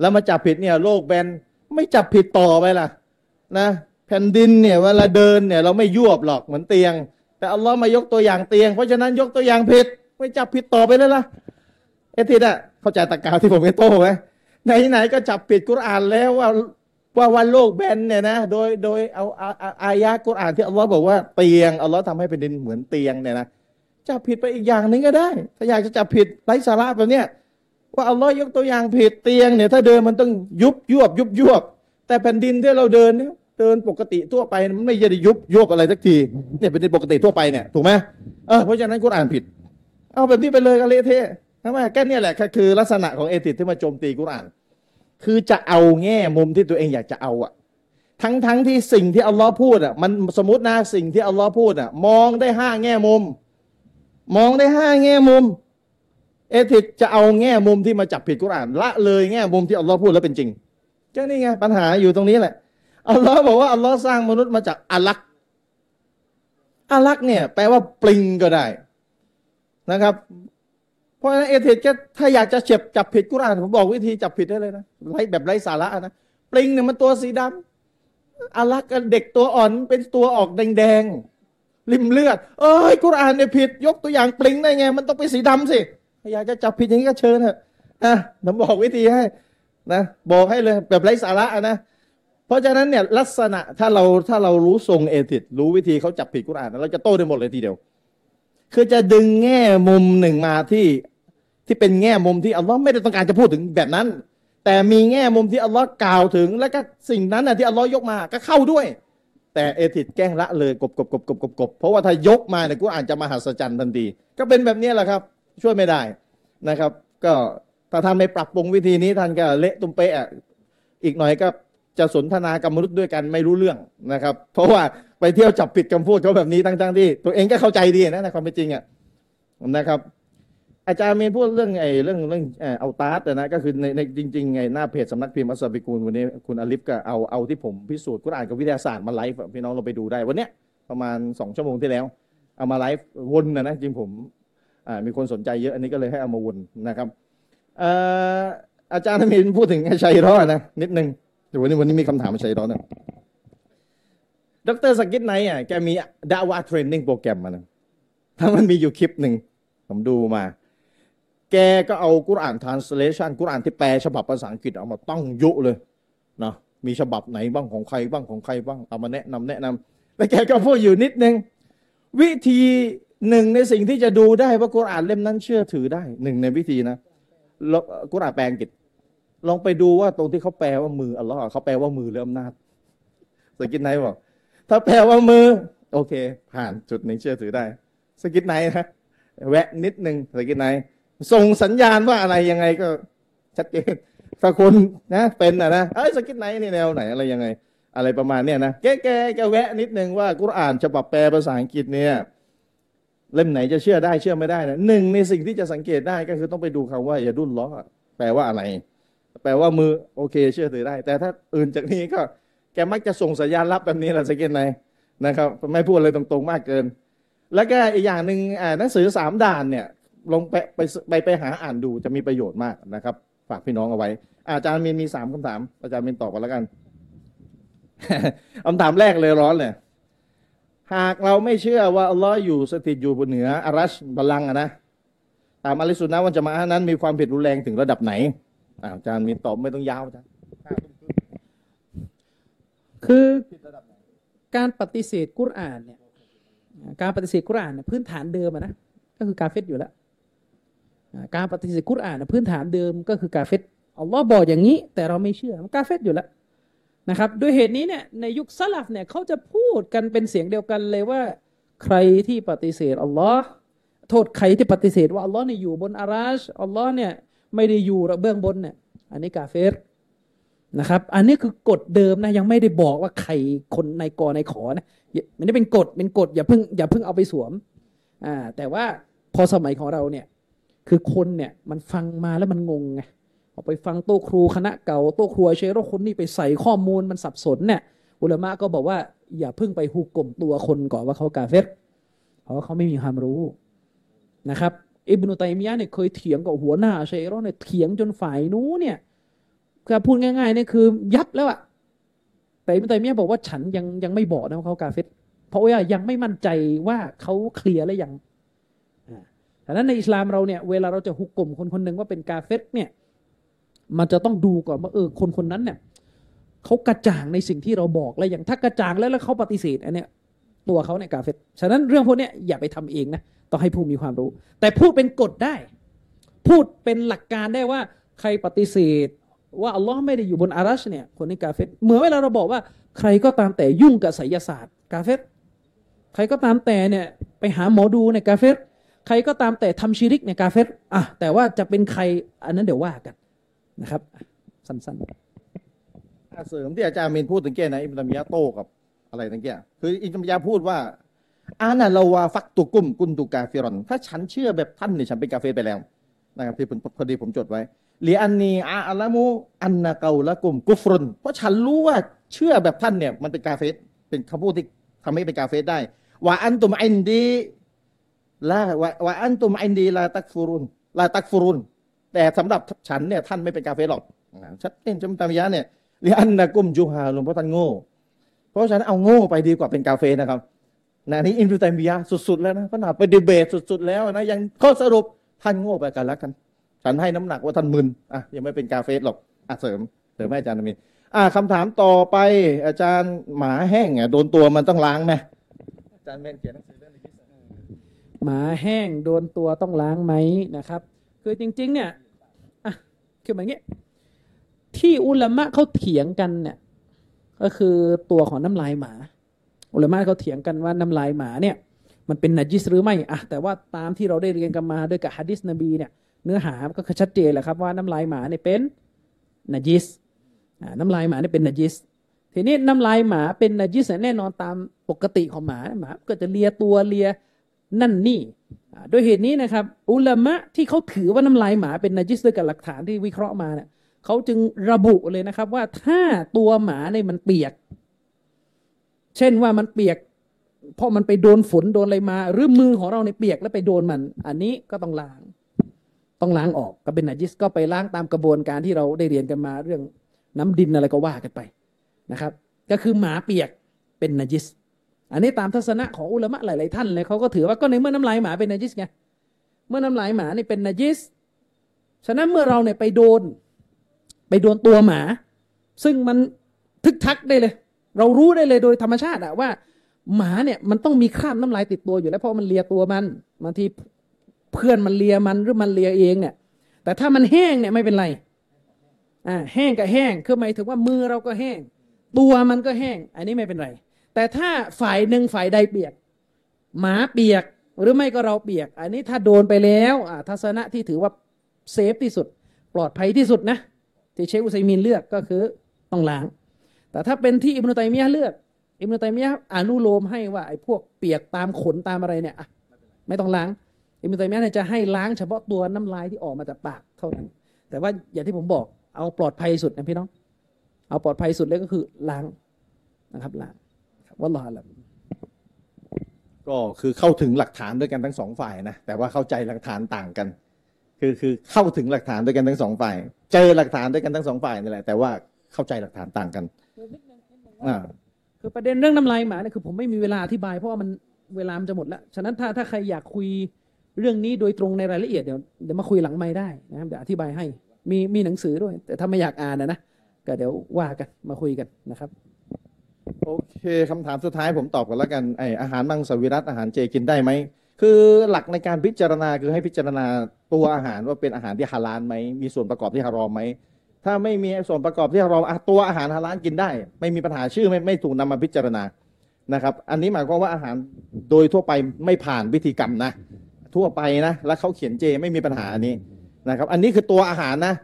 แล้วมาจับผิดเนี่ยโลกแบนไม่จับผิดต่อไปล่ะ นะแผ่นดินเนี่ยเวลาเดินเนี่ยเราไม่ยวบหรอกเหมือนเตียง แต่อัลลอฮ์มายกตัวอย่างเตียง เพราะฉะนั้นยกตัวอย่างผิดไม่จับผิดต่อไปเลยล่ะเอทิดอะเข้าใจตะกาวที่ผมไปโต้ไหมไหนๆก็จับผิดกุรอานแล้วว่า ว่าวันโลกแบนเนี่ยนะโดยโดยเอาอาอาอายะกุรอานที่อัลลอฮ์บอกว่าเตียงอัลลอฮ์ทำให้แผ่นดินเหมือนเตียงเนี่ยนะจับผิดไปอีกอย่างหนึ่งก็ได้ ถ้าอยากจะจับผิดไร้สาระแบบเนี้ยว่าอัลลอฮ์ยกตัวอย่างผิดเตียงเนี่ย ถ้าเดินมันต้องยุบยวบยุบยวบแต่แผ่นดินที่เราเดินเนี่ยเดินปกติทั่วไปมันไม่ได้ยุบยวบอะไรสักทีเนี่ยเป็นดินปกติทั่วไปเนี่ยถูกไหมเออเพราะฉะนั้นกุรอานผิด เอาแบบนี้ไปเลยกันเละเทะใช่ไมแค่เนี้แหละคือลักษณะของเอติดที่มาโจมตีกุรอาน คือจะเอาแง่มุมที่ตัวเองอยากจะเอาอะทั้งทั้งที่สิ่งที่อัลลอฮ์พูดอะมันสมมตินะสิ่งที่อัลลอฮ์พูดอะมองได้ห้าแง่มุม มองได้ห้าแง่มุม เอติดจะเอาแง่มุมที่มาจับผิดกุรอานละเลยแง่มุมที่อัลลอฮ์พูดแล้วเป็นจริงก็นี่ไงปัญหาอยู่ตรงนี้แหละอัลลอฮ์บอกว่าอัลลอฮ์สร้างมนุษย์มาจากอัลักอัลักเนี่ยแปลว่าปลิงก็ได้นะครับ ราะฉะนั้นเอเทดก็ถ้าอยากจะเจ็บจับผิดกุรอานผมบอกวิธีจับผิดได้เลยนะไร้แบบไร้สาระนะปลิงเนี่ยมันตัวสีดำอาลักเด็กตัวอ่อนเป็นตัวออกแดงๆริมเลือด เอ้ยกุรอานเนี่ยผิด ยกตัวอย่างปลิงได้ไง มันต้องเป็นสีดำสิอยากจะจับผิดอย่างนี้ก็เชิญเถอะอะผมบอกวิธีให้นะบอกให้เลยแบบไร้สาระนะเพราะฉะนั้นเนี่ยลักษณะถ้าเราถ้าเรารู้ทรงเอติดรู้วิธีเขาจับผิดกุรอานเราจะโต้ได้หมดเลยทีเดียว คือจะดึงแง่มุมหนึ่งมาที่ ที่เป็นแง่มุมที่อัลลอฮ์ไม่ได้ต้องการจะพูดถึงแบบนั้น แต่มีแง่มุมที่อัลลอฮ์กล่าวถึง แล้วก็สิ่งนั้นนะที่อัลลอฮ์ยกมาก็เข้าด้วย แต่เอติดแกล้งละเลยกบกบกบกบกบกบเพราะว่าถ้ายกมาเนี่ยกูอ่านจะมหัศจรรย์ทันทีก็เป็นแบบนี้แหละครับ ช่วยไม่ได้นะครับ ก็ถ้าท่านไม่ปรับปรุงวิธีนี้ท่านก็เละตุ้มเป๊ะอีกหน่อยก็จะสนทนากับมนุษย์ด้วยกันไม่รู้เรื่องนะครับ เพราะว่าไปเที่ยวจับผิดคำพูดเขาแบบนี้ทั้งๆที่ ตัวเองก็เข้าใจดีนะในความเป็นจริงอะนะครับ อาจารย์เมนพูดเรื่องไอ้เรื่องเรื่องเอาตาร์ตนะก็คือในในจริงๆไงหน้าเพจสำนักพิมพ์อัสบิกูลวันนี้คุณอลิฟก็เอาเอาที่ผมพิสูจน์กุรอานกับวิทยาศาสตร์มาไลฟ์พี่น้องเราไปดูได้วันเนี้ยประมาณสองชั่วโมงที่แล้ว เอามาไลฟ์วนนะนะจริงผมมีคนสนใจเยอะอันนี้ก็เลยให้เอามาวนนะครับอาจารย์เมนพูดถึงชัยร้อนนะนิดนึงเดี๋ยววันนี้วันนี้มีคำถามมาชัยร้อนะดร.ซากิรไนค์อะแกมี dawah training program มานะถ้ามันมีอยู่คลิปหนึ่งผมดูมา แกก็เอากุรอาน translation กุรอานที่แปลฉบับภาษาอังกฤษเอามาตั้งเยอะเลยนะมีฉบับไหนบ้างของใครบ้างของใครบ้างเอามาแนะนำแนะนำแล้วแกก็พูดอยู่นิดนึง วิธีหนึ่งในสิ่งที่จะดูได้ว่ากุรอานเล่มนั้นเชื่อถือได้หนึ่งในวิธีนะกุรอานแปลอังกฤษลองไปดูว่าตรงที่เขาแปลว่ามืออัลลอฮ์เขาแปลว่ามือหรืออำนาจซากิรไนค์บอกถ้าแปลว่ามือ โอเค ผ่านจุดนี้เชื่อถือได้ ซากิรไนค์นะแวะนิดนึงซากิรไนค์ ส่งสัญญาณว่าอะไรยังไงก็ชัดเจนถ้าคนนะ เป็นอะนะไอ้ซากิรไนค์นี่แนวไหนอะไรยังไง อะไรประมาณเนี้ยนะแกแกแกแวะนิดนึงว่ากุรอานฉบับแปลภาษาอังกฤษเนี่ยเล่มไหนจะเชื่อได้เชื่อไม่ได้นะหนึ่งในสิ่งที่จะสังเกตได้ก็คือต้องไปดูคำว่าอย่าดุนล้อแปลว่าอะไร แปลว่ามือโอเค เชื่อถือได้ แต่ถ้าอื่นจากนี้ก็แกมักจะส่งสัญญาณรับแบบนี้แหละสกิทไหนนะครับ ไม่พูดอะไรตรงๆมากเกิน แล้วก็อีกอย่างหนึ่งหนังสือสามด่านเนี่ย ลงไปไปไปไปหาอ่านดูจะมีประโยชน์มากนะครับ ฝากพี่น้องเอาไว้ อาจารย์มีมีสามคำถาม อาจารย์มีตอบกันแล้วกันคำถามแรกเลยร้อนเลยหากเราไม่เชื่อว่าอัลลอฮ์อยู่สถิตอยู่บนเหนืออารัชบาลังอะนะตามอลิสุนนะวันจะมานั้นมีความผิดรุนแรงถึงระดับไหนอาจารย์มีตอบไม่ต้องยาวจารย์คือการปฏิเสธกุรอานเนี่ยการปฏิเสธกุรอานเนี่ยพื้นฐานเดิมนะก็คือกาเฟตอยู่แล้ว การปฏิเสธกุรอานพื้นฐานเดิมก็คือกาเฟตอัลลอฮ์บอกอย่างนี้ แต่เราไม่เชื่อมันกาเฟตอยู่แล้วนะครับด้วยเหตุนี้เนี่ยในยุคสลับเนี่ยเขาจะพูดกันเป็นเสียงเดียวกันเลยว่า ใครที่ปฏิเสธอัลลอฮ์โทษใครที่ปฏิเสธว่าอัลลอฮ์เนี่ยอยู่บนอาราชอัลลอฮ์เนี่ยไม่ได้อยู่ระเบื้องบนเนี่ยอันนี้กาเฟรนะครับ อันนี้คือกฎเดิมนะยังไม่ได้บอกว่าใครคนในกอในขอนี่มันนี่เป็นกฎเป็นกฎอย่าเพิ่งอย่าเพิ่งเอาไปสวมอ่าแต่ว่าพอสมัยของเราเนี่ย คือคนเนี่ยมันฟังมาแล้วมันงงไงเอาไปฟังโต๊ะครูคณะเก่าโต๊ะครูเชโรคนนี้ไปใส่ข้อมูลมันสับสนเนี่ยอุลามะก็บอกว่าอย่าเพิ่งไปฮุกกลมตัวคนก่อนว่าเขากาเฟรเพราะว่าเขาไม่มีความรู้นะครับอิบนุตัยมียะเนี่ยเคยเถียงกับหัวหน้าเชโรเนี่ยเถียงจนฝ่ายนู้นเนี่ยก็พูดง่ายๆเนี่ยคือยับแล้วอะแต่อิบนุตัยมียะบอกว่าฉันยังยังไม่บอกนะว่าเขากาเฟรเพราะว่ายังไม่มั่นใจว่าเขาเคลียร์แล้วยังอ่า ดังนั้นในอิสลามเราเนี่ยเวลาเราจะฮุกกลมคนคนหนึ่งว่าเป็นกาเฟรเนี่ยมันจะต้องดูก่อนว่าเออคนคนนั้นเนี่ยเขากระจ่างในสิ่งที่เราบอกแล้วอย่างถ้ากระจ่างแล้วแล้วเขาปฏิเสธอันเนี้ยตัวเขาเนี่ยกาเฟตฉะนั้นเรื่องพวกเนี้ยอย่าไปทำเองนะต้องให้ผู้มีความรู้ แต่พูดเป็นกฎได้ พูดเป็นหลักการได้ว่าใครปฏิเสธ ว่าอัลลอฮ์ไม่ได้อยู่บนอารัชเนี่ยคนนี้กาเฟตเหมือนเวลาเราบอกว่า ใครก็ตามแต่ยุ่งกับไสยศาสตร์ กาเฟรใครก็ตามแต่เนี่ยไปหาหมอดูเนี่ยกาเฟร ใครก็ตามแต่ทำชิริกเนี่ยกาเฟรอะแต่ว่าจะเป็นใครอันนั้นเดี๋ยวว่ากันนะครับ สั้นอะเสริมที่อาจารย์เมนพูดถึงเกี้ยนะอิบนุตัมียะโตกับอะไรตั้งเกี้ยคืออิบนุตัมียะพูดว่าأنا لو وافقتكم كنت كافرا ถ้าฉันเชื่อแบบท่านเนี่ยฉันเป็นกาเฟรไปแล้วนะครับที่ผมพอดีผมจดไว้ลีอันนีอาอัลมูอันนาเกาละกุมกุฟรุนเพราะฉันรู้ว่าเชื่อแบบท่านเนี่ยมันเป็นกาเฟรเป็นคำพูดที่ทำให้เป็นกาเฟรได้ว่าอันตุมอินดี ลาว่าอันตุมอินดีลาตักฟุรุนลาตักฟุรุน แต่สำหรับฉันเนี่ยท่านไม่เป็นกาเฟรหรอกชัดเจนจำตามยะเนี่ยลีอันนะกุมจูฮาลุงเพราะท่านโง่ เพราะฉะนั้นเอาโง่ไปดีกว่าเป็นกาเฟนะครับนะนี่อินดูตัมยะสุดๆแล้วนะขนาดไปดีเบตสุด ๆ แล้วนะยังข้อสรุปท่านโง่ไปกันแล้วกัน ฉันให้น้ำหนักว่าท่านมึนอะยังไม่เป็นกาเฟหรอกอะเสริมเสริมให้อาจารย์อามินอะคำถามต่อไปอาจารย์หมาแห้งอะโดนตัวมันต้องล้างไหมอาจารย์เมนเขียนหนังสือ หมาแห้งโดนตัวต้องล้างไหมนะครับ คือจริง ๆ เนี่ยอะคือแบบนี้ที่อุลามะเขาเถียงกันเนี่ยก็คือตัวของน้ำลายหมา อุลามะเขาเถียงกันว่าน้ำลายหมาเนี่ย มันเป็นนัจิสหรือไม่อะแต่ว่าตามที่เราได้เรียนกันมาด้วยกับฮะดิษนบีเนี่ยเนื้อหาก็คชัดเจนแหละครับว่าน้ำลายหมาเนี่ยเป็นนัจิสน้ำลายหมาเนี่ยเป็นนัจิสทีนี้น้ำลายหมาเป็นนัจิสแน่นอนตามปกติของหมาหมา ก็จะเลียตัวเลีย นั่นนี่อ่าด้วยเหตุนี้นะครับ อุลามะที่เขาถือว่าน้ำลายหมาเป็นนจิสด้วยกับหลักฐานที่วิเคราะห์มาเนี่ยเขาจึงระบุเลยนะครับว่าถ้าตัวหมาเนี่ยมันเปียก เช่นว่ามันเปียก เพราะมันไปโดนฝนโดนอะไรมา หรือมือของเราในเปียกแล้วไปโดนมัน อันนี้ก็ต้องล้าง ต้องล้างออกก็เป็นนจิสก็ไปล้างตามกระบวนการที่เราได้เรียนกันมาเรื่องน้ำดินอะไรก็ว่ากันไปนะครับ ก็คือหมาเปียกเป็นนจิส อันนี้ตามทัศนะของอุลามะหลาย ๆ ท่านเลยเขาก็ถือว่าก็ในเมื่อน้ำลายหมาเป็นนัจิสไงเมื่อน้ำลายหมานี่เป็นนัจิสฉะนั้นเมื่อเราเนี่ยไปโดน ไปโดนตัวหมา ซึ่งมันทึกทักได้เลย เรารู้ได้เลยโดยธรรมชาติอะว่า หมาเนี่ยมันต้องมีคราบน้ำลายติดตัวอยู่แล้วเพราะมันเลียตัวมันบางทีเพื่อนมันเลียมันหรือมันเลียเองเนี่ย แต่ถ้ามันแห้งเนี่ยไม่เป็นไรอ่าแห้งกับแห้งคือหมายถึงว่ามือเราก็แห้ง ตัวมันก็แห้ง อันนี้ไม่เป็นไร แต่ถ้าฝ่ายหนึ่งฝ่ายใดเปียก หมาเปียกหรือไม่ก็เราเปียก อันนี้ถ้าโดนไปแล้วทัศนะที่ถือว่าเซฟที่สุด ปลอดภัยที่สุดนะ ที่เชคอุซัยมินเลือกก็คือต้องล้าง แต่ถ้าเป็นที่อิบนุตัยมียะเลือก อิบนุตัยมียะอนุโลมให้ว่าไอ้พวกเปียกตามขนตามอะไรเนี่ยไม่ต้องล้าง อิบนุตัยมียะห์เนี่ยจะให้ล้างเฉพาะตัวน้ำลายที่ออกมาจากปากเท่านั้น แต่ว่าอย่างที่ผมบอกเอาปลอดภัยสุดนะพี่น้อง เอาปลอดภัยสุดเลยก็คือล้างนะครับล้าง วัลลอฮุอาลัมก็คือเข้าถึงหลักฐานด้วยกันทั้งสองฝ่ายนะแต่ว่าเข้าใจหลักฐานต่างกัน คือคือเข้าถึงหลักฐานด้วยกันทั้งสองฝ่าย เจอหลักฐานด้วยกันทั้งสองฝ่ายนี่แหละ แต่ว่าเข้าใจหลักฐานต่างกันอ่าคือประเด็นเรื่องน้ำลายหมาเนี่ยคือผมไม่มีเวลาอธิบายเพราะว่ามันเวลามันจะหมดแล้วฉะนั้นถ้าถ้าใครอยากคุยเรื่องนี้โดยตรงในรายละเอียดเดี๋ยวเดี๋ยวมาคุยหลังไม่ได้นะครับเดี๋ยวอธิบายให้มีมีหนังสือด้วย แต่ถ้าไม่อยากอ่านนะนะก็เดี๋ยวว่ากันมาคุยกันนะครับ โอเคคำถามสุดท้ายผมตอบกันแล้วกันไออาหารมังสวิรัตอาหารเจกินได้ไหมคือหลักในการพิจารณาคือให้พิจารณาตัวอาหารว่าเป็นอาหารที่ฮาลาลไหมมีส่วนประกอบที่ฮารอมไหมถ้าไม่มีส่วนประกอบที่เราอะตัวอาหารฮาลาลกินได้ ไม่มีปัญหาชื่อไม่ไม่ถูกนำมาพิจารณานะครับ อันนี้หมายความว่าอาหารโดยทั่วไปไม่ผ่านพิธีกรรมนะ ทั่วไปนะ แล้วเขาเขียนเจไม่มีปัญหาอันนี้นะครับ อันนี้คือตัวอาหารนะ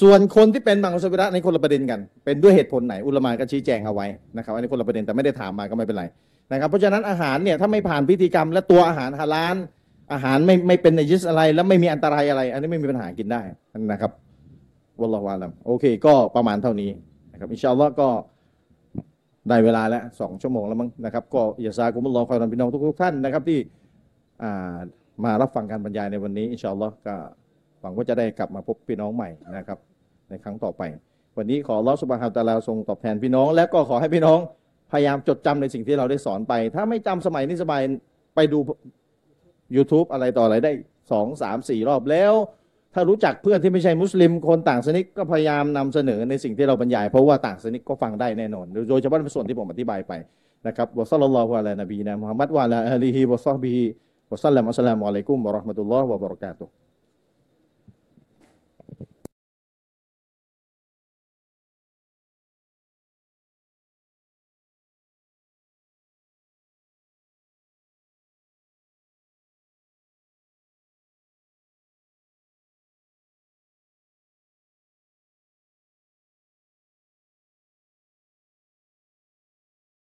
ส่วนคนที่เป็นมังสวิรัตในคนละประเด็นกัน เป็นด้วยเหตุผลไหนอุลามะก็ชี้แจงเอาไว้นะครับอันนี้คนละประเด็นแต่ไม่ได้ถามมาก็ไม่เป็นไรนะครับเพราะฉะนั้นอาหารเนี่ยถ้าไม่ผ่านพิธีกรรม และตัวอาหารฮาลาลอาหารไม่ไม่เป็นในยิสอะไร แล้วไม่มีอันตรายอะไร อันนี้ไม่มีปัญหากินได้นะครับวัลลอฮุอาลัมโอเค ก็ประมาณเท่านี้นะครับอินชาอัลลอฮ์ก็ได้เวลาแล้วสองชั่วโมงแล้วมั้งนะครับก็อย่าซากุมุลลอฮ์คอยรอนพี่น้องทุกท่านนะครับที่มารับฟังการบรรยายในวันนี้อินชาอัลลอฮ์ก็ หวังว่าจะได้กลับมาพบพี่น้องใหม่นะครับ ในครั้งต่อไป วันนี้ขออัลลอสุบฮานฮูวตะอาลาทรงตอบแทนพี่น้อง และก็ขอให้พี่น้องพยายามจดจำในสิ่งที่เราได้สอนไป ถ้าไม่จำสมัยนี้สบายไปดู YouTube อะไรต่ออะไรได้สองสามสี่รอบแล้ว ถ้ารู้จักเพื่อนที่ไม่ใช่มุสลิมคนต่างศาสนิกก็พยายามนำเสนอในสิ่งที่เราบรรยาย เพราะว่าต่างศาสนิกก็ฟังได้แน่นอน โดยเฉพาะในส่วนที่ผมอธิบายไปนะครับวะซัลลัลลอฮุอะลานบีนะมุฮัมมัดวะลาอาลีฮิวะซอฮบิฮิวะซัลลัมอัสสลามุอะลัยกุมวะเราะห์มะตุลลอฮ์วะบะเราะกาตุฮ์